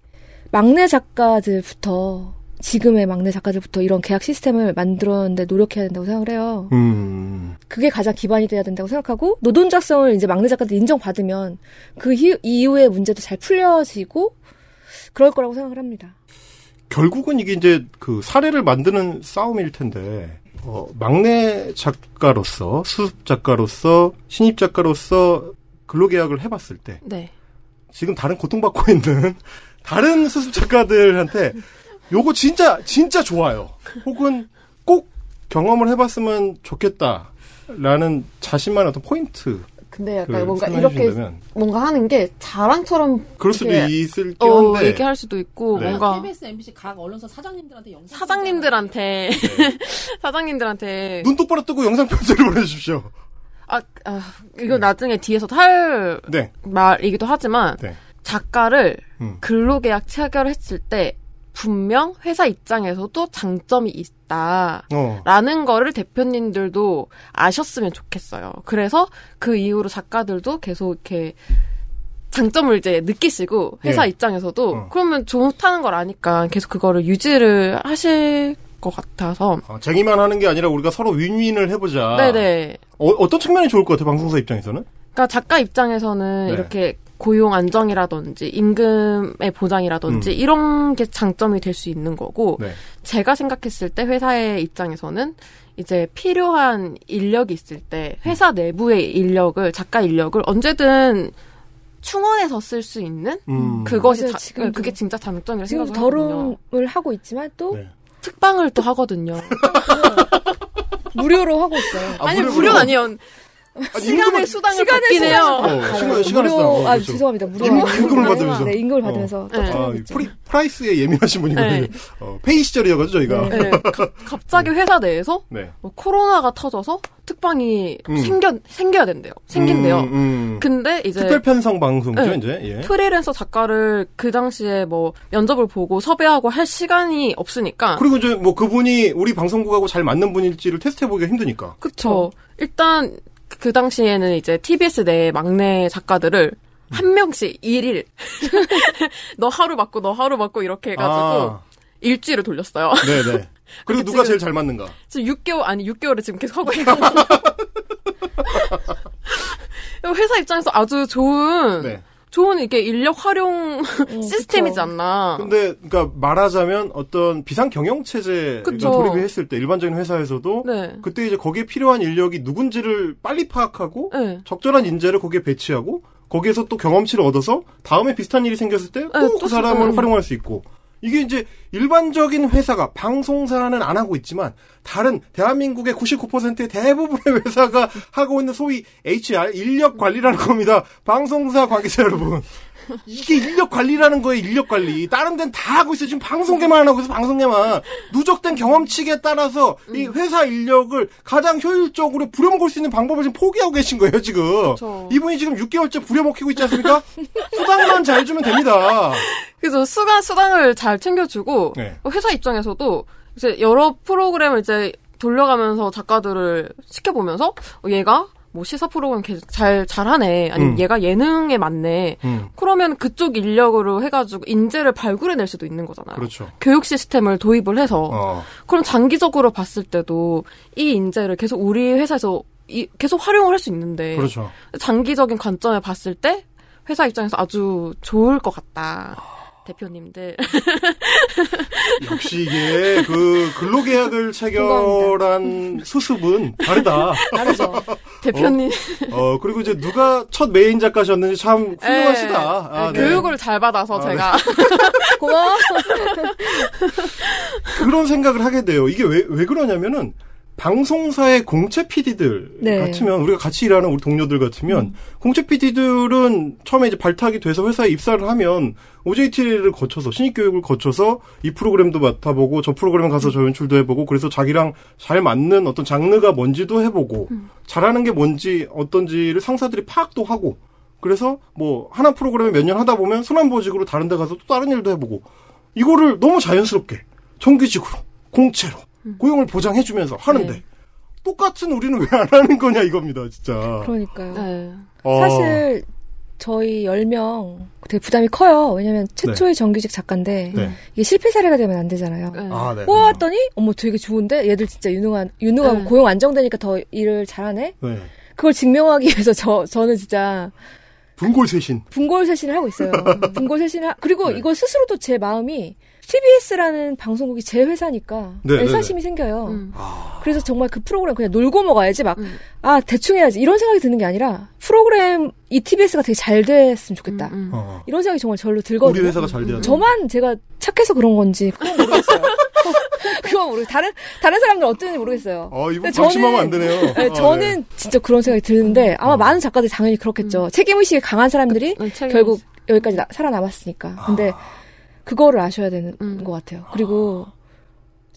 Speaker 4: 막내 작가들부터 지금의 막내 작가들부터 이런 계약 시스템을 만들었는데 노력해야 된다고 생각을 해요.
Speaker 3: 음,
Speaker 4: 그게 가장 기반이 돼야 된다고 생각하고 노동작성을 이제 막내 작가들 인정받으면 그 히- 이후의 문제도 잘 풀려지고 그럴 거라고 생각을 합니다.
Speaker 3: 결국은 이게 이제 그 사례를 만드는 싸움일 텐데 어, 막내 작가로서 수습 작가로서 신입 작가로서 근로계약을 해봤을 때
Speaker 5: 네.
Speaker 3: 지금 다른 고통받고 있는 다른 수습 작가들한테 요거 진짜 진짜 좋아요. 혹은 꼭 경험을 해봤으면 좋겠다라는 자신만의 어떤 포인트.
Speaker 5: 근데 약간
Speaker 3: 그
Speaker 5: 뭔가 이렇게
Speaker 3: 주신다면
Speaker 5: 뭔가 하는 게 자랑처럼
Speaker 3: 그럴 수도
Speaker 5: 이렇게,
Speaker 3: 있을 긴
Speaker 5: 어,
Speaker 3: 한데
Speaker 5: 얘기할 수도 있고
Speaker 3: 네.
Speaker 5: 뭔가
Speaker 8: KBS, MBC 각 언론사 사장님들한테 영상
Speaker 5: 사장님들한테 사장님들한테
Speaker 3: 눈 똑바로 뜨고 영상 편지를 보내주십시오.
Speaker 5: 아, 아 이거 나중에 뒤에서 할
Speaker 3: 네.
Speaker 5: 말이기도 하지만
Speaker 3: 네.
Speaker 5: 작가를
Speaker 3: 음.
Speaker 5: 근로계약 체결했을 때 분명 회사 입장에서도 장점이 있다라는
Speaker 3: 어.
Speaker 5: 거를 대표님들도 아셨으면 좋겠어요. 그래서 그 이후로 작가들도 계속 이렇게 장점을 이제 느끼시고 회사
Speaker 3: 예.
Speaker 5: 입장에서도
Speaker 3: 어.
Speaker 5: 그러면 좋다는 걸 아니까 계속 그거를 유지를 하실 것 같아서
Speaker 3: 어, 쟁의만 하는 게 아니라 우리가 서로 윈윈을 해보자.
Speaker 5: 네네.
Speaker 3: 어, 떤 측면이 좋을 것 같아요, 방송사 입장에서는?
Speaker 5: 그러니까 작가 입장에서는
Speaker 3: 네.
Speaker 5: 이렇게 고용 안정이라든지 임금의 보장이라든지
Speaker 3: 음.
Speaker 5: 이런 게 장점이 될 수 있는 거고
Speaker 3: 네.
Speaker 5: 제가 생각했을 때 회사의 입장에서는 이제 필요한 인력이 있을 때 회사 내부의 인력을 작가 인력을 언제든 충원해서 쓸 수 있는
Speaker 3: 음.
Speaker 5: 그것이
Speaker 4: 맞아요,
Speaker 5: 자-
Speaker 4: 지금도.
Speaker 5: 그게 진짜 장점이라
Speaker 4: 지금
Speaker 5: 생각하거든요.
Speaker 4: 더rum을 하고 있지만 또
Speaker 3: 네.
Speaker 5: 특방을 또 하거든요.
Speaker 4: 무료로 하고 있어요.
Speaker 3: 아, 무료,
Speaker 5: 무료
Speaker 3: 무료.
Speaker 5: 아니요.
Speaker 3: 아니, 시간외
Speaker 5: 수당을 시간외 해요.
Speaker 3: 어, 시간, 시간을
Speaker 4: 무료,
Speaker 3: 쓰라고.
Speaker 4: 아,
Speaker 3: 그렇죠.
Speaker 4: 죄송합니다. 무료.
Speaker 3: 임금-
Speaker 4: 무료.
Speaker 3: 받으면서.
Speaker 4: 네, 임금을
Speaker 3: 어.
Speaker 4: 받으면서.
Speaker 5: 네.
Speaker 3: 아, 프리, price에 예민하신 분이거든요.
Speaker 5: 네.
Speaker 3: 어, 페이 시절이어가지고 저희가.
Speaker 5: 네, 가- 갑자기 회사 내에서
Speaker 3: 네.
Speaker 5: 뭐 코로나가 터져서 특방이
Speaker 3: 음.
Speaker 5: 생겨 생겨야 된대요. 생긴대요.
Speaker 3: 음, 음.
Speaker 5: 근데 이제
Speaker 3: 특별 편성 방송이죠,
Speaker 5: 네.
Speaker 3: 이제. 예.
Speaker 5: 프리랜서 작가를 그 당시에 뭐 면접을 보고 섭외하고 할 시간이 없으니까
Speaker 3: 그리고 이제 뭐 그분이 우리 방송국하고 잘 맞는 분일지를 테스트해 보기가 힘드니까.
Speaker 5: 그쵸. 일단 그 당시에는 이제 TBS 내 막내 작가들을 한 명씩 일일 너 하루 맞고 너 하루 맞고 이렇게 해가지고
Speaker 3: 아,
Speaker 5: 일주일을 돌렸어요.
Speaker 3: 네네. 그리고 누가
Speaker 5: 지금-
Speaker 3: 제일 잘 맞는가?
Speaker 5: 지금 6개월 아니 6개월을 지금 계속 하고 있거든요. 회사 입장에서 아주 좋은
Speaker 3: 네.
Speaker 5: 좋은 이게 인력 활용
Speaker 4: 음,
Speaker 5: 시스템이지
Speaker 4: 그쵸.
Speaker 5: 않나.
Speaker 3: 근데, 그니까 말하자면 어떤 비상 경영 체제가
Speaker 5: 그쵸.
Speaker 3: 돌입을 했을 때 일반적인 회사에서도
Speaker 5: 네.
Speaker 3: 그때 이제 거기에 필요한 인력이 누군지를 빨리 파악하고
Speaker 5: 네.
Speaker 3: 적절한 인재를 거기에 배치하고 거기에서 또 경험치를 얻어서 다음에 비슷한 일이 생겼을 때또
Speaker 5: 네, 그또
Speaker 3: 사람을
Speaker 5: 쓰-
Speaker 3: 활용할 수 있고 이게 이제 일반적인 회사가 방송사는 안 하고 있지만 다른 대한민국의 99%의 대부분의 회사가 하고 있는 소위 HR 인력 관리라는 겁니다. 방송사 관계자 여러분. 이게 인력 관리라는 거예요, 인력 관리. 다른 데는 다 하고 있어요. 지금 방송계만 안 하고 있어, 방송계만. 누적된 경험치에 따라서 이
Speaker 5: 음.
Speaker 3: 회사 인력을 가장 효율적으로 부려먹을 수 있는 방법을 지금 포기하고 계신 거예요, 지금.
Speaker 5: 그쵸.
Speaker 3: 이분이 지금 6개월째 부려먹히고 있지 않습니까? 수당만 잘 주면 됩니다.
Speaker 5: 그래서 수강 수당을 잘 챙겨주고
Speaker 3: 네.
Speaker 5: 회사 입장에서도 이제 여러 프로그램을 이제 돌려가면서 작가들을 시켜보면서 어, 얘가 뭐 시사 프로그램 잘 잘하네 아니면
Speaker 3: 음.
Speaker 5: 얘가 예능에 맞네
Speaker 3: 음,
Speaker 5: 그러면 그쪽 인력으로 해가지고 인재를 발굴해낼 수도 있는 거잖아요.
Speaker 3: 그렇죠.
Speaker 5: 교육 시스템을 도입을 해서
Speaker 3: 어,
Speaker 5: 그럼 장기적으로 봤을 때도 이 인재를 계속 우리 회사에서 이- 계속 활용을 할 수 있는데
Speaker 3: 그렇죠.
Speaker 5: 장기적인 관점에 봤을 때 회사 입장에서 아주 좋을 것 같다. 대표님들
Speaker 3: 역시 이게 그 근로계약을 체결한 수습은 다르다.
Speaker 4: 다르죠.
Speaker 5: 대표님
Speaker 3: 어, 그리고 이제 누가 첫 메인 작가셨는지 참 훌륭하시다.
Speaker 5: 예,
Speaker 3: 아,
Speaker 5: 예,
Speaker 3: 네.
Speaker 5: 교육을 잘 받아서
Speaker 3: 아,
Speaker 5: 제가
Speaker 4: 고마워.
Speaker 3: 그런 생각을 하게 돼요. 이게 왜, 왜 그러냐면은, 방송사의 공채 PD들
Speaker 4: 네.
Speaker 3: 같으면, 우리가 같이 일하는 우리 동료들 같으면, 공채 PD들은 처음에 이제 발탁이 돼서 회사에 입사를 하면, OJT를 거쳐서, 신입 교육을 거쳐서, 이 프로그램도 맡아보고, 저 프로그램 가서 저 연출도 해보고, 그래서 자기랑 잘 맞는 어떤 장르가 뭔지도 해보고, 잘하는 게 뭔지, 어떤지를 상사들이 파악도 하고, 그래서 뭐, 하나 프로그램을 몇 년 하다 보면, 순환보직으로 다른 데 가서 또 다른 일도 해보고, 이거를 너무 자연스럽게 정규직으로 공채로 고용을 보장해주면서 하는데
Speaker 4: 네.
Speaker 3: 똑같은 우리는 왜 안 하는 거냐 이겁니다 진짜.
Speaker 4: 그러니까요.
Speaker 5: 네.
Speaker 3: 어,
Speaker 4: 사실 저희 10명 되게 부담이 커요. 왜냐면 최초의 정규직 작가인데
Speaker 3: 네.
Speaker 4: 이게 실패 사례가 되면 안 되잖아요.
Speaker 5: 네.
Speaker 3: 아, 네.
Speaker 4: 뽑았더니 어머 되게 좋은데 얘들 진짜 유능한 유능하고
Speaker 5: 네.
Speaker 4: 고용 안정되니까 더 일을 잘하네.
Speaker 3: 네.
Speaker 4: 그걸 증명하기 위해서 저 저는 진짜
Speaker 3: 분골 쇄신.
Speaker 4: 분골 쇄신을 하고 있어요. 분골 쇄신을 하, 그리고
Speaker 3: 네.
Speaker 4: 이거 스스로도 제 마음이 TBS라는 방송국이 제 회사니까
Speaker 3: 네, 네,
Speaker 4: 애사심이 생겨요.
Speaker 5: 음.
Speaker 4: 그래서 정말 그 프로그램 그냥 놀고 먹어야지 막
Speaker 5: 음.
Speaker 4: 아 대충 해야지 이런 생각이 드는 게 아니라 프로그램 이 TBS가 되게 잘 됐으면 좋겠다.
Speaker 5: 음, 음.
Speaker 3: 어.
Speaker 4: 이런 생각이 정말 절로 들거든요.
Speaker 3: 우리 회사가 잘 돼야 돼.
Speaker 4: 저만 제가 착해서 그런 건지 그건 모르겠어요. 그건 모르 다른 다른 사람들 은 어떤지 모르겠어요.
Speaker 3: 어, 이분
Speaker 4: 근데
Speaker 3: 방심하면
Speaker 4: 저는-
Speaker 3: 안 되네요.
Speaker 4: 네,
Speaker 3: 어,
Speaker 4: 저는 진짜 그런 생각이 드는데 아마
Speaker 3: 어.
Speaker 4: 많은 작가들이 당연히 그렇겠죠. 책임의식이 강한 사람들이
Speaker 5: 음, 책임
Speaker 4: 결국 여기까지 나- 살아남았으니까. 근데 그거를 아셔야 되는
Speaker 5: 음.
Speaker 4: 것 같아요. 그리고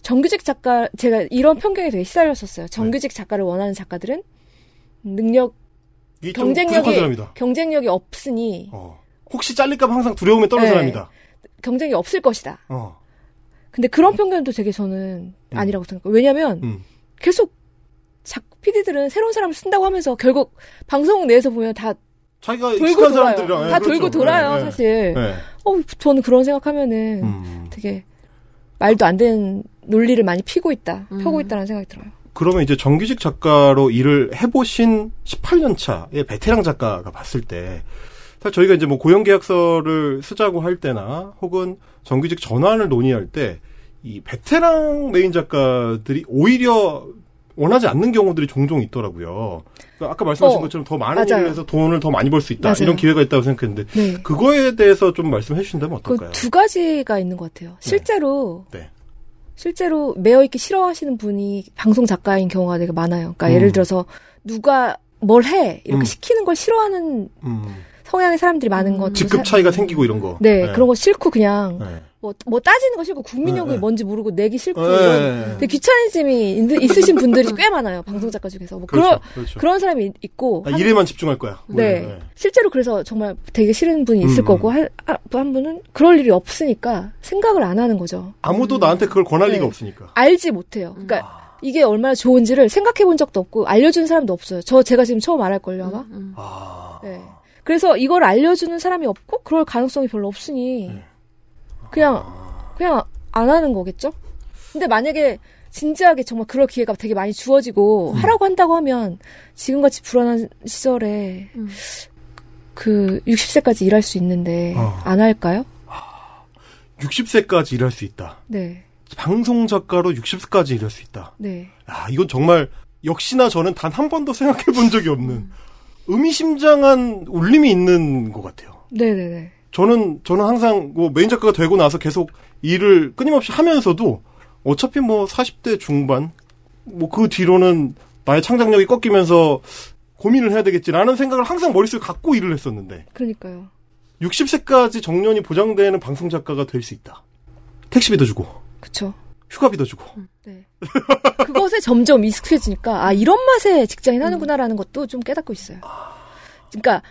Speaker 4: 정규직 작가 제가 이런 편견에 되게 시달렸었어요. 정규직 작가를 원하는 작가들은 능력 경쟁력이. 경쟁력이 없으니
Speaker 3: 어. 혹시 잘릴까봐 항상 두려움에 떠는
Speaker 4: 네.
Speaker 3: 사람이다.
Speaker 4: 경쟁이 없을 것이다.
Speaker 3: 어.
Speaker 4: 근데 그런 편견도 되게 저는
Speaker 3: 음.
Speaker 4: 아니라고 생각해요. 왜냐면
Speaker 3: 음.
Speaker 4: 계속 작 PD들은 새로운 사람을 쓴다고 하면서 결국 방송 내에서 보면 다
Speaker 3: 자기가
Speaker 4: 돌고
Speaker 3: 익숙한
Speaker 4: 돌아요.
Speaker 3: 사람들이랑
Speaker 4: 다
Speaker 3: 예, 그렇죠.
Speaker 4: 돌고 돌아요,
Speaker 3: 네, 네.
Speaker 4: 사실.
Speaker 3: 네.
Speaker 4: 어, 저는 그런 생각하면은
Speaker 3: 음.
Speaker 4: 되게 말도 안 되는 논리를 많이 피고 있다,
Speaker 5: 음.
Speaker 4: 펴고 있다는 생각이 들어요.
Speaker 3: 그러면 이제 정규직 작가로 일을 해보신 18년 차의 베테랑 작가가 봤을 때, 사실 저희가 이제 뭐 고용계약서를 쓰자고 할 때나 혹은 정규직 전환을 논의할 때, 이 베테랑 메인 작가들이 오히려 원하지 않는 경우들이 종종 있더라고요. 그러니까 아까 말씀하신
Speaker 4: 어,
Speaker 3: 것처럼 더 많은
Speaker 4: 맞아요.
Speaker 3: 일을 해서 돈을 더 많이 벌 수 있다.
Speaker 4: 맞아요.
Speaker 3: 이런 기회가 있다고 생각했는데,
Speaker 4: 네.
Speaker 3: 그거에 대해서 좀 말씀해 주신다면 어떨까요?
Speaker 4: 그 두 가지가 있는 것 같아요. 실제로
Speaker 3: 네.
Speaker 4: 실제로 매여 있기 싫어하시는 분이 방송 작가인 경우가 되게 많아요. 그러니까
Speaker 3: 음.
Speaker 4: 예를 들어서 누가 뭘 해 이렇게
Speaker 3: 음.
Speaker 4: 시키는 걸 싫어하는
Speaker 3: 음,
Speaker 4: 성향의 사람들이 많은
Speaker 5: 음.
Speaker 4: 것.
Speaker 3: 직급 차이가 생기고 이런 거.
Speaker 4: 네, 그런 거 싫고 그냥
Speaker 3: 네.
Speaker 4: 뭐, 뭐 따지는 거 싫고 국민연금이
Speaker 3: 네, 네.
Speaker 4: 뭔지 모르고 내기 싫고
Speaker 3: 네.
Speaker 4: 이런 되게 귀차니즘이 있- 있으신 분들이 꽤 많아요. 방송 작가 중에서. 뭐
Speaker 3: 그렇죠.
Speaker 4: 그런
Speaker 3: 그렇죠.
Speaker 4: 그런 사람이 있- 있고
Speaker 3: 나
Speaker 4: 한-
Speaker 3: 일에만 집중할 거야.
Speaker 4: 네. 실제로 그래서 정말 되게 싫은 분이 있을
Speaker 3: 음,
Speaker 4: 거고 한, 아, 한 분은 그럴 일이 없으니까 생각을 안 하는 거죠.
Speaker 3: 아무도 나한테 그걸 권할
Speaker 4: 네.
Speaker 3: 리가 없으니까.
Speaker 4: 알지 못해요. 그러니까 이게 얼마나 좋은지를 생각해 본 적도 없고 알려준 사람도 없어요. 저 제가 지금 처음 말할 걸요 아마.
Speaker 5: 음.
Speaker 3: 아.
Speaker 4: 네. 그래서 이걸 알려주는 사람이 없고 그럴 가능성이 별로 없으니
Speaker 3: 네.
Speaker 4: 그냥 그냥 안 하는 거겠죠. 근데 만약에 진지하게 정말 그럴 기회가 되게 많이 주어지고
Speaker 3: 음.
Speaker 4: 하라고 한다고 하면 지금같이 불안한 시절에
Speaker 5: 음.
Speaker 4: 그 60세까지 일할 수 있는데
Speaker 3: 어.
Speaker 4: 안 할까요?
Speaker 3: 60세까지 일할 수 있다.
Speaker 4: 네,
Speaker 3: 방송 작가로 60세까지 일할 수 있다.
Speaker 4: 네,
Speaker 3: 아, 이건 정말 역시나 저는 단 한 번도 생각해 본 적이 없는 의미심장한 울림이 있는 것 같아요.
Speaker 4: 네, 네, 네.
Speaker 3: 저는 저는 항상 뭐 메인 작가가 되고 나서 계속 일을 끊임없이 하면서도 어차피 뭐 40대 중반 뭐 그 뒤로는 나의 창작력이 꺾이면서 고민을 해야 되겠지라는 생각을 항상 머릿속에 갖고 일을 했었는데
Speaker 4: 그러니까요.
Speaker 3: 60세까지 정년이 보장되는 방송 작가가 될 수 있다. 택시비도 주고
Speaker 4: 그쵸.
Speaker 3: 휴가비도 주고
Speaker 4: 네. 그것에 점점 익숙해지니까 아 이런 맛에 직장인 하는구나라는 것도 좀 깨닫고 있어요. 그러니까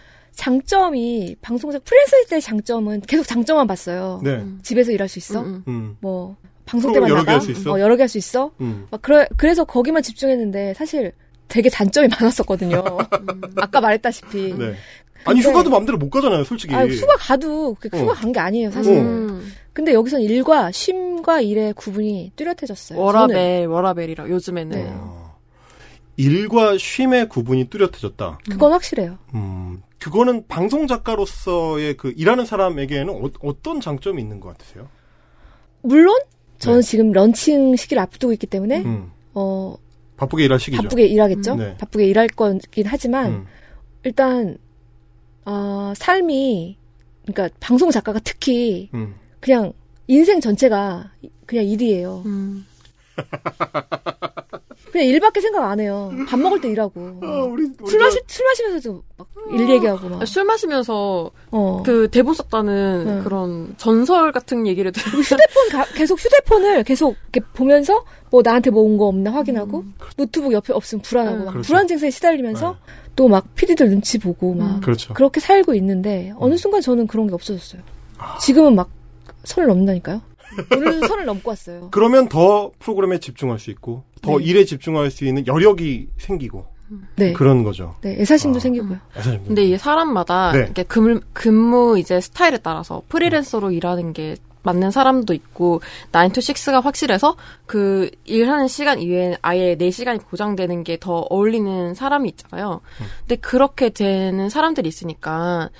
Speaker 4: 장점이 방송작 프리랜서일 때 장점은 계속 장점만 봤어요.
Speaker 3: 네.
Speaker 4: 집에서 일할 수 있어.
Speaker 5: 음,
Speaker 3: 음.
Speaker 4: 뭐 방송 때만
Speaker 3: 여러 개
Speaker 4: 나가.
Speaker 3: 할수 있어?
Speaker 4: 어, 여러 개 할 수 있어.
Speaker 3: 음.
Speaker 4: 막 그래, 그래서 거기만 집중했는데 사실 되게 단점이 많았었거든요. 아까 말했다시피.
Speaker 3: 네. 아니 휴가도 마음대로 못 가잖아요, 솔직히.
Speaker 4: 아, 휴가 가도 그 휴가
Speaker 3: 어.
Speaker 4: 간게 아니에요, 사실.
Speaker 3: 어.
Speaker 5: 음.
Speaker 4: 근데 여기선 일과 쉼과 일의 구분이 뚜렷해졌어요. 저는.
Speaker 5: 워라벨, 워라벨이라 요즘에는.
Speaker 4: 네.
Speaker 3: 어. 일과 쉼의 구분이 뚜렷해졌다.
Speaker 4: 그건 확실해요.
Speaker 3: 음, 그거는 방송 작가로서의 그 일하는 사람에게는 어, 떤 장점이 있는 것 같으세요?
Speaker 4: 물론 저는
Speaker 3: 네.
Speaker 4: 지금 런칭 시기를 앞두고 있기 때문에
Speaker 3: 음,
Speaker 4: 어
Speaker 3: 바쁘게 일할 시기죠.
Speaker 4: 바쁘게 일하겠죠.
Speaker 3: 음, 네.
Speaker 4: 바쁘게 일할 거긴 하지만
Speaker 3: 음,
Speaker 4: 일단 어, 삶이 그러니까 방송 작가가 특히
Speaker 3: 음.
Speaker 4: 그냥 인생 전체가 그냥 일이에요.
Speaker 5: 음.
Speaker 4: 그냥 일밖에 생각 안 해요. 밥 먹을 때 일하고.
Speaker 3: 아, 우리,
Speaker 4: 술
Speaker 3: 우리가
Speaker 4: 마시 술 마시면서도 막일 얘기하고 막.
Speaker 5: 술 마시면서
Speaker 4: 어.
Speaker 5: 그 대본 썼다는
Speaker 4: 음.
Speaker 5: 그런 전설 같은 얘기를 들으면
Speaker 4: 휴대폰 가- 계속 휴대폰을 계속 이렇게 보면서 뭐 나한테 뭐 온 거 없나 확인하고 노트북 옆에 없으면 불안하고
Speaker 5: 음.
Speaker 4: 막
Speaker 3: 그렇죠.
Speaker 4: 불안 증세에 시달리면서
Speaker 3: 네.
Speaker 4: 또막 PD들 눈치 보고 막
Speaker 5: 음.
Speaker 3: 그렇죠.
Speaker 4: 그렇게 살고 있는데 어느 순간 저는 그런 게 없어졌어요. 지금은 막 선을 넘는다니까요. 오늘은 선을 넘고 왔어요.
Speaker 3: 그러면 더 프로그램에 집중할 수 있고 더
Speaker 4: 네.
Speaker 3: 일에 집중할 수 있는 여력이 생기고
Speaker 4: 네,
Speaker 3: 그런 거죠.
Speaker 4: 네 애사심도
Speaker 3: 아.
Speaker 4: 생기고요.
Speaker 3: 애사심도.
Speaker 5: 근데 이게 사람마다
Speaker 3: 네.
Speaker 5: 이렇게 근무, 근무 이제 스타일에 따라서 프리랜서로 일하는 게 맞는 사람도 있고 9 to 6가 확실해서 그 일하는 시간 이외에 아예 내 시간이 보장되는 게 더 어울리는 사람이 있잖아요. 근데 그렇게 되는 사람들이 있으니까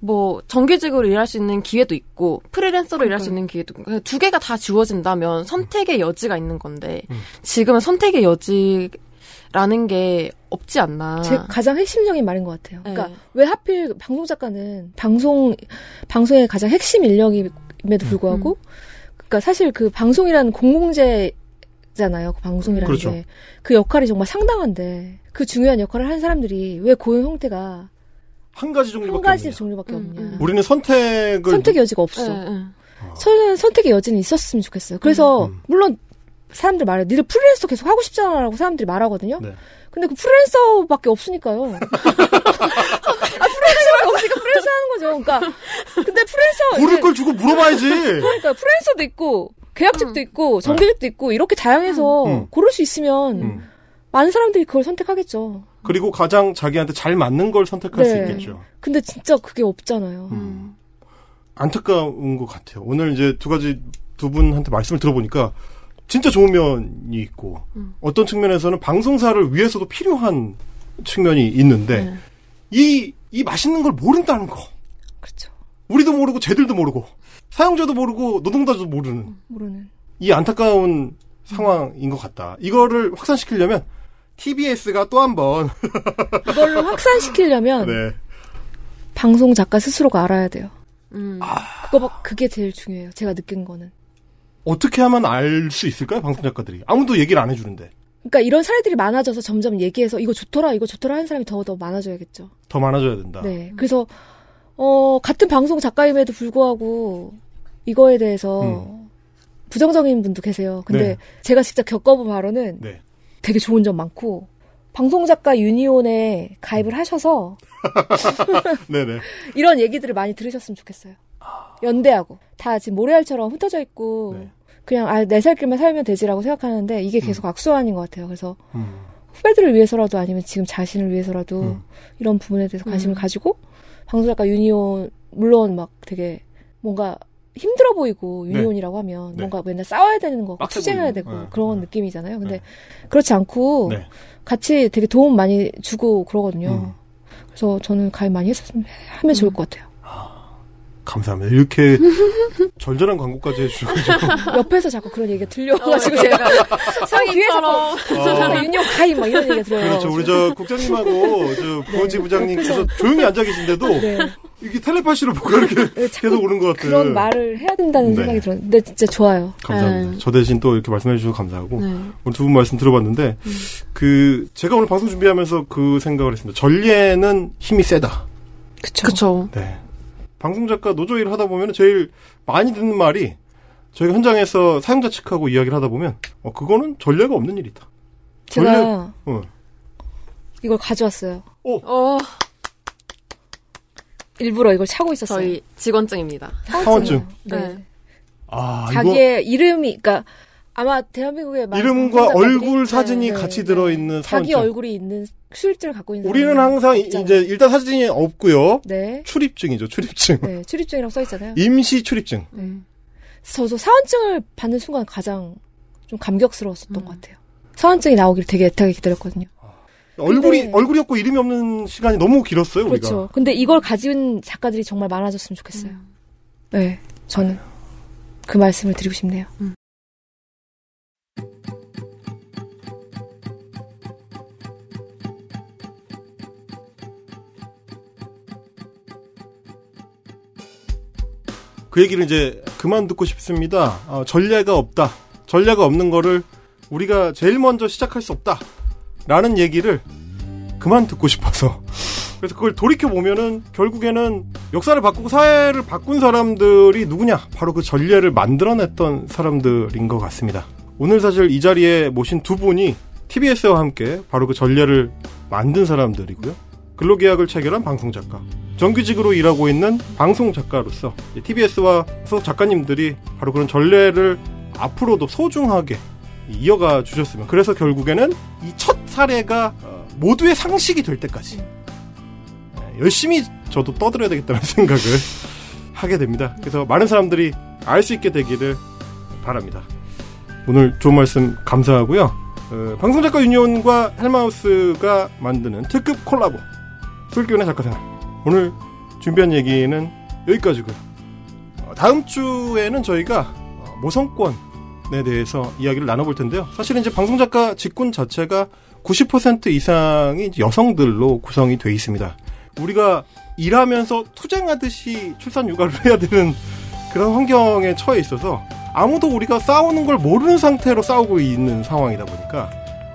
Speaker 5: 뭐 정규직으로 일할 수 있는 기회도 있고 프리랜서로 일할 수 있는 기회도 있고 그두 개가 다 주어진다면 선택의 여지가 있는 건데
Speaker 3: 음.
Speaker 5: 지금은 선택의 여지라는 게 없지 않나.
Speaker 4: 제 가장 핵심적인 말인 것 같아요. 그러니까
Speaker 5: 네.
Speaker 4: 왜 하필 방송 작가는 방송 방송의 가장 핵심 인력임에도 불구하고 그러니까 사실 그 방송이라는 공공재 잖아요. 그 방송이라는
Speaker 3: 그렇죠.
Speaker 4: 게그 역할이 정말 상당한데 그 중요한 역할을 한 사람들이 왜 고용 형태가
Speaker 3: 한 가지
Speaker 4: 한
Speaker 3: 종류밖에
Speaker 4: 가지
Speaker 3: 없네요.
Speaker 4: 종류밖에
Speaker 5: 음,
Speaker 4: 없냐?
Speaker 5: 음.
Speaker 3: 우리는 선택을
Speaker 4: 선택의 여지가 없어.
Speaker 5: 네, 네.
Speaker 4: 저는 선택의 여지는 있었으면 좋겠어요. 그래서
Speaker 3: 음.
Speaker 4: 물론 사람들 말해, 니들 프리랜서 계속 하고 싶잖아라고 사람들이 말하거든요.
Speaker 3: 네.
Speaker 4: 근데 그 프리랜서밖에 없으니까요. 아 프리랜서가 없으니까 프리랜서 하는 거죠. 그러니까 근데 프리랜서
Speaker 3: 고를 걸 주고 물어봐야지.
Speaker 4: 그러니까 프리랜서도 있고 계약직도
Speaker 5: 음.
Speaker 4: 있고 정규직도 있고 이렇게 다양해서
Speaker 3: 음.
Speaker 4: 고를 수 있으면
Speaker 3: 음.
Speaker 4: 많은 사람들이 그걸 선택하겠죠.
Speaker 3: 그리고 가장 자기한테 잘 맞는 걸 선택할 수
Speaker 4: 네.
Speaker 3: 있겠죠.
Speaker 4: 근데 진짜 그게 없잖아요.
Speaker 3: 음. 안타까운 것 같아요. 오늘 이제 두 가지 두 분한테 말씀을 들어보니까 진짜 좋은 면이 있고
Speaker 5: 음.
Speaker 3: 어떤 측면에서는 방송사를 위해서도 필요한 측면이 있는데
Speaker 5: 네.
Speaker 3: 이, 이 맛있는 걸 모른다는 거.
Speaker 4: 그렇죠.
Speaker 3: 우리도 모르고 쟤들도 모르고 사용자도 모르고 노동자도 모르는
Speaker 4: 모르는.
Speaker 3: 이 안타까운 상황인 것 같다. 이거를 확산시키려면 TBS가 또 한 번
Speaker 4: 이걸로 확산시키려면
Speaker 3: 네.
Speaker 4: 방송 작가 스스로가 알아야 돼요.
Speaker 5: 음.
Speaker 4: 그거 막 그게 제일 중요해요. 제가 느낀 거는.
Speaker 3: 어떻게 하면 알 수 있을까요? 방송 작가들이 아무도 얘기를 안 해주는데
Speaker 4: 그러니까 이런 사례들이 많아져서 점점 얘기해서 이거 좋더라, 이거 좋더라 하는 사람이 더 더 많아져야겠죠.
Speaker 3: 더 많아져야 된다.
Speaker 4: 네. 그래서 어 같은 방송 작가임에도 불구하고 이거에 대해서
Speaker 3: 음.
Speaker 4: 부정적인 분도 계세요. 근데
Speaker 3: 네.
Speaker 4: 제가 직접 겪어본 바로는
Speaker 3: 네.
Speaker 4: 되게 좋은 점 많고 방송 작가 유니온에 가입을 하셔서. 이런 얘기들을 많이 들으셨으면 좋겠어요. 연대하고 다 지금 모래알처럼 흩어져 있고
Speaker 3: 네.
Speaker 4: 그냥 아 내 살 길만 살면 되지라고 생각하는데 이게 계속 악순환인 것 같아요. 그래서
Speaker 3: 음.
Speaker 4: 후배들을 위해서라도 아니면 지금 자신을 위해서라도
Speaker 3: 음.
Speaker 4: 이런 부분에 대해서 관심을
Speaker 5: 음.
Speaker 4: 가지고 방송작가 유니온 물론 막 되게 뭔가 힘들어 보이고
Speaker 3: 네.
Speaker 4: 유니온이라고 하면
Speaker 3: 네.
Speaker 4: 뭔가 맨날 싸워야 되는 거 투쟁해야. 되고
Speaker 3: 네.
Speaker 4: 그런
Speaker 3: 네.
Speaker 4: 느낌이잖아요. 근데
Speaker 3: 네.
Speaker 4: 그렇지 않고
Speaker 3: 네.
Speaker 4: 같이 되게 도움 많이 주고 그러거든요.
Speaker 3: 음.
Speaker 4: 그래서 저는 가입 많이 했었으면 하면 좋을 것 같아요.
Speaker 3: 감사합니다. 이렇게 절절한 광고까지 해주셔가지고.
Speaker 4: 옆에서 자꾸 그런 얘기가 들려가지고
Speaker 5: 어,
Speaker 4: 제가
Speaker 5: 상인처럼
Speaker 4: 뒤에서 유니온 가입 막 이런 얘기가 들려요.
Speaker 3: 그렇죠. 우리 저 국장님하고 저 부원지 부장님께서 조용히 앉아 계신데도
Speaker 4: 네.
Speaker 3: 이게 텔레파시로 뭔가 이렇게
Speaker 4: 네,
Speaker 3: 계속 오는 것 같아요.
Speaker 4: 그런 말을 해야 된다는
Speaker 3: 네.
Speaker 4: 생각이 들었는데 진짜 좋아요.
Speaker 3: 감사합니다.
Speaker 5: 네.
Speaker 3: 저 대신 또 이렇게 말씀해 주셔서 감사하고
Speaker 5: 네.
Speaker 3: 오늘 두 분 말씀 들어봤는데 그 제가 오늘 방송 준비하면서 그 생각을 했습니다. 전례는 힘이 세다.
Speaker 4: 그쵸.
Speaker 5: 그쵸.
Speaker 3: 네. 방송 작가 노조 일을 하다 보면 제일 많이 듣는 말이 저희가 현장에서 사용자 측하고 이야기를 하다 보면 어 그거는 전례가 없는 일이다.
Speaker 4: 제가
Speaker 3: 전례- 어.
Speaker 4: 이걸 가져왔어요.
Speaker 5: 어,
Speaker 4: 일부러 이걸 차고 있었어요.
Speaker 5: 저희 직원증입니다.
Speaker 3: 사원증.
Speaker 4: 네.
Speaker 5: 네.
Speaker 3: 아 이거
Speaker 4: 자기의 이름이, 그러니까 아마 대한민국의
Speaker 3: 이름과 얼굴
Speaker 4: 네,
Speaker 3: 사진이
Speaker 4: 네,
Speaker 3: 같이
Speaker 4: 네.
Speaker 3: 들어있는
Speaker 4: 자기
Speaker 3: 사원증.
Speaker 4: 얼굴이 있는 수일증을 갖고 있는
Speaker 3: 우리는 항상 이-
Speaker 4: 없잖아요.
Speaker 3: 이제 일단 사진이 없고요.
Speaker 4: 네,
Speaker 3: 출입증이죠, 출입증.
Speaker 4: 네 출입증이라고 써 있잖아요.
Speaker 3: 임시 출입증.
Speaker 4: 네. 저도 사원증을 받는 순간 가장 좀 감격스러웠었던
Speaker 5: 음.
Speaker 4: 것 같아요. 사원증이 나오길 되게 애타게 기다렸거든요.
Speaker 3: 얼굴이
Speaker 4: 근데-
Speaker 3: 얼굴이 없고 이름이 없는 시간이 너무 길었어요, 우리가.
Speaker 4: 그렇죠. 근데 이걸 가진 작가들이 정말 많아졌으면 좋겠어요.
Speaker 5: 음.
Speaker 4: 네, 저는 그 말씀을 드리고 싶네요.
Speaker 3: 그 얘기를 이제 그만 듣고 싶습니다. 어, 전례가 없다. 전례가 없는 거를 우리가 제일 먼저 시작할 수 없다. 라는 얘기를 그만 듣고 싶어서. 그래서 그걸 돌이켜 보면은 결국에는 역사를 바꾸고 사회를 바꾼 사람들이 누구냐? 바로 그 전례를 만들어냈던 사람들인 것 같습니다. 오늘 사실 이 자리에 모신 두 분이 TBS와 함께 바로 그 전례를 만든 사람들이고요. 근로계약을 체결한 방송작가. 정규직으로 일하고 있는 방송 작가로서 TBS와 소속 작가님들이 바로 그런 전례를 앞으로도 소중하게 이어가 주셨으면. 그래서 결국에는 이 첫 사례가 어, 모두의 상식이 될 때까지 네, 열심히 저도 떠들어야 되겠다는 생각을 하게 됩니다. 그래서 많은 사람들이 알 수 있게 되기를 바랍니다. 오늘 좋은 말씀 감사하고요. 어, 방송작가 유니온과 헬마우스가 만드는 특급 콜라보 술기운의 작가생활 오늘 준비한 얘기는 여기까지고요. 어, 다음 주에는 저희가 어, 모성권에 대해서 이야기를 나눠볼 텐데요. 사실은 이제 방송작가 직군 자체가 90% 이상이 여성들로 구성이 돼 있습니다. 우리가 일하면서 투쟁하듯이 출산 육아를 해야 되는 그런 환경에 처해 있어서 아무도 우리가 싸우는 걸 모르는 상태로 싸우고 있는 상황이다 보니까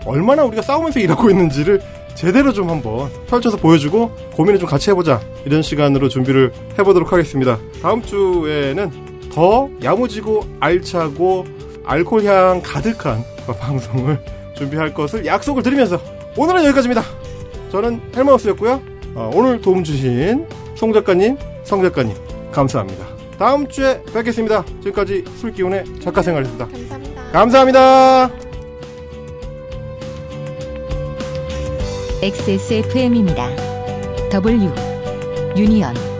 Speaker 3: 얼마나 우리가 싸우면서 일하고 있는지를 제대로 좀 한번 펼쳐서 보여주고 고민을 좀 같이 해보자 이런 시간으로 준비를 해보도록 하겠습니다. 다음 주에는 더 야무지고 알차고 알코올향 가득한 방송을 준비할 것을 약속을 드리면서 오늘은 여기까지입니다. 저는 헬마우스였고요. 어, 오늘 도움 주신 송 작가님, 성 작가님 감사합니다. 다음 주에 뵙겠습니다. 지금까지 술기운의 작가 생활이었습니다.
Speaker 5: 감사합니다.
Speaker 3: 감사합니다.
Speaker 1: XSFM입니다. W 유니언